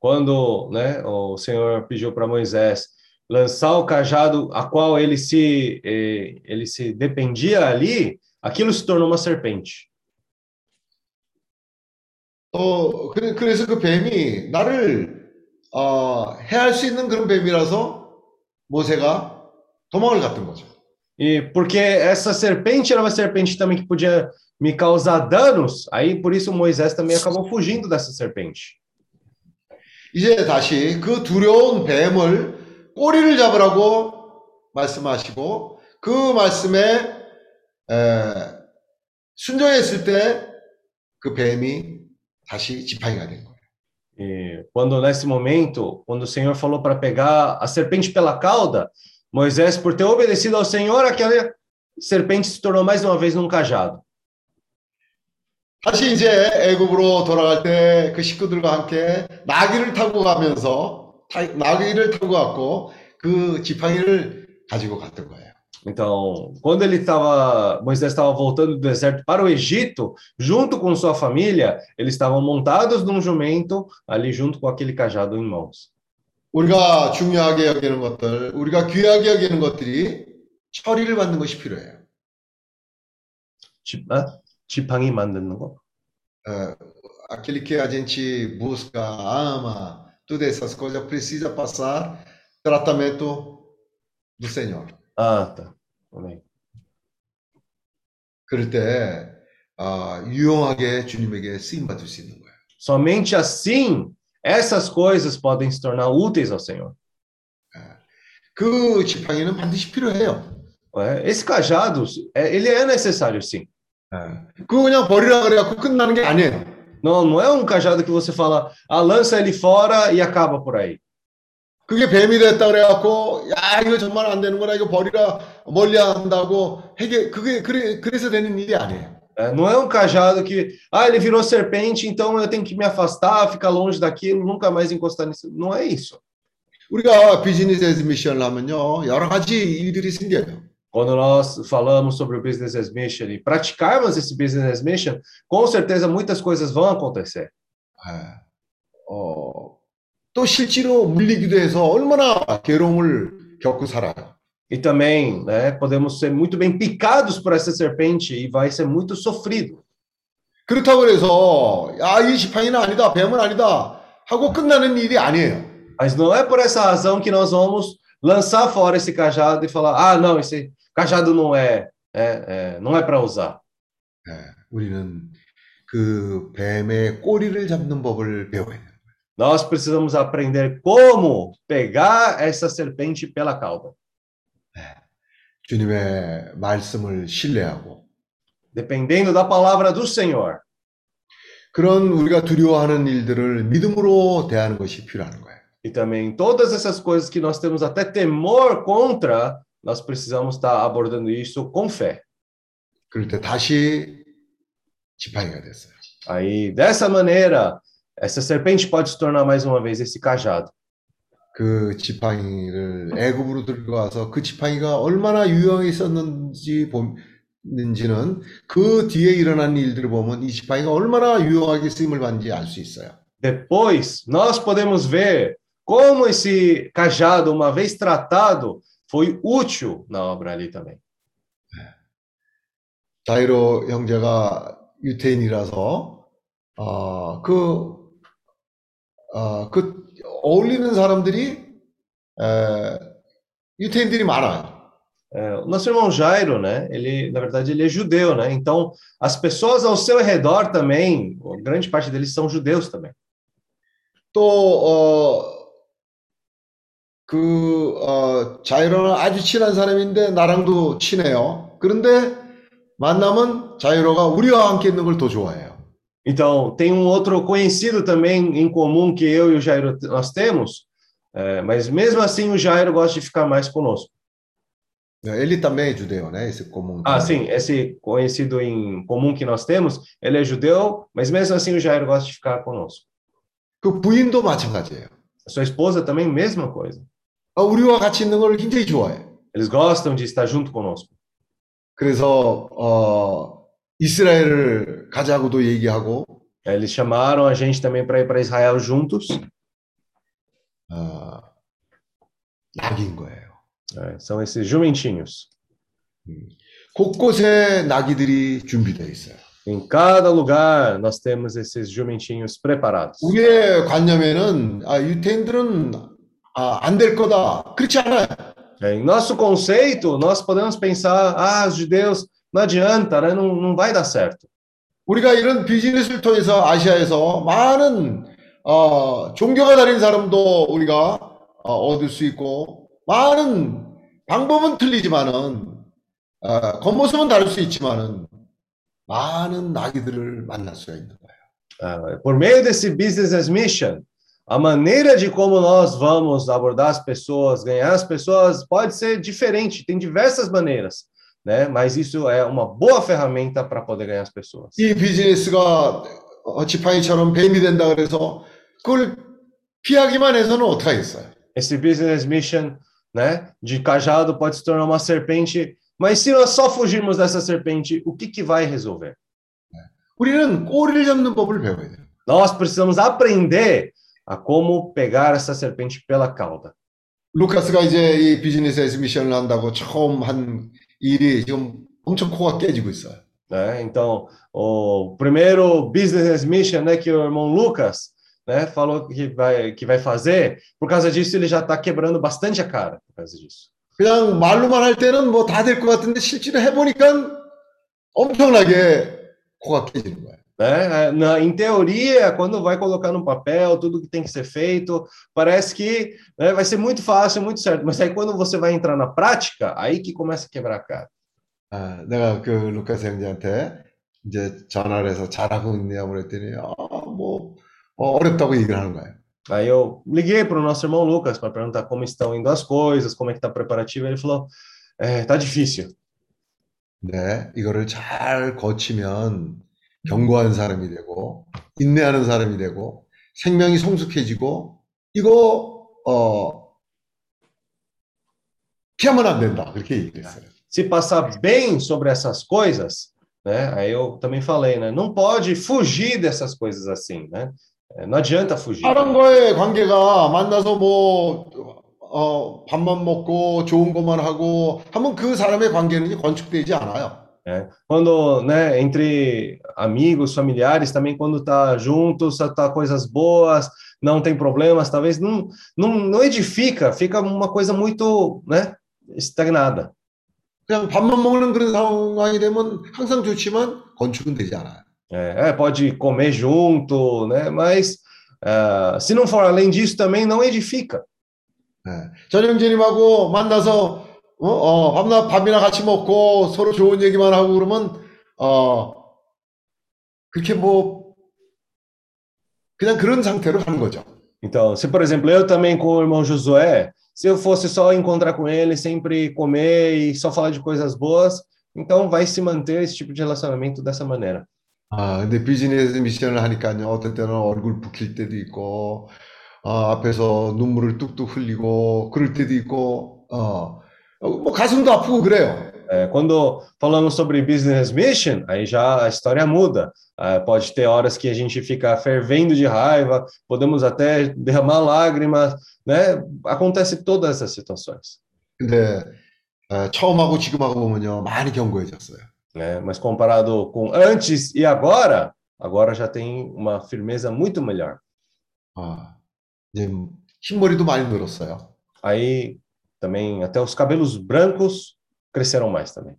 [SPEAKER 1] Quando né, o Senhor pediu para Moisés lançar o cajado a qual ele se, eh, ele se dependia ali, aquilo se tornou uma serpente.
[SPEAKER 5] 또 그래- 그래서 그 뱀이 나를 어, 해할 수 있는 그런 뱀이라서 모세가 도망을 갔던 거죠.
[SPEAKER 1] E porque essa serpente era uma serpente também que podia me causar danos, aí por isso Moisés também acabou fugindo dessa serpente.
[SPEAKER 5] 이제 다시 그 두려운 뱀을 꼬리를 잡으라고 말씀하시고 그 말씀에 에, 순종했을 때 그 뱀이 다시 지팡이가 된 거예요.
[SPEAKER 1] E quando nesse momento, quando o Senhor falou para pegar a serpente pela cauda, Moisés, por ter obedecido ao Senhor, aquela serpente se tornou mais uma vez num cajado.
[SPEAKER 5] 다시 이제 애굽으로 돌아갈 때 그 식구들과 함께 나귀를 타고 가면서 타- 나귀를 타고 갔고 그 지팡이를 가지고 갔던 거예요.
[SPEAKER 1] Então, quando ele estava, Moisés estava voltando do deserto para o Egito, junto com sua família, eles estavam montados num jumento, ali junto com aquele cajado em mãos.
[SPEAKER 5] 우리가 중요하게 여기는 것들, 우리가 귀하게 여기는 것들이 처리를 받는 것이 필요해요.
[SPEAKER 1] 지, 아? 지팡이 만드는 거?
[SPEAKER 5] É, aquele que a gente busca, ama, todas essas coisas precisa passar tratamento do Senhor.
[SPEAKER 1] Ah, tá. Amém.
[SPEAKER 5] 그럴 때 아, 유용하게 주님에게 쓰임 받을 수 있는 거예요.
[SPEAKER 1] Somente assim essas coisas podem se tornar úteis ao Senhor.
[SPEAKER 5] 그 지팡이는 반드시 필요해요.
[SPEAKER 1] É, Esse cajado, é, ele é necessário sim.
[SPEAKER 5] 그거 그냥 버리라 그래갖고 끝나는 게 아니에요.
[SPEAKER 1] Não, não é um cajado que você fala, ah, lança ele fora e acaba por aí.
[SPEAKER 5] 그게 뱀이 됐다 그래갖고 야 이거 정말 안 되는 거라 이거 버리라 멀리 한다고 해게 그게 그래 그래서 되는 일이 아니에요.
[SPEAKER 1] É, não é um cajado que, ah, ele virou serpente, então eu tenho que me afastar, ficar longe daquilo, nunca mais encostar nisso. Não é isso.
[SPEAKER 5] 우리가 비즈니스 에즈 미션을 하면요 여러 가지 일들이 생겨요.
[SPEAKER 1] Quando nós falamos sobre o Business as Mission e praticarmos esse Business as Mission, com certeza muitas coisas vão acontecer.
[SPEAKER 5] 예. 어, 또 실제로 물리기도 해서 얼마나 괴로움을 겪고 살아요.
[SPEAKER 1] E também, né, podemos ser muito bem picados por essa serpente e vai ser muito sofrido.
[SPEAKER 5] 그렇다고 해서 야, 이 지팡이는 아니다, 뱀은 아니다 하고 끝나는 일이 아니에요.
[SPEAKER 1] Mas não é por essa razão que nós vamos lançar fora esse cajado e falar, ah, não, esse cajado não é, é, é não é para usar.
[SPEAKER 5] 예, 우리는 그 뱀의 꼬리를 잡는 법을 배워야 돼요.
[SPEAKER 1] Nós precisamos aprender como pegar essa serpente pela cauda.
[SPEAKER 5] 주님의 말씀을 신뢰하고
[SPEAKER 1] dependendo da palavra do Senhor.
[SPEAKER 5] 그런 우리가 두려워하는 일들을 믿음으로 대하는 것이 필요한 거예요.
[SPEAKER 1] E também todas essas coisas que nós temos até temor contra, nós precisamos estar abordando isso com fé.
[SPEAKER 5] 그럴 때 다시 지팡이가 됐어요.
[SPEAKER 1] Aí, dessa maneira, essa serpente pode se tornar mais uma vez esse cajado.
[SPEAKER 5] 그 지팡이를 애굽으로 들고 와서 그 지팡이가 얼마나 유용하게 있었는지 보는지는 그 뒤에 일어난 일들을 보면 이 지팡이가 얼마나 유용하게 쓰임을 받는지 알 수 있어요.
[SPEAKER 1] Depois, nós podemos ver como esse cajado, uma vez tratado, foi útil na obra ali também.
[SPEAKER 5] 자이로 형제가 유태인이라서 어, 그, 어, 그 어울리는 사람들이 에, 유태인들이 많아요.
[SPEAKER 1] É, o nosso irmão Jairo, né? Ele, na verdade, ele é judeu, né? Então, as pessoas ao seu redor também, grande parte deles são judeus também.
[SPEAKER 5] 또 어, 그 어, 자이로는 아주 친한 사람인데 나랑도 친해요. 그런데 만나면 자이로가 우리와 함께 있는 걸 더 좋아해요.
[SPEAKER 1] Então, tem um outro conhecido também em comum que eu e o Jairo nós temos, é, mas mesmo assim o Jairo gosta de ficar mais conosco.
[SPEAKER 5] Ele também é judeu, né? Esse comum.
[SPEAKER 1] Ah, sim, esse conhecido em comum que nós temos, ele é judeu, mas mesmo assim o Jairo gosta de ficar conosco.
[SPEAKER 5] 그 부인도 마찬가지예요.
[SPEAKER 1] A sua esposa também, mesma coisa.
[SPEAKER 5] 아, 우리와 같이 있는 걸 굉장히 좋아해.
[SPEAKER 1] Eles gostam de estar junto conosco.
[SPEAKER 5] 그래서 어, 이스라엘을 가자고도 얘기하고.
[SPEAKER 1] Eles chamaram a gente também para ir para Israel juntos.
[SPEAKER 5] 어, 낙인 거예요.
[SPEAKER 1] É, são esses jumentinhos.
[SPEAKER 5] 곳곳에 나귀들이 준비되어 있어요.
[SPEAKER 1] Em cada lugar nós temos esses jumentinhos preparados.
[SPEAKER 5] 우리의 관념에는 아, 유태인들은 아, 안 될 거다. 그렇지 않아요.
[SPEAKER 1] É, em nosso conceito, nós podemos pensar, ah, os judeus, não adianta, né? não, não vai dar certo.
[SPEAKER 5] 우리가 이런 비즈니스를 통해서 아시아에서 많은 어, 종교가 다른 사람도 우리가 어, 얻을 수 있고 많은 방법은 틀리지만은 어, 겉모습은 다를 수 있지만은 많은 나귀들을 만날 수가 있는 거예요.
[SPEAKER 1] Uh, por meio desse business as mission, a maneira de como nós vamos abordar as pessoas, ganhar as pessoas, pode ser diferente, tem diversas maneiras, né? Mas isso é uma boa ferramenta para poder ganhar as pessoas.
[SPEAKER 5] 이 비즈니스가 어, 지팡이처럼 뱀이 된다 그래서 그걸 피하기만 해서는 어떻게 하겠어요?
[SPEAKER 1] Esse business mission, né, de cajado pode se tornar uma serpente, mas se nós só fugirmos dessa serpente, o que que vai resolver?
[SPEAKER 5] 우리는 꼬리를 잡는 법을 배워야 돼요.
[SPEAKER 1] Nós precisamos aprender a como pegar essa serpente pela cauda.
[SPEAKER 5] 루카스가 이제 이 비즈니스에서 미션을 한다고 처음 한 일이 지금 엄청 코가 깨지고 있어요.
[SPEAKER 1] Né? Então, o primeiro business mission, né, que o irmão Lucas, né, falou que vai que vai fazer, por causa disso ele já está quebrando bastante a cara por causa disso.
[SPEAKER 5] 그냥 말로만 할 때는 뭐 다 될 것 같은데 실제로 해보니까 엄청나게 코가 깨지는 거예요.
[SPEAKER 1] Né? Na, em teoria, quando vai colocar no papel tudo que tem que ser feito, parece que né, vai ser muito fácil, muito certo. Mas aí quando você vai entrar na prática, aí que começa a quebrar a cara.
[SPEAKER 5] 아, 내가 그 루카스 형제한테 이제 전화를 해서 잘하고 있냐고 그랬더니 아, 뭐 어, 어렵다고 얘기를 하는 거예요.
[SPEAKER 1] Aí eu liguei para o nosso irmão Lucas para perguntar como estão indo as coisas, como é que está preparativo. Ele falou, é, tá difícil.
[SPEAKER 5] 네, 이거를 잘 거치면 견고한 사람이 되고 인내하는 사람이 되고 생명이 성숙해지고 이거 어 피하면 안 된다 그렇게 얘기했어요.
[SPEAKER 1] Se passar bem sobre essas coisas, né? Aí eu também falei, né? Não pode fugir dessas coisas assim, né? Não adianta fugir.
[SPEAKER 5] 사람과의 관계가 만나서 뭐 어, 밥만 먹고 좋은 것만 하고 하면 그 사람의 관계는 건축되지 않아요.
[SPEAKER 1] É. Quando, né, entre amigos, familiares, também quando tá junto, só tá coisas boas, não tem problemas, talvez não, não, não edifica, fica uma coisa muito, né, estagnada.
[SPEAKER 5] 그냥 밥만 먹는 그런 상황이 되면 항상 좋지만 건축은 되지 않아요.
[SPEAKER 1] É, é, pode comer junto, né, mas uh, se não for além disso também não edifica.
[SPEAKER 5] 네. 전영진님하고 만나서 어, 어, 밤낮 밥이나 같이 먹고 서로 좋은 얘기만 하고 그러면 어 그렇게 뭐 그냥 그런 상태로 가는 거죠.
[SPEAKER 1] Então, se por exemplo, eu também com o irmão Josué, se eu fosse só encontrar com ele, sempre comer e só falar de coisas boas, então vai se manter esse tipo de relacionamento dessa maneira.
[SPEAKER 5] 아, 근데 비즈니스 미션을 하니까요. 어떤 때는 얼굴 붓힐 때도 있고, 어, 앞에서 눈물을 뚝뚝 흘리고, 그럴 때도 있고, 어, 어, 뭐 가슴도 아프고 그래요.
[SPEAKER 1] É, quando falamos sobre business mission, aí já a história muda. Ah, pode ter horas que a gente fica fervendo de raiva, podemos até derramar lágrimas, né? Acontece todas essas situações.
[SPEAKER 5] 근데 어, 처음하고 지금하고 보면요. 많이 견고해졌어요.
[SPEAKER 1] né? Mas comparado com antes e agora, agora já tem uma firmeza muito melhor.
[SPEAKER 5] 아, 이제 흰머리도 많이 늘었어요.
[SPEAKER 1] Aí também até os cabelos brancos cresceram mais também.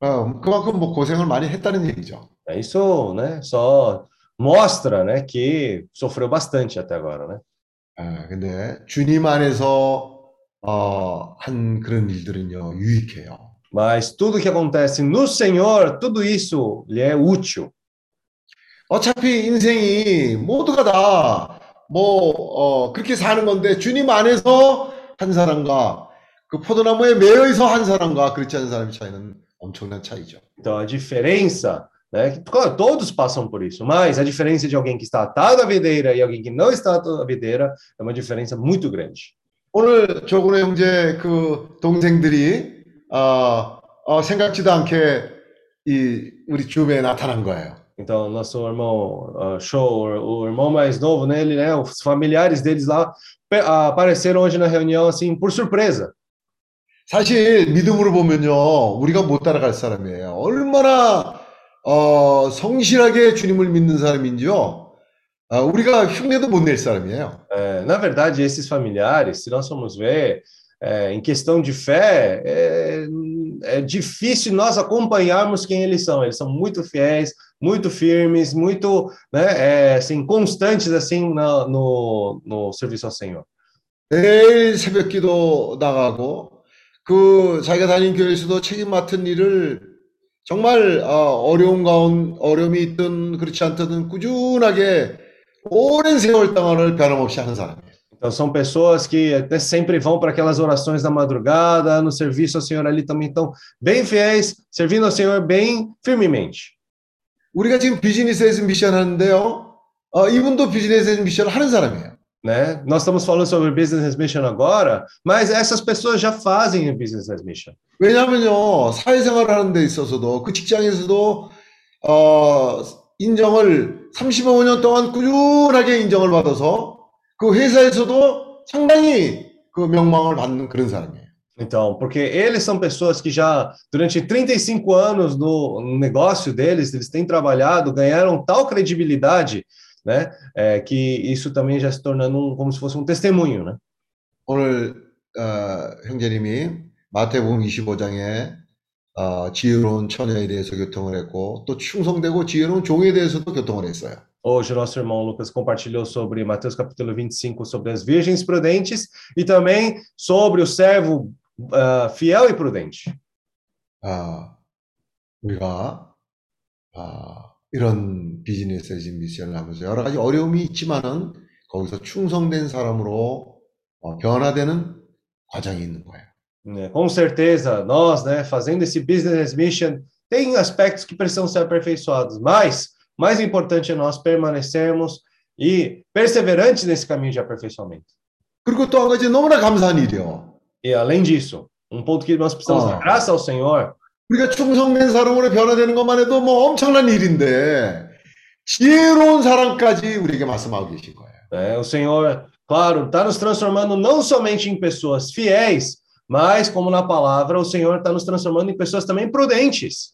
[SPEAKER 5] 어, 그만큼 뭐 고생을 많이 했다는 얘기죠.
[SPEAKER 1] É, Isso, né? Só mostra, né, que sofreu bastante até agora, né?
[SPEAKER 5] 아, 근데 주님 안에서 어, 한 그런 일들은요, 유익해요.
[SPEAKER 1] Mas tudo que acontece no Senhor, tudo isso lhe é útil.
[SPEAKER 5] 어차피 인생이 모두가 다 뭐, 어, 그렇게 사는 건데 주님 안에서 한 사람과 그 포도나무에 매여서 한 사람과 그렇지 않은 사람의 차이는 엄청난 차이죠.
[SPEAKER 1] Então a diferença, né? que- Claro, todos passam por isso, mas a diferença de alguém que está atado à videira e alguém que não está atado à videira é uma diferença muito grande.
[SPEAKER 5] 오늘 조근의 형제 그 동생들이 어, 어, 생각지도 않게 이 우리 주변에 나타난 거예요.
[SPEAKER 1] Então, nosso irmão ah, Show, o irmão mais novo, né, ele, né, os familiares deles lá pe- ah, apareceram hoje na reunião assim por surpresa.
[SPEAKER 5] 사실 믿음으로 보면요, 우리가 못 따라갈 사람이에요. 얼마나 어, 성실하게 주님을 믿는 사람인지요. 아, 우리가 흉내도 못 낼 사람이에요.
[SPEAKER 1] É, na verdade, esses familiares, se nós formos ver, é, em questão de fé, é, é difícil nós acompanharmos quem eles são. Eles são muito fiéis, muito firmes, muito né, é, assim, constantes assim na- no, no serviço ao Senhor.
[SPEAKER 5] 매일 새벽기도 나가고 그 자기가 다닌 교회에서도 책임 맡은 일을 정말 어, 어려운 가운 어려움이 있든 그렇지 않든 꾸준하게 오랜 세월 동안을 변함없이 하는 사람이에요.
[SPEAKER 1] Então, são pessoas que até sempre vão para aquelas orações da madrugada, no serviço ao Senhor ali também estão bem fiéis, servindo ao Senhor bem firmemente.
[SPEAKER 5] 우리가 지금 비즈니스에서 미션 하는데요. 어, 이분도 비즈니스에서 미션을 하는 사람이에요.
[SPEAKER 1] Né? Nós estamos falando sobre Business Mission agora, mas essas pessoas já fazem o Business Mission.
[SPEAKER 5] 왜냐하면요, 사회생활을 하는 데 있어서도 그 직장에서도 어, 인정을 35년 동안 꾸준하게 인정을 받아서 그 회사에서도 상당히 그 명망을 받는 그런 사람이에요.
[SPEAKER 1] Então, porque eles são pessoas que já, durante 35 anos no no negócio deles, eles têm trabalhado, ganharam tal credibilidade, né? é, que isso também já se tornando um, como se fosse um testemunho, né?
[SPEAKER 5] 오늘 어, 형제님이 마태복음 25장에 어, 지혜로운 처녀에 대해서 교통을 했고 또 충성되고 지혜로운 종에 대해서도 교통을 했어요.
[SPEAKER 1] Hoje, o nosso irmão Lucas compartilhou sobre Mateus capítulo 25, sobre as virgens prudentes, e também sobre o servo ah, fiel e prudente.
[SPEAKER 5] 아, 우리가 아, 이런 비즈니스 진 미션을 하면서 여러 가지 어려움이 있지만은 거기서 충성된 사람으로 어, 변화되는 과정이 있는 거예요.
[SPEAKER 1] né? Com certeza, nós, né, fazendo esse business mission, tem aspectos que precisam ser aperfeiçoados, mas mais importante é nós permanecermos e perseverantes nesse caminho de aperfeiçoamento.
[SPEAKER 5] 그리고 또 한 가지 너무나 감사한 일이요.
[SPEAKER 1] E além disso, um ponto que nós precisamos
[SPEAKER 5] Ah.
[SPEAKER 1] dar graça ao Senhor
[SPEAKER 5] 우리가 충성된 사람으로 변화되는 것만 해도 뭐 엄청난 일인데 지혜로운 사람까지 우리에게 말씀하고 계신 거예요.
[SPEAKER 1] né? O Senhor, claro, está nos transformando não somente em pessoas fiéis, mas como na palavra, o Senhor está nos transformando em pessoas também prudentes.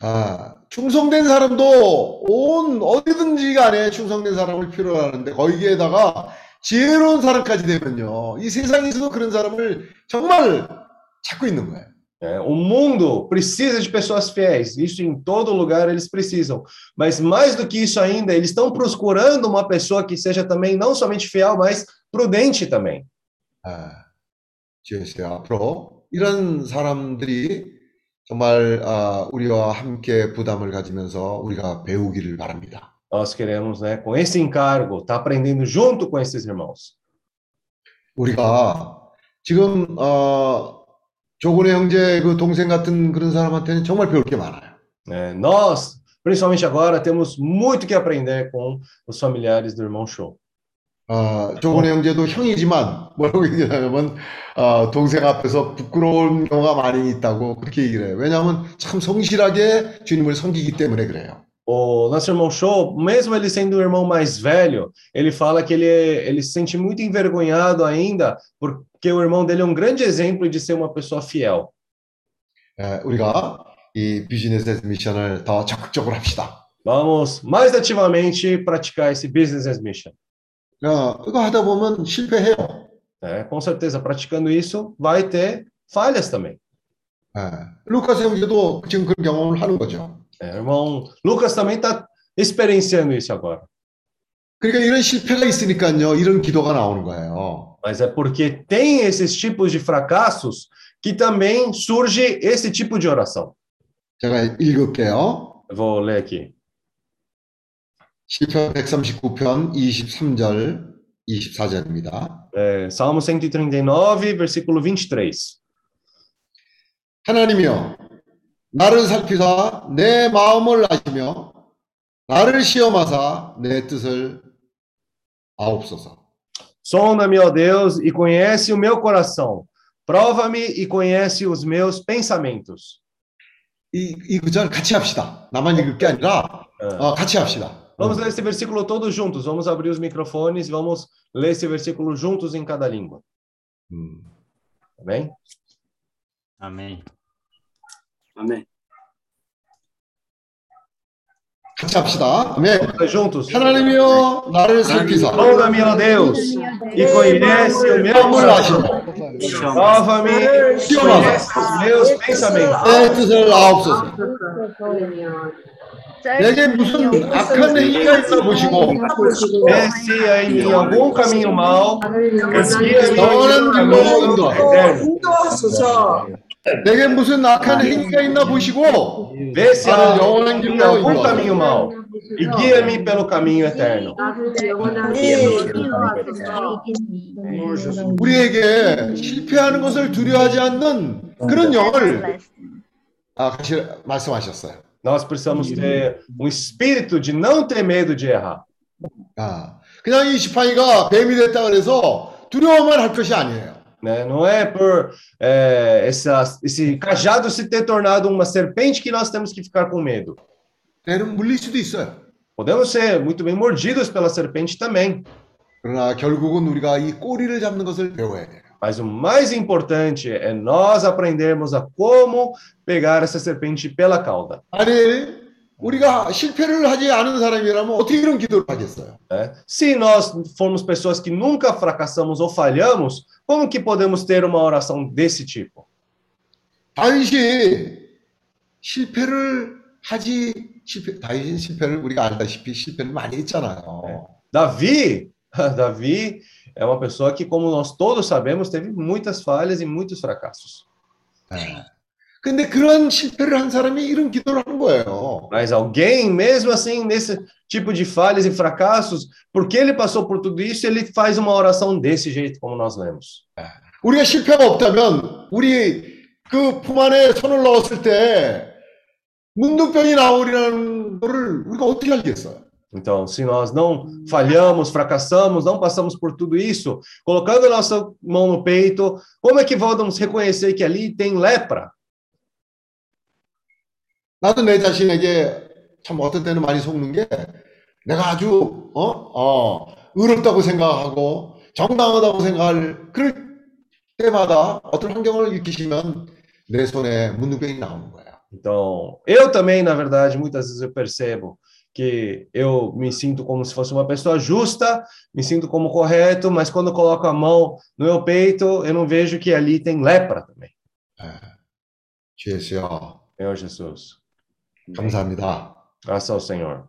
[SPEAKER 5] 아, 충성된 사람도 온 어디든지 간에 충성된 사람을 필요로 하는데 거기에다가 지혜로운 사람까지 되면요. 이 세상에서도 그런 사람을 정말 찾고 있는 거예요.
[SPEAKER 1] né? O mundo precisa de pessoas fiéis, isso em todo lugar eles precisam. Mas mais do que isso ainda, eles estão procurando uma pessoa que seja também não somente fiel, mas prudente também.
[SPEAKER 5] 아, 지혜씨 앞으로 이런 사람들이 정말 아, 우리와 함께 부담을 가지면서 우리가 배우기를 바랍니다.
[SPEAKER 1] Nós queremos, né, com esse encargo, estar aprendendo junto com esses irmãos.
[SPEAKER 5] 우리가 지금 어, 조건의 형제 그 동생 같은 그런 사람한테는 정말 배울 게 많아요.
[SPEAKER 1] né? nós, principalmente agora, temos muito que aprender com os familiares do irmão Show.
[SPEAKER 5] 어, 조건의 형제도 형이지만 뭐라고 얘기하냐면 어, 동생 앞에서 부끄러운 경우가 많이 있다고 그렇게 얘기를 해요. 왜냐하면 참 성실하게 주님을 섬기기 때문에 그래요.
[SPEAKER 1] O nosso irmão Show, mesmo ele sendo o irmão mais velho, ele fala que ele, é- ele se sente muito envergonhado ainda, porque o irmão dele é um grande exemplo de ser uma pessoa fiel.
[SPEAKER 5] 예, 우리가 이 비즈니스 미션을 더 적극적으로 합시다.
[SPEAKER 1] Vamos mais ativamente praticar esse business as mission.
[SPEAKER 5] 어, 이거 하다 보면 실패해요.
[SPEAKER 1] né? Com certeza, praticando isso, vai ter falhas também.
[SPEAKER 5] 예, 루카스 형제도 지금 그런 경험을 하는 거죠.
[SPEAKER 1] né? O irmão Lucas também está experienciando isso agora.
[SPEAKER 5] 그러니까 이런 실패가 있으니까요, 이런 기도가 나오는 거예요.
[SPEAKER 1] Mas é porque tem esses tipos de fracassos que também surge esse tipo de oração.
[SPEAKER 5] 제가 읽을게요.
[SPEAKER 1] Vou ler aqui.
[SPEAKER 5] 시편 139편 23절, 24절입니다.
[SPEAKER 1] É, Salmo 139, versículo 23.
[SPEAKER 5] 하나님이여, 나를 살피사 내 마음을 아시며 나를 시험하사 내 뜻을.
[SPEAKER 1] Sonda-me, ó Deus, e conhece o meu coração. Prova-me e conhece os meus pensamentos.
[SPEAKER 5] 이, 이 구절 같이 합시다. 나만 읽을 게 아니라
[SPEAKER 1] É.
[SPEAKER 5] 어, 같이 합시다.
[SPEAKER 1] Vamos ler esse versículo todos juntos. Vamos abrir os microfones e vamos ler esse versículo juntos em cada língua.
[SPEAKER 5] 음.
[SPEAKER 1] Amém?
[SPEAKER 3] Amém.
[SPEAKER 9] Amém.
[SPEAKER 5] 같이 합시다. 아멘.
[SPEAKER 1] Vamos juntos.
[SPEAKER 5] 하나님이여 나를 살피사
[SPEAKER 1] Sonda-me, ó Deus, e conhece o meu
[SPEAKER 5] 마음을
[SPEAKER 1] coração.
[SPEAKER 5] 아시며
[SPEAKER 1] Prova-me e conhece os meus pensamentos.
[SPEAKER 5] 내 뜻을 아옵소서. 내게 무슨 악한 행위가 있나 보시고
[SPEAKER 1] Vê se há em mim algum caminho mau, guia-me
[SPEAKER 5] 영원한
[SPEAKER 1] no
[SPEAKER 5] 길로
[SPEAKER 1] caminho
[SPEAKER 5] 인도하여
[SPEAKER 1] eterno.
[SPEAKER 5] 내게 무슨 악한 행위가 있나 보시고
[SPEAKER 1] Vê se
[SPEAKER 5] 나를
[SPEAKER 1] há
[SPEAKER 5] 영원한 길로
[SPEAKER 1] algum
[SPEAKER 5] 인도하여
[SPEAKER 1] caminho mau, e guia-me pelo caminho eterno.
[SPEAKER 5] 우리에게 실패하는 것을 두려워하지 않는 그런 영을 아, 같이 말씀하셨어요.
[SPEAKER 1] Nós precisamos ter um espírito de não ter medo de errar.
[SPEAKER 5] 아, 그냥 이 지팡이가 뱀이 됐다 그래서 두려워만 할 것이 아니에요.
[SPEAKER 1] Né? Não é por é, essa, esse cajado se ter tornado uma serpente que nós temos que ficar com medo. Podemos ser muito bem mordidos pela serpente também. Mas o mais importante é nós aprendermos a como pegar essa serpente pela cauda.
[SPEAKER 5] 아니, 우리가 실패를 하지 않은 사람이라면 어떻게 이런 기도를 하겠어요?
[SPEAKER 1] né? Se nós formos pessoas que nunca fracassamos ou falhamos, como que podemos ter uma oração desse tipo?
[SPEAKER 5] 다윗이 실패를 하지 실패 다윗은 실패를 우리가 알다시피 실패를 많이 했잖아요.
[SPEAKER 1] Davi, Davi é uma pessoa que, como nós todos sabemos, teve muitas falhas e muitos fracassos.
[SPEAKER 5] 네. 근데 그런 실패를 한 사람이 이런 기도를 하는 거예요.
[SPEAKER 1] Mas alguém, mesmo assim, nesse tipo de falhas e fracassos, porque ele passou por tudo isso, ele faz uma oração desse jeito, como nós lemos.
[SPEAKER 5] 우리가 실패가 없다면 우리 그 품 안에 손을 넣었을 때 문둥병이 나오리라는 거를 우리가 어떻게 알겠어요?
[SPEAKER 1] Então, se nós não falhamos, fracassamos, não passamos por tudo isso, colocando a nossa mão no peito, como é que vamos reconhecer que ali tem lepra?
[SPEAKER 5] 나도 내 자신에게 참 어떤 때는 많이 속는 게 내가 아주 어? 어, 의롭다고 생각하고 정당하다고 생각할 그럴 때마다 어떤 환경을 일으키시면 내 손에 문둥병이 나오는 거예요.
[SPEAKER 1] Então, eu também, na verdade, muitas vezes eu percebo que eu me sinto como se fosse uma pessoa justa, me sinto como correto, mas quando eu coloco a mão no meu peito, eu não vejo que ali tem lepra também.
[SPEAKER 5] 주 예수여
[SPEAKER 1] Senhor Jesus,
[SPEAKER 5] 감사합니다.
[SPEAKER 1] ao Senhor.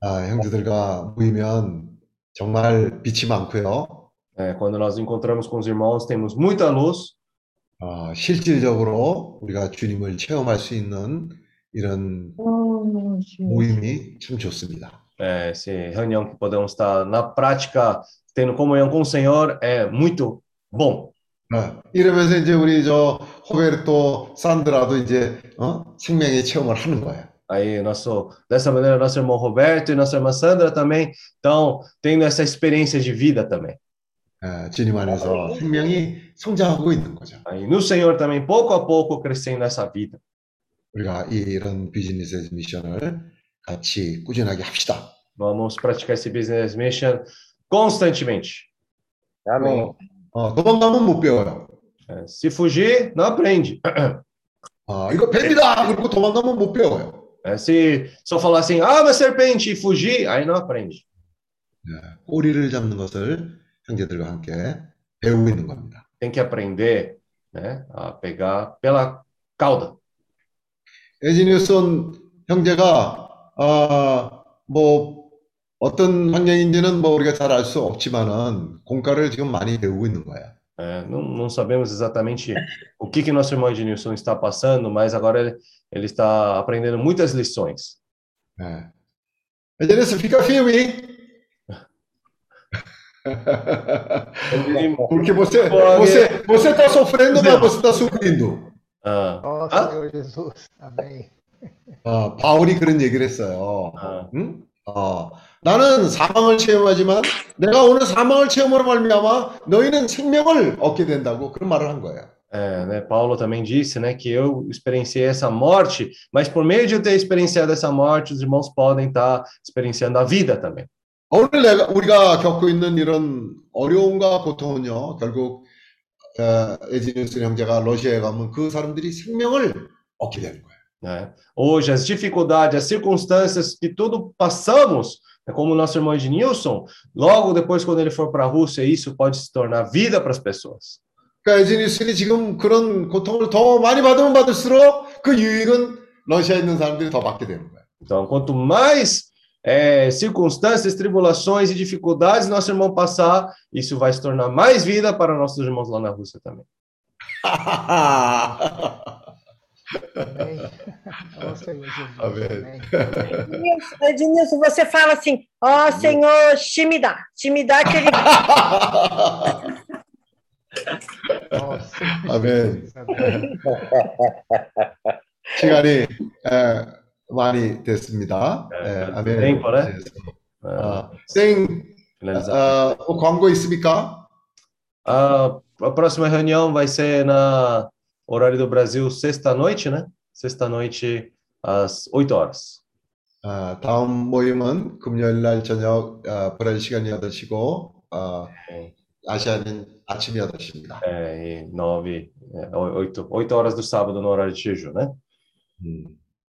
[SPEAKER 5] 아, 형제들과 모이면 정말 빛이 많고요.
[SPEAKER 1] É, quando nós encontramos com os irmãos, temos muita luz,
[SPEAKER 5] 어, 실질적으로 우리가 주님을 체험할 수 있는 이런 모임이 참 좋습니다.
[SPEAKER 1] É, esse reunião que podemos estar na prática tendo comunhão com o Senhor é muito bom.
[SPEAKER 5] 어, 이러면서 이제 우리 저 호베르토 산드라도 이제 어? 생명의 체험을 하는 거예요.
[SPEAKER 1] Aí, nosso, dessa maneira, nosso irmão Roberto e nossa irmã Sandra também estão tendo essa experiência de vida também.
[SPEAKER 5] 예, 주님 안에서 생명이 성장하고 있는 거죠.
[SPEAKER 1] Aí, no Senhor também, pouco a pouco, crescendo essa vida.
[SPEAKER 5] 우리가 이런 비즈니스 미션을 같이 꾸준하게 합시다.
[SPEAKER 1] Vamos praticar esse business mission constantemente.
[SPEAKER 12] 아멘.
[SPEAKER 5] 어, 도망가면 못 배워요.
[SPEAKER 1] É, se fugir, não aprende.
[SPEAKER 5] 아, 이거 뱀이다! 그리고 domanga면 못 배워요.
[SPEAKER 1] É, se só falar assim, ah, uma serpente, e fugir, aí não aprende.
[SPEAKER 5] 예, 꼬리를 잡는 것을 형제들과 함께 배우고 있는 겁니다.
[SPEAKER 1] Tem que aprender né, a pegar pela cauda.
[SPEAKER 5] 에지니우슨 형제가 아, 뭐 어떤 환경인지는 뭐 우리가 잘 알 수 없지만은 공과를 지금 많이 배우고 있는 거예요.
[SPEAKER 1] É, não, não sabemos exatamente o que, que nosso irmão Ednilson está passando, mas agora ele, ele está aprendendo muitas lições.
[SPEAKER 5] 예. 에지니우스 fica firme. Porque você, você, você está sofrendo, mas você está sorrindo.
[SPEAKER 1] Ah,
[SPEAKER 14] Ó
[SPEAKER 1] Ah?
[SPEAKER 14] Senhor Jesus. Amém.
[SPEAKER 5] 어, 바울이 그런 얘기를 했어요.
[SPEAKER 1] ah,
[SPEAKER 5] 응? 어, 나는 사망을 체험하지만 내가 오늘 사망을 체험으로 말미암아 너희는 생명을 얻게 된다고 그런 말을 한 거예요.
[SPEAKER 1] é, né, Paulo também disse né, que eu experienciei essa morte, mas por meio de eu ter experienciado essa morte, os irmãos podem estar experienciando a vida também.
[SPEAKER 5] 오늘 내가 우리가 겪고 있는 이런 어려움과 고통은요, 결국 어, 에지니우스 형제가 러시아에 가면 그 사람들이 생명을 얻게 되는 거예요.
[SPEAKER 1] né? Hoje, as dificuldades, as circunstâncias que tudo passamos, né, como o nosso irmão Ednilson, logo depois, quando ele for para a Rússia, isso pode se tornar vida para as pessoas.
[SPEAKER 5] 그러니까 에지니우스는 지금 그런 고통을 더 많이 받으면 받을수록 그 유익은 러시아에 있는 사람들이 더 받게 되는 거예요.
[SPEAKER 1] Então, quanto mais é, circunstâncias, tribulações e dificuldades nosso irmão passar, isso vai se tornar mais vida para nossos irmãos lá na Rússia também.
[SPEAKER 14] Amém. Ó Senhor Jesus.
[SPEAKER 5] Amém.
[SPEAKER 14] Amém.
[SPEAKER 6] Ednilson, Ednilson, você fala assim, ó Senhor, te me dá, te me dá que ele
[SPEAKER 14] Nossa.
[SPEAKER 5] 아멘.
[SPEAKER 14] Amém.
[SPEAKER 5] 시간이 에, 많이 됐습니다.
[SPEAKER 1] 네,
[SPEAKER 5] 에,
[SPEAKER 1] 네,
[SPEAKER 5] 아멘.
[SPEAKER 1] 땡퍼네.
[SPEAKER 5] 네.
[SPEAKER 1] É,
[SPEAKER 5] 어, 생
[SPEAKER 1] finalizar.
[SPEAKER 5] 어, 뭐 광고 있습니까?
[SPEAKER 1] A, a próxima reunião vai ser na horário do Brasil, sexta-noite, né? Sexta-noite, às 8 horas.
[SPEAKER 5] 어, 다음 모임은 금요일 날 저녁 어, 브라질 시간 8시고 어, 아시아는 아침 8시입니다.
[SPEAKER 1] É, e 9, é, 8, 8 horas do sábado no horário de Jeju, né?
[SPEAKER 5] 음.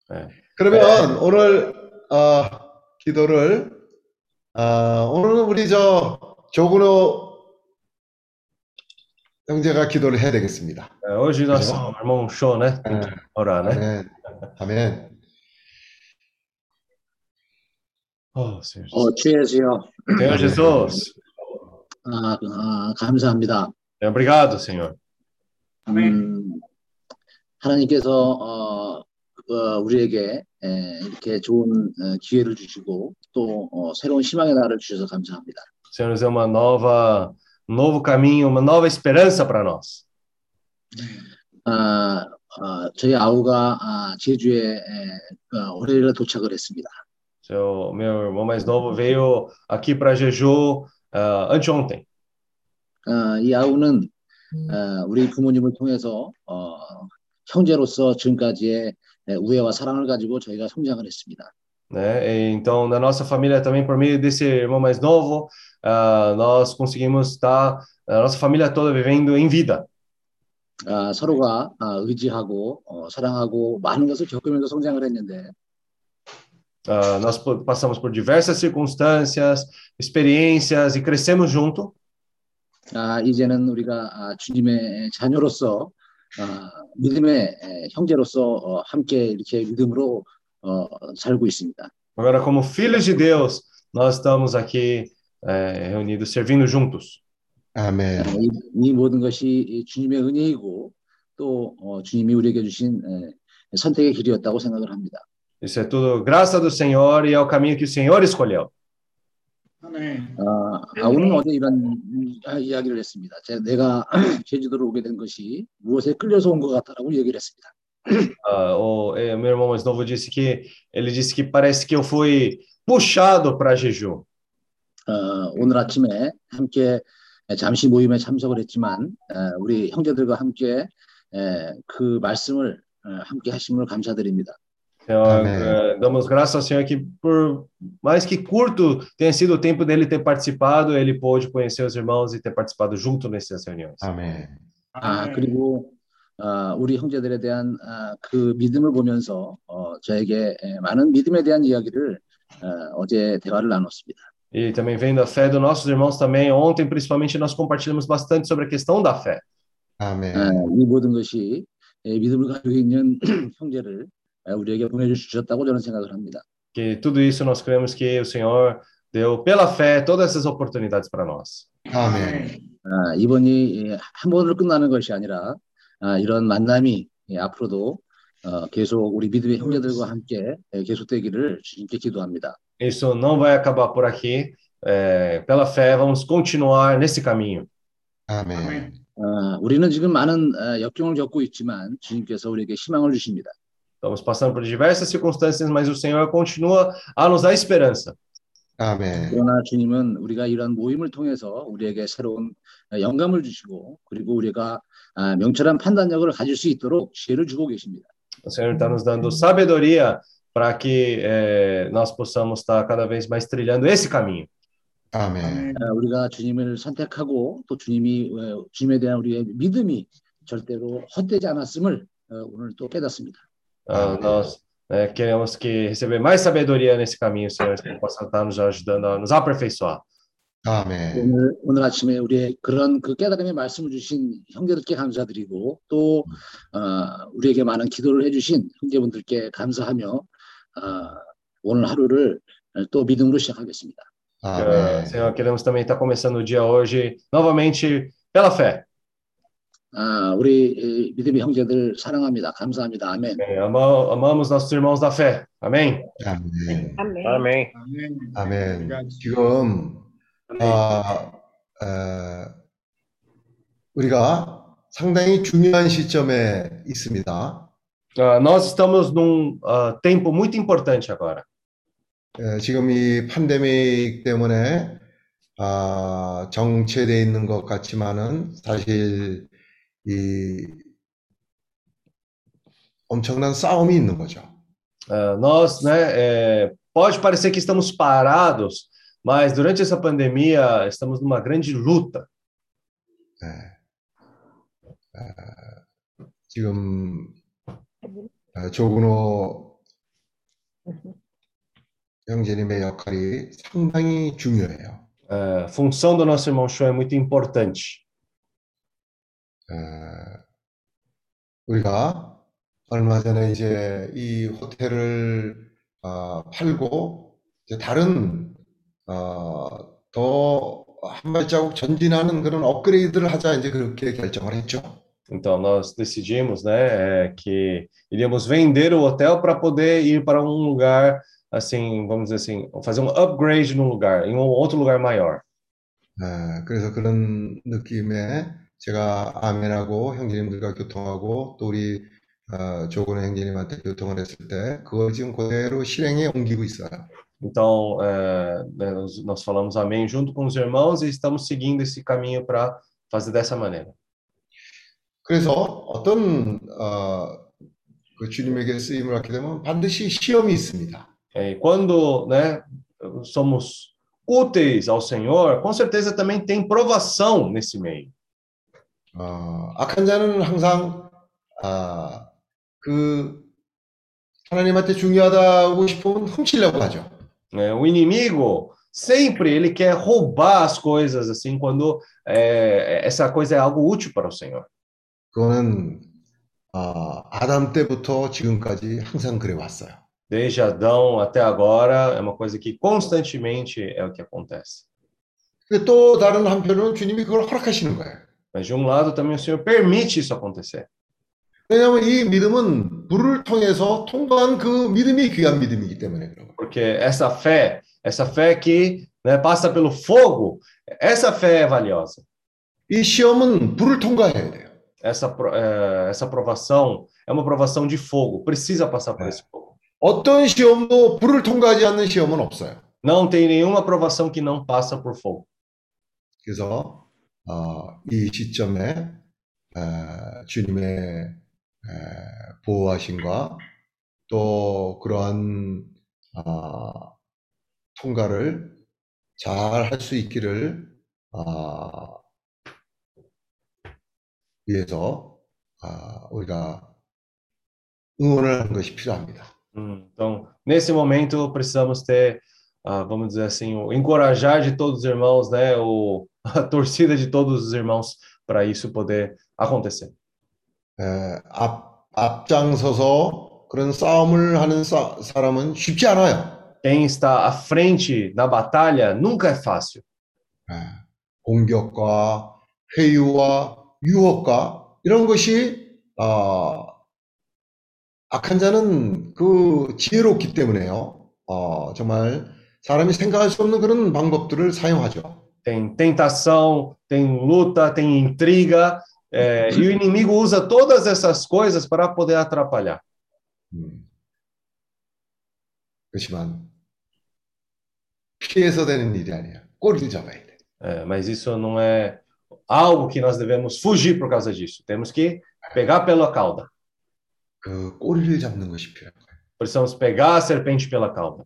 [SPEAKER 1] 네.
[SPEAKER 5] 그러면 오늘 어, 기도를 어, 오늘은 우리 저 조근호 형제가 기도를 해야 되겠습니다.
[SPEAKER 1] É, hoje
[SPEAKER 5] Legal.
[SPEAKER 1] irmão Show, né? Tem que orar, né?
[SPEAKER 5] 아멘. 아멘.
[SPEAKER 1] Oh.
[SPEAKER 13] 어, 주 예수여,
[SPEAKER 1] Senhor Jesus.
[SPEAKER 13] 아, 아, 감사합니다.
[SPEAKER 1] É, Obrigado, Senhor.
[SPEAKER 13] 음, 하나님께서 어, 어, 우리에게 에, 이렇게 좋은 어, 기회를 주시고 또 어, 새로운 희망의 날을 주셔서 감사합니다.
[SPEAKER 1] Senhor deu uma nova, um novo caminho, uma nova esperança para nós.
[SPEAKER 13] 아, 아, 저희 아우가 아, 제주에 에, 어, 월요일에 도착을 했습니다.
[SPEAKER 1] Seu, meu irmão mais novo veio aqui para Jeju ah, anteontem.
[SPEAKER 13] 아, 이 아우는 어, 우리 부모님을 통해서 어, 형제로서 지금까지의 에, 우애와 사랑을 가지고 저희가 성장을 했습니다.
[SPEAKER 1] né? E, então, na nossa família também, por meio desse irmão mais novo, ah, nós conseguimos estar, a nossa família toda vivendo em vida.
[SPEAKER 13] 아, 서로가 아, 의지하고 어, 사랑하고 많은 것을 겪으면서 성장을 했는데
[SPEAKER 1] Ah, nós po- passamos por diversas circunstâncias, experiências e crescemos junto.
[SPEAKER 13] 아, 이제는 우리가 아, 주님의 자녀로서 아, 믿음의 에, 형제로서 어, 함께 이렇게 믿음으로 어, 살고 있습니다.
[SPEAKER 1] Agora, como filhos de Deus, nós estamos aqui eh, reunidos, servindo juntos.
[SPEAKER 13] 아,
[SPEAKER 5] 아멘.
[SPEAKER 13] 이, 이 모든 것이 이 주님의 은혜이고 또 어, 주님이 우리에게 주신 에, 선택의 길이었다고 생각을 합니다.
[SPEAKER 1] Isso é tudo graça do Senhor e é o caminho que o Senhor escolheu.
[SPEAKER 10] 아멘.
[SPEAKER 13] 아, 아우는 어제 이런 아, 이야기를 했습니다. 제, 내가 제주도로 오게 된 것이 무엇에 끌려서 온 것 같다라고 얘기를 했습니다.
[SPEAKER 1] Ah, o eh, meu irmão mais novo disse que ele disse que parece que eu fui puxado para Jeju.
[SPEAKER 13] 어, 오늘 아침에 함께 잠시 모임에 참석을 했지만 에, 우리 형제들과 함께 에, 그 말씀을 어, 함께 하심을 감사드립니다.
[SPEAKER 1] Senhor,
[SPEAKER 5] Amém.
[SPEAKER 1] eh, damos graças ao Senhor que, por mais que curto tenha sido o tempo dele ter participado, ele pôde conhecer os irmãos e ter participado junto nessas reuniões.
[SPEAKER 5] 아멘.
[SPEAKER 13] 아,
[SPEAKER 10] 아멘.
[SPEAKER 13] 그리고 아, 우리 형제들에 대한 아, 그 믿음을 보면서 어, 저에게 에, 많은 믿음에 대한 이야기를 어, 어제 대화를 나눴습니다.
[SPEAKER 1] E também vendo a fé dos nossos irmãos também, ontem principalmente nós compartilhamos bastante sobre a questão da fé.
[SPEAKER 5] 아멘.
[SPEAKER 13] 아, 이 모든 것이 에, 믿음을 가지고 있는 형제를 에, 우리에게 보내주셨다고 저는 생각을 합니다.
[SPEAKER 1] Que tudo isso nós cremos que o Senhor deu pela fé todas essas oportunidades para nós.
[SPEAKER 5] 아멘.
[SPEAKER 13] 아, 이번이 예, 한 번으로 끝나는 것이 아니라 아, 이런 만남이 예, 앞으로도 어, 계속 우리 믿음의 형제들과 함께 예, 계속되기를 주님께 기도합니다.
[SPEAKER 1] Isso não vai acabar por aqui. É, pela fé, vamos continuar nesse caminho.
[SPEAKER 5] 아멘.
[SPEAKER 10] 아멘.
[SPEAKER 13] 아, 우리는 지금 많은 아, 역경을 겪고 있지만 주님께서 우리에게 희망을 주십니다.
[SPEAKER 1] Estamos passando por diversas circunstâncias, mas o Senhor continua a nos dar esperança.
[SPEAKER 5] 아멘.
[SPEAKER 13] 그러나 주님은 우리가 이러한 모임을 통해서 우리에게 새로운 아, 영감을 주시고 그리고 우리가 아, 명철한 판단력을 가질 수 있도록 지혜를 주고 계십니다.
[SPEAKER 1] O Senhor está nos dando sabedoria para que é, nós possamos estar cada vez mais trilhando esse caminho.
[SPEAKER 5] 아멘.
[SPEAKER 10] 아멘.
[SPEAKER 13] 아, 우리가 주님을 선택하고 또 주님이 어, 주님에 대한 우리의 믿음이 절대로 헛되지 않았음을 어, 오늘 또 깨닫습니다.
[SPEAKER 1] Ah, nós é, queremos que receber mais sabedoria nesse caminho, Senhor, que possa estar nos ajudando a nos aperfeiçoar.
[SPEAKER 5] 아멘.
[SPEAKER 13] 오늘 오늘 아침에 우리의 그런 그 깨달음의 말씀을 주신 형제들께 감사드리고 또 어, 우리에게 많은 기도를 해주신 형제분들께 감사하며 어, 오늘 하루를 또 믿음으로 시작하겠습니다.
[SPEAKER 5] 아멘.
[SPEAKER 1] Senhor, queremos também estar começando o dia hoje novamente pela fé.
[SPEAKER 13] 아, 우리 이, 믿음의 형제들 사랑합니다. 감사합니다. 아멘.
[SPEAKER 1] Amém. Ama- amamos nossos irmãos da fé. Amém.
[SPEAKER 5] 아멘.
[SPEAKER 6] Amém.
[SPEAKER 10] 아멘.
[SPEAKER 5] 아멘.
[SPEAKER 10] 오brigado.
[SPEAKER 5] 지금 아, 에, 우리가 상당히 중요한 시점에 있습니다.
[SPEAKER 1] Ah, nós estamos num ah, tempo muito importante agora.
[SPEAKER 5] 에, 지금 이 팬데믹 때문에 아, 정체되어 있는 것 같지만은 사실 이 엄청난 싸움이 있는 거죠.
[SPEAKER 1] Ah, nós, né, é, pode parecer que estamos parados, mas durante essa pandemia estamos numa grande luta.
[SPEAKER 5] 예. 에, 지금 에, 조근호 형제님의 역할이 상당히 중요해요.
[SPEAKER 1] A função do nosso irmão Show é muito importante.
[SPEAKER 5] 에, 우리가 얼마 전에 이제 이 호텔을 어, 팔고 이제 다른 어, 더 한 발자국 전진하는 그런 업그레이드를 하자 이제 그렇게 결정을 했죠.
[SPEAKER 1] Então, nós decidimos, né, que iríamos vender o hotel para poder ir para um lugar, assim, vamos dizer assim, fazer um upgrade num lugar, em um outro lugar maior.
[SPEAKER 5] 에, 그래서 그런 느낌에 제가 아멘하고 형제님들과 교통하고 또 우리 어, 조근호 형제님한테 교통을 했을 때 그걸 지금 그대로 실행에 옮기고 있어요.
[SPEAKER 1] Então, é, né, nós, nós falamos amém junto com os irmãos e estamos seguindo esse caminho para fazer dessa maneira.
[SPEAKER 5] 그래서 어떤 어, 그 주님에게 쓰임을 받게 되면 반드시 시험이 있습니다.
[SPEAKER 1] É, e quando, né, somos úteis ao Senhor, com certeza também tem provação nesse meio.
[SPEAKER 5] 어, 악한 자는 항상 아, 그 하나님한테 중요하다고 싶으면 훔치려고 하죠.
[SPEAKER 1] né? O inimigo sempre ele quer roubar as coisas assim quando é, essa coisa é algo útil para o Senhor.
[SPEAKER 5] 그거는 아, 아담 때부터 지금까지 항상 그래 왔어요.
[SPEAKER 1] Desde Adão até agora é uma coisa que constantemente é o que acontece.
[SPEAKER 5] 근데 또 다른 한편으로는 주님이 그걸 허락하시는 거예요.
[SPEAKER 1] Mas de um lado também o Senhor permite isso acontecer.
[SPEAKER 5] 왜냐하면 이 믿음은 불을 통해서 통과한 그 믿음이 귀한 믿음이기 때문에 그런 거예요.
[SPEAKER 1] Porque essa fé, essa fé que né, passa pelo fogo, essa fé é valiosa.
[SPEAKER 5] 이 시험은 불을 통과해야 돼요.
[SPEAKER 1] Essa, eh, essa provação é uma provação de fogo, precisa passar por esse fogo.
[SPEAKER 5] 어떤 시험도 불을 통과하지 않는 시험은 없어요.
[SPEAKER 1] Não tem nenhuma provação que não passa por fogo.
[SPEAKER 5] 그래서 어, 이 시점에 에, 주님의 에, 보호하심과 또 그러한 아, 통과를 잘 할 수 있기를 아, 위해서 아, 우리가 응원을 하는 것이 필요합니다.
[SPEAKER 1] Hum, Então, nesse momento, precisamos ter, ah, vamos dizer assim, o encorajar de todos os irmãos, né? O, a torcida de todos os irmãos para isso poder acontecer.
[SPEAKER 5] 에, 앞, 앞장서서 그런 싸움을 하는 사, 사람은 쉽지 않아요.
[SPEAKER 1] Quem está à frente da batalha nunca é fácil.
[SPEAKER 5] 예, 공격과 회유와 유혹과 이런 것이 어, 악한 자는 그 지혜롭기 때문에요. 어, 정말 사람이 생각할 수 없는 그런 방법들을 사용하죠.
[SPEAKER 1] Tem tentação, tem luta, tem intriga, eh, e o inimigo usa todas essas coisas para poder atrapalhar.
[SPEAKER 5] 음. 그렇지만 피해서 되는 일이 아니야. 꼬리를 잡아야 돼.
[SPEAKER 1] Eh, mas isso não é algo que nós devemos fugir por causa disso. Temos que pegar pela cauda.
[SPEAKER 5] 그 꼬리를 잡는 것이 필요해요.
[SPEAKER 1] Precisamos pegar a serpente pela cauda.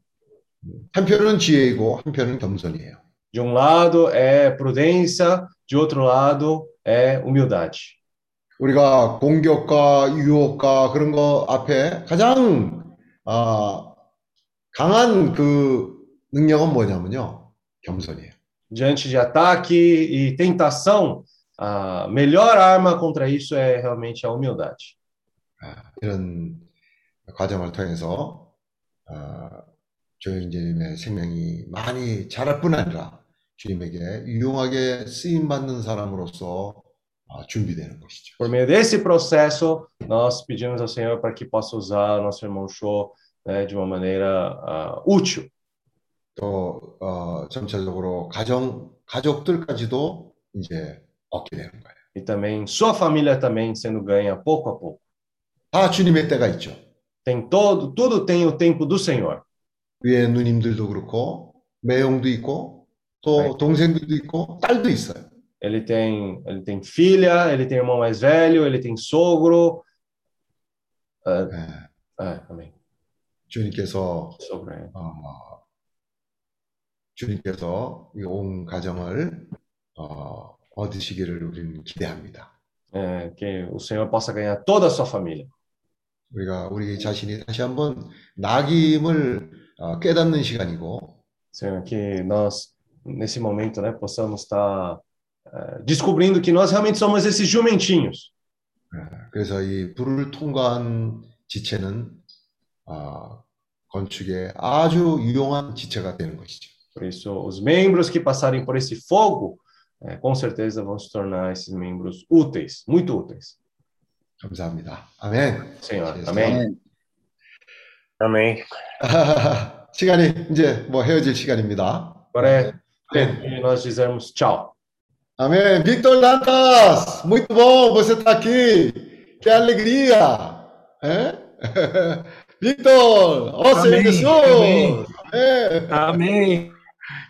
[SPEAKER 5] 한편은 지혜이고 한편은 겸손이에요.
[SPEAKER 1] De um lado é prudência, de outro lado é humildade.
[SPEAKER 5] 우리가 공격과 유혹과 그런 거 앞에 가장 아, 강한 그 능력은 뭐냐면요. 겸손이에요.
[SPEAKER 1] Diante de ataque e tentação, a melhor arma contra isso é realmente a humildade.
[SPEAKER 5] 아, 이런 과정을 통해서 아, 조영재님의 생명이 많이 자랄 뿐 아니라 주님에게 유용하게 쓰임 받는 사람으로서 아, 준비되는 것이죠.
[SPEAKER 1] Por meio desse processo, nós pedimos ao Senhor para que possa usar nosso irmão Show né, de uma maneira ah, útil.
[SPEAKER 5] 또 어, 점차적으로 가정 가족들까지도 이제 얻게 되는 거예요.
[SPEAKER 1] E também sua família também sendo ganha pouco a pouco.
[SPEAKER 5] 다 주님의 때가 있죠.
[SPEAKER 1] Tem todo, tudo tem o tempo do Senhor.
[SPEAKER 5] 위에 누님들도 그렇고 매형도 있고 또 동생들도 있고 딸도 있어요.
[SPEAKER 1] Ele tem, ele tem filha, ele tem irmão mais velho, ele tem sogro. Ah,
[SPEAKER 5] 예,
[SPEAKER 1] ah, amém.
[SPEAKER 5] 주님께서
[SPEAKER 1] Sogro.
[SPEAKER 5] 어, 주님께서 이온 가정을 어, 얻으시기를 우리는 기대합니다.
[SPEAKER 1] É, que o Senhor possa ganhar toda a sua família.
[SPEAKER 5] 우리가 우리 자신이 다시 한번 낙임을 어, 깨닫는 시간이고
[SPEAKER 1] Senhor, que nós, nesse momento, né, possamos estar eh, descobrindo que nós realmente somos esses jumentinhos.
[SPEAKER 5] 그래서 이 불을 통과한 지체는 어, 건축에 아주 유용한 지체가 되는 것이죠.
[SPEAKER 1] Por isso, os membros que passarem por esse fogo, eh, com certeza vão se tornar esses membros úteis, muito úteis.
[SPEAKER 5] 감사합니다. 아멘.
[SPEAKER 1] Senhor,
[SPEAKER 5] 예,
[SPEAKER 1] amém.
[SPEAKER 15] Amém.
[SPEAKER 5] 시간이 이제 뭐 헤어질 시간입니다.
[SPEAKER 1] Agora é de nós dizermos tchau.
[SPEAKER 5] Amém. Victor Dantas, muito bom você estar aqui. Que alegria. É? Victor, ó Senhor
[SPEAKER 16] Amém,
[SPEAKER 5] Jesus.
[SPEAKER 16] amém. Amém.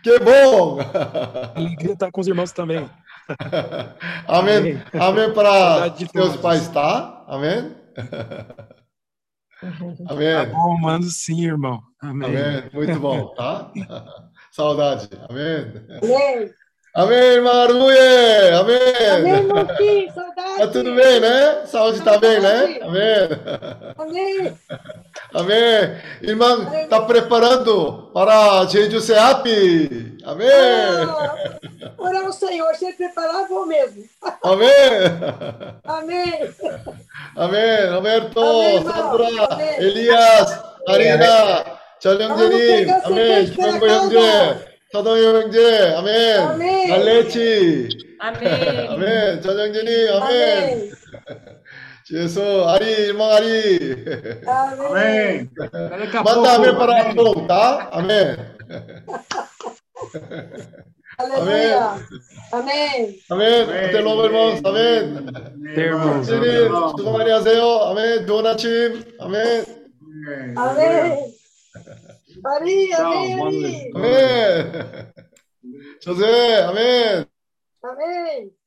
[SPEAKER 5] Que bom.
[SPEAKER 16] Alegria estar com os irmãos também.
[SPEAKER 5] Amém. Amém para
[SPEAKER 16] Saudade de
[SPEAKER 5] teus
[SPEAKER 16] todos.
[SPEAKER 5] pais, tá? Amém. Amém.
[SPEAKER 16] Tá bom, mando sim, irmão. Amém.
[SPEAKER 5] Amém. Muito bom, tá? Saudade. Amém.
[SPEAKER 6] Amém.
[SPEAKER 5] Amém, irmã Amém.
[SPEAKER 6] Amém, irmão Saudade.
[SPEAKER 5] Tá tudo bem, né? Saúde tá bem, né? Amém.
[SPEAKER 6] Amém.
[SPEAKER 5] Amém. Irmã, tá preparando para a gente o CEAP. Amém.
[SPEAKER 6] Ah, orar o Senhor, se preparar, vou mesmo.
[SPEAKER 5] Amém.
[SPEAKER 6] Amém.
[SPEAKER 5] Amém. Roberto, Amém, Sandra, Amém. Elias, Arina. 자령제님
[SPEAKER 6] 아,
[SPEAKER 5] 아멘 주방부 형제 사동의 형제 아멘,
[SPEAKER 6] 아멘.
[SPEAKER 5] 날레치
[SPEAKER 6] 아멘
[SPEAKER 5] 아멘 자령제님 아멘 예수 아리
[SPEAKER 10] irmão 아멘
[SPEAKER 5] manda amém para ambos tá amém
[SPEAKER 17] Aleluia. Amém.
[SPEAKER 5] Amém. Até logo, irmãos. Amém. Até, irmãos. Amém. Amém. Amém.
[SPEAKER 17] Amém. Maria,
[SPEAKER 10] Tchau, boa.
[SPEAKER 5] Amém. José, amém.
[SPEAKER 17] Amém.